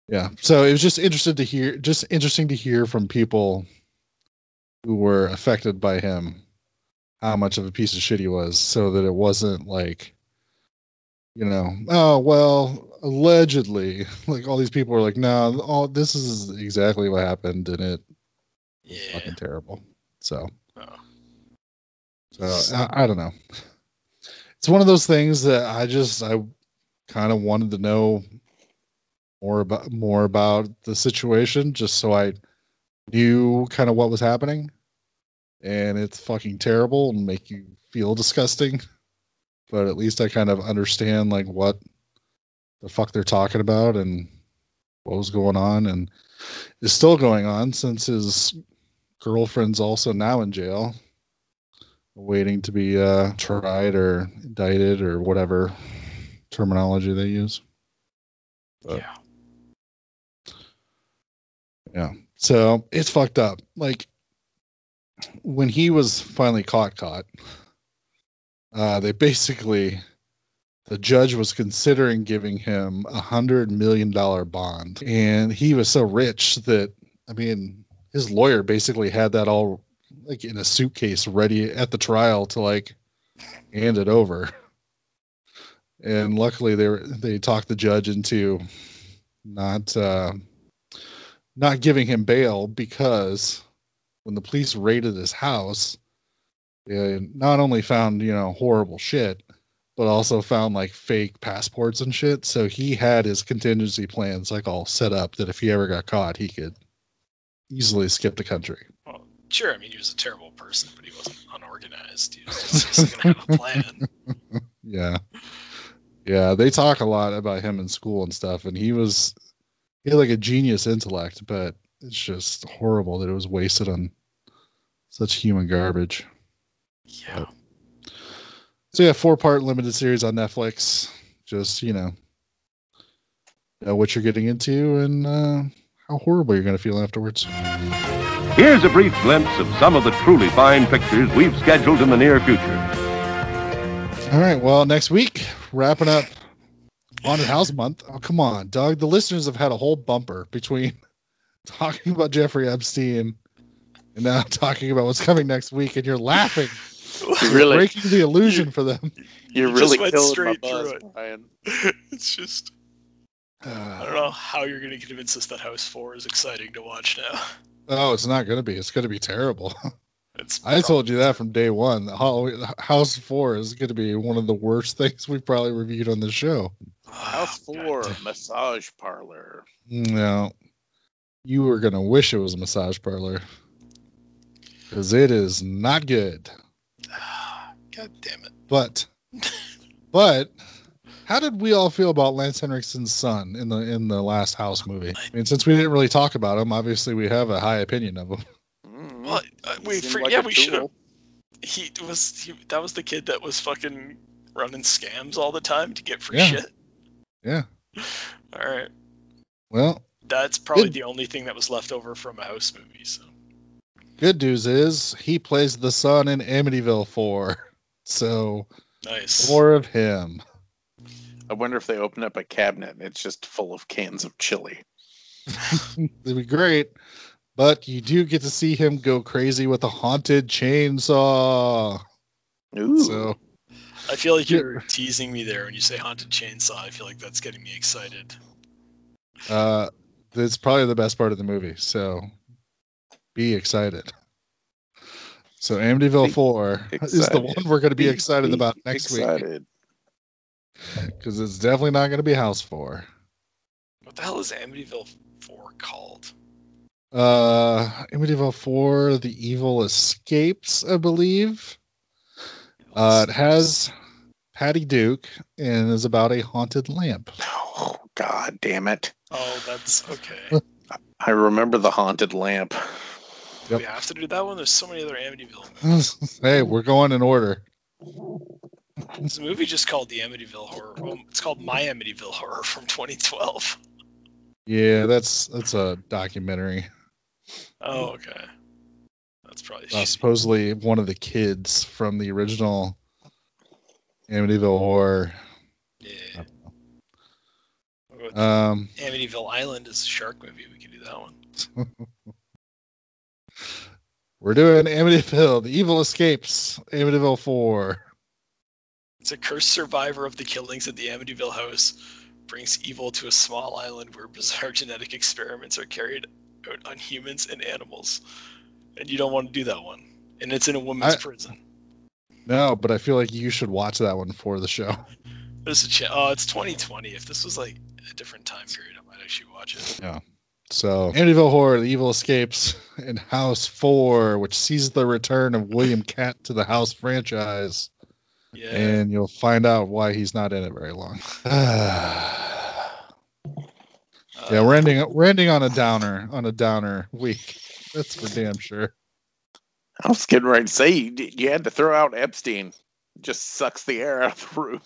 yeah, so it was just interested to hear, just interesting to hear from people who were affected by him how much of a piece of shit he was, so that it wasn't like, you know, oh well, allegedly, like all these people are like, no, all this is exactly what happened, and it Yeah. fucking terrible. So. Oh. So I, I don't know. It's one of those things that I just I kind of wanted to know more about more about the situation, just so I knew kind of what was happening. And it's fucking terrible and make you feel disgusting. But at least I kind of understand like what the fuck they're talking about and what was going on and is still going on since his girlfriend's also now in jail waiting to be uh, tried or indicted or whatever terminology they use. But- yeah. Yeah. So it's fucked up. Like when he was finally caught, caught, uh, they basically the judge was considering giving him a hundred million dollar bond, and he was so rich that I mean, his lawyer basically had that all like in a suitcase ready at the trial to like hand it over. And luckily, they were, they talked the judge into not uh, not giving him bail because when the police raided his house, they not only found you know horrible shit, but also found like fake passports and shit. So he had his contingency plans like all set up that if he ever got caught, he could easily skip the country. Well, sure. I mean, he was a terrible person, but he wasn't unorganized. He was just going to have a plan. Yeah. Yeah, they talk a lot about him in school and stuff, and he was he had like a genius intellect, but it's just horrible that it was wasted on such human garbage. Yeah. So yeah, four part limited series on Netflix. Just you know, know what you're getting into and uh, how horrible you're going to feel afterwards. Here's a brief glimpse of some of the truly fine pictures we've scheduled in the near future. All right. Well, next week, wrapping up Haunted House Month. Oh, come on, Doug. The listeners have had a whole bumper between talking about Jeffrey Epstein and now talking about what's coming next week, and you're laughing. You're really, breaking the illusion for them. you're You really just went killing my straight buzz, through it. Brian. it's just. I don't know how you're going to convince us that House 4 is exciting to watch now. Oh, it's not going to be. It's going to be terrible. It's I told you that from day one. The House Four is going to be one of the worst things we've probably reviewed on the show. House four, massage parlor. No, you were going to wish it was a massage parlor because it is not good. God damn it. But, but, how did we all feel about Lance Henriksen's son in the in the last House movie? I mean, since we didn't really talk about him, obviously we have a high opinion of him. Mm, Well, uh, we for, like yeah, we should have. He was he, that was the kid that was fucking running scams all the time to get free Yeah. shit. Yeah. All right, Well, that's probably Good. the only thing that was left over from a house movie. So good news is he plays the son in Amityville Four, so nice. more of him. I wonder if they open up a cabinet and it's just full of cans of chili. It'd be great. But you do get to see him go crazy with a haunted chainsaw. Ooh. So I feel like you're teasing me there when you say haunted chainsaw. I feel like that's getting me excited. uh that's probably the best part of the movie. So be excited. So Amityville Be 4 is the one we're going to be, Be- excited be about next week because it's definitely not going to be House 4. What the hell is Amityville 4 called? Uh Amityville 4 The Evil Escapes, I believe. Uh it has Patty Duke and is about a haunted lamp. Oh, God damn it. Oh, that's okay. I remember the haunted lamp. Yep. We have to do that one. There's so many other Amityville. hey, we're going in order. A movie just called The Amityville Horror. Well, it's called My Amityville Horror from 2012. Yeah, that's that's a documentary. Oh, okay. That's probably Uh, supposedly one of the kids from the original Amityville horror. Yeah. Um, Amityville Island is a shark movie. We could do that one. we're doing Amityville, The Evil Escapes, Amityville 4. It's a cursed survivor of the killings at the Amityville house brings evil to a small island where bizarre genetic experiments are carried out on humans and animals. And you don't want to do that one. And it's in a woman's I- prison. No, but I feel like you should watch that one for the show. There's a ch- oh, it's 2020. If this was like a different time period, I might actually watch it. So, Amityville Horror, The Evil Escapes, and House 4, which sees the return of William Katt to the House franchise. Yeah. And you'll find out why he's not in it very long. yeah, Uh, we're ending we're ending on a downer on a downer week. That's for damn sure. I was getting ready to say you, you had to throw out Epstein. Just sucks the air out of the room.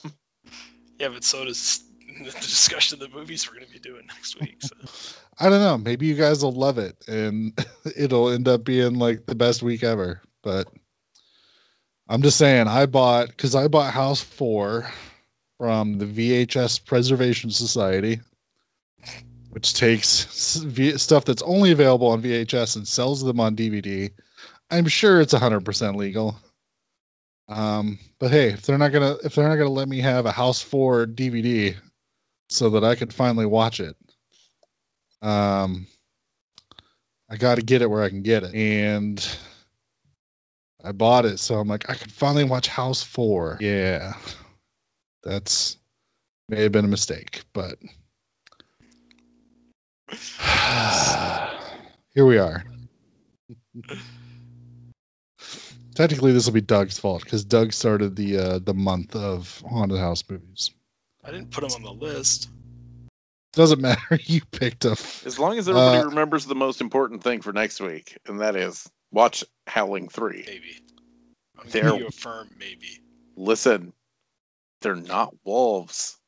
Yeah, but so does the discussion of the movies we're going to be doing next week. So. I don't know. Maybe you guys will love it and it'll end up being like the best week ever. But I'm just saying, I bought because I bought House Four from the VHS Preservation Society, which takes v- stuff that's only available on VHS and sells them on DVD. I'm sure it's 100% legal. Um, but hey, if they're not gonna if they're not gonna let me have a House Four DVD so that I can finally watch it, um, I got to get it where I can get it, and I bought it, so I'm like, I can finally watch House Four. Yeah, that's may have been a mistake, but here we are. Technically, this will be Doug's fault because Doug started the uh, the month of haunted house movies. I didn't put them on the list. Doesn't matter. You picked up. As long as everybody Uh, remembers the most important thing for next week, and that is watch Howling 3. Maybe. I'm There- giving you a firm maybe. Listen, they're not wolves.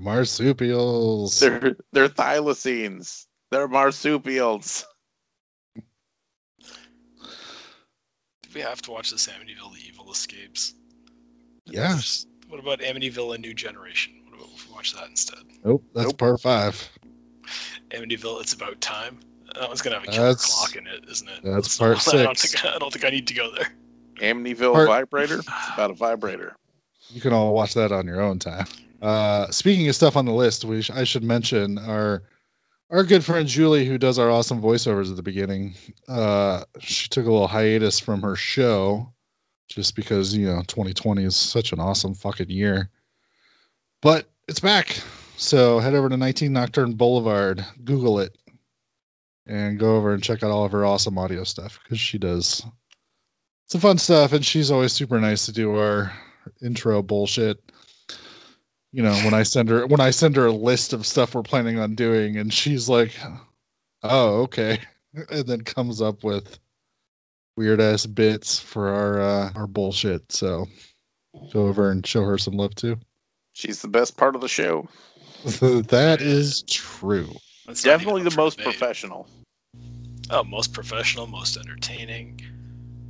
marsupials. They're they're thylacines. They're marsupials. Do we have to watch this Amityville: The Evil Escapes? Yes. What about Amityville: A New Generation? Watch that instead? Nope, that's Nope. part five. Amityville: It's About Time. That one's gonna have a killer That's- clock in it, isn't it? that's So part I don't six. think I don't think I need to go there. Amityville Part- vibrator. It's about a vibrator. You can all watch that on your own time. Uh, speaking of stuff on the list, we sh- I should mention our our good friend Julie, who does our awesome voiceovers at the beginning. Uh, she took a little hiatus from her show just because you know 2020 is such an awesome fucking year. But it's back, so head over to 19 Nocturne Boulevard, Google it, and go over and check out all of her awesome audio stuff because she does some fun stuff, and she's always super nice to do our intro bullshit. You know, when I send her when I send her a list of stuff we're planning on doing, and she's like, "Oh, okay," and then comes up with weird ass bits for our uh, our bullshit. So go over and show her some love too. She's the best part of the show. that is true. That's Definitely the most debate. professional. Oh, most professional, most entertaining.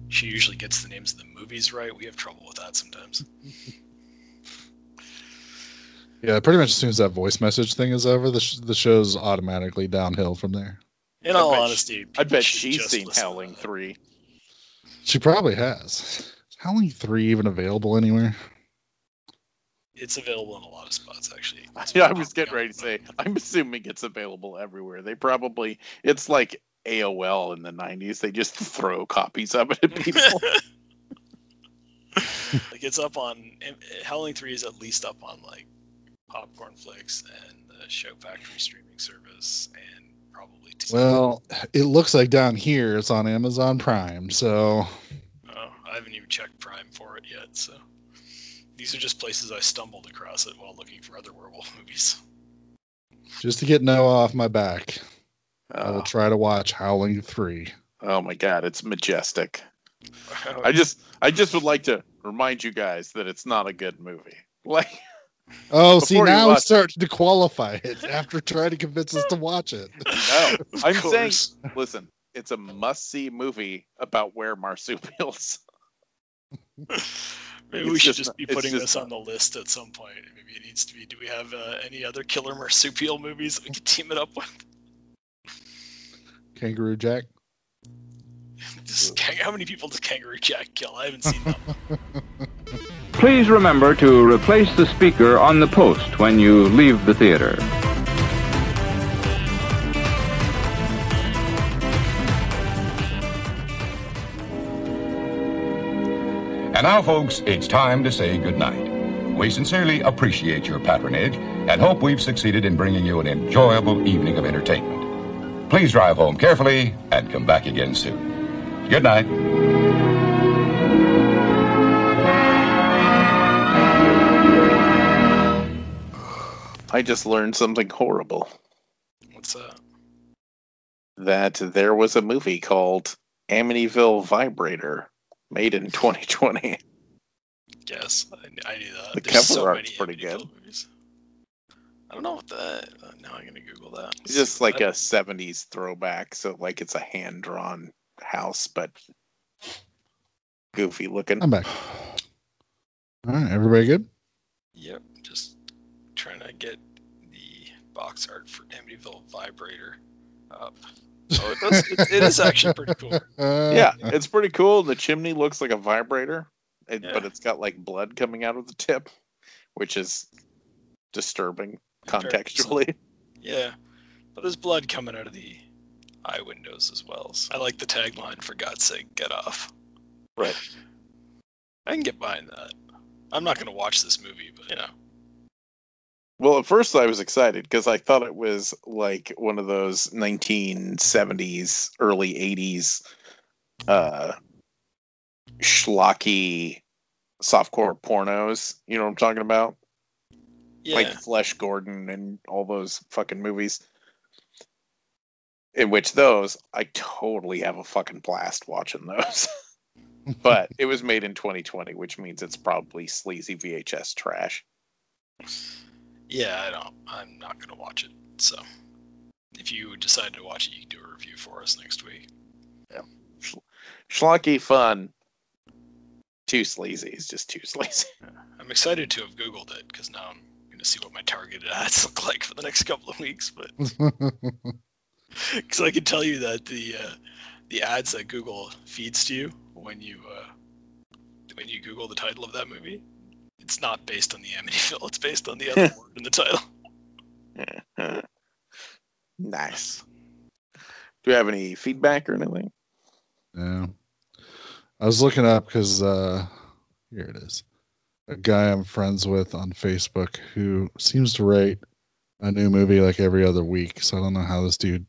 She usually gets the names of the movies right. We have trouble with that sometimes. Yeah, pretty much as soon as that voice message thing is over, the sh- the show's automatically downhill from there. In I all bet she- honesty, I bet she's seen Howling 3. She probably has. Is Howling three even available anywhere? It's available in a lot of spots, actually. Yeah, I was getting ready to say, I'm assuming it's available everywhere. They probably, it's like AOL in the 90s. They just throw copies of it at people. like it's up on Howling Three is at least up on like Popcornflix and the Shout Factory streaming service, and probably. T- Well, it looks like down here it's on Amazon Prime. So oh, I haven't even checked Prime for it yet. So these are just places I stumbled across it while looking for other werewolf movies. just to get Noah off my back, I will Oh, try to watch Howling three. oh my God, it's majestic. I just, I just would like to remind you guys that it's not a good movie. Like, Oh, see now watch- it's starting to qualify it after trying to convince us to watch it. no, I'm saying, listen, it's a must-see movie about where marsupials. Maybe It's we should just just not- be putting just this not- on the list at some point. Maybe it needs to be. Do we have uh, any other killer marsupial movies we could team it up with? Kangaroo Jack. Just, how many people does Kangaroo Jack kill? I haven't seen that. Please remember to replace the speaker on the post when you leave the theater. And now, folks, it's time to say goodnight. We sincerely appreciate your patronage and hope we've succeeded in bringing you an enjoyable evening of entertainment. Please drive home carefully and come back again soon. Good night. I just learned something horrible. What's that? That there was a movie called Amityville Vibrator, made in 2020. Yes, I, I knew that. The There's cover so art's pretty good. Movies. I don't know what that. Uh, now I'm gonna Google that. It's just like a 70s throwback, so like it's a hand drawn house, but goofy looking. I'm back. All right, everybody good? Yep, just trying to get the box art for Amityville Vibrator up. Oh, it, does, it, it is actually pretty cool. yeah, it's pretty cool. The chimney looks like a vibrator, it, Yeah. but it's got like blood coming out of the tip, which is disturbing contextually. Yeah, but there's blood coming out of the eye windows as well. So I like the tagline, for God's sake, get off. Right. I can get behind that. I'm not going to watch this movie, but, you know. Well, at first I was excited because I thought it was like one of those 1970s, early 80s, uh, schlocky softcore pornos. You know what I'm talking about? Yeah. Like Flesh Gordon and all those fucking movies. In which those, I totally have a fucking blast watching those. but it was made in 2020, which means it's probably sleazy VHS trash. Yeah, I don't. I'm not going to watch it. So if you decide to watch it, you can do a review for us next week. Yeah. Schlocky fun. Too sleazy. It's just too sleazy. I'm excited to have Googled it because now I'm going to see what my targeted ads look like for the next couple of weeks. But because I can tell you that the uh, the ads that Google feeds to you when you uh, when you Google the title of that movie, it's not based on the Amityville. It's based on the other word in the title. nice. Do you have any feedback or anything? Yeah. I was looking up because uh, here it is. A guy I'm friends with on Facebook who seems to rate a new movie like every other week. So I don't know how this dude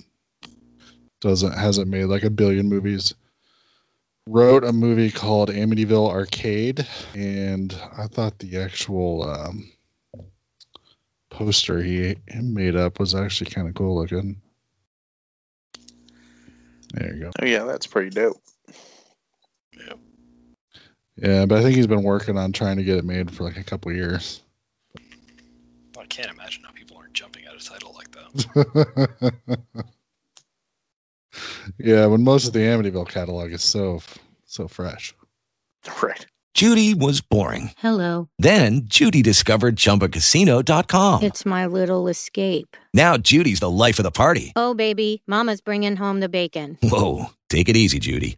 doesn't hasn't made like a billion movies. Wrote a movie called Amityville Arcade, and I thought the actual um, poster he he made up was actually kind of cool looking. There you go. Oh yeah, that's pretty dope. Yeah. Yeah, but I think he's been working on trying to get it made for like a couple years. I can't imagine how people aren't jumping at a title like that. yeah, when most of the Amityville catalog is so so fresh. Right. Judy was boring. Hello. Then Judy discovered ChumbaCasino.com. It's my little escape. Now Judy's the life of the party. Oh, baby, Mama's bringing home the bacon. Whoa, take it easy, Judy.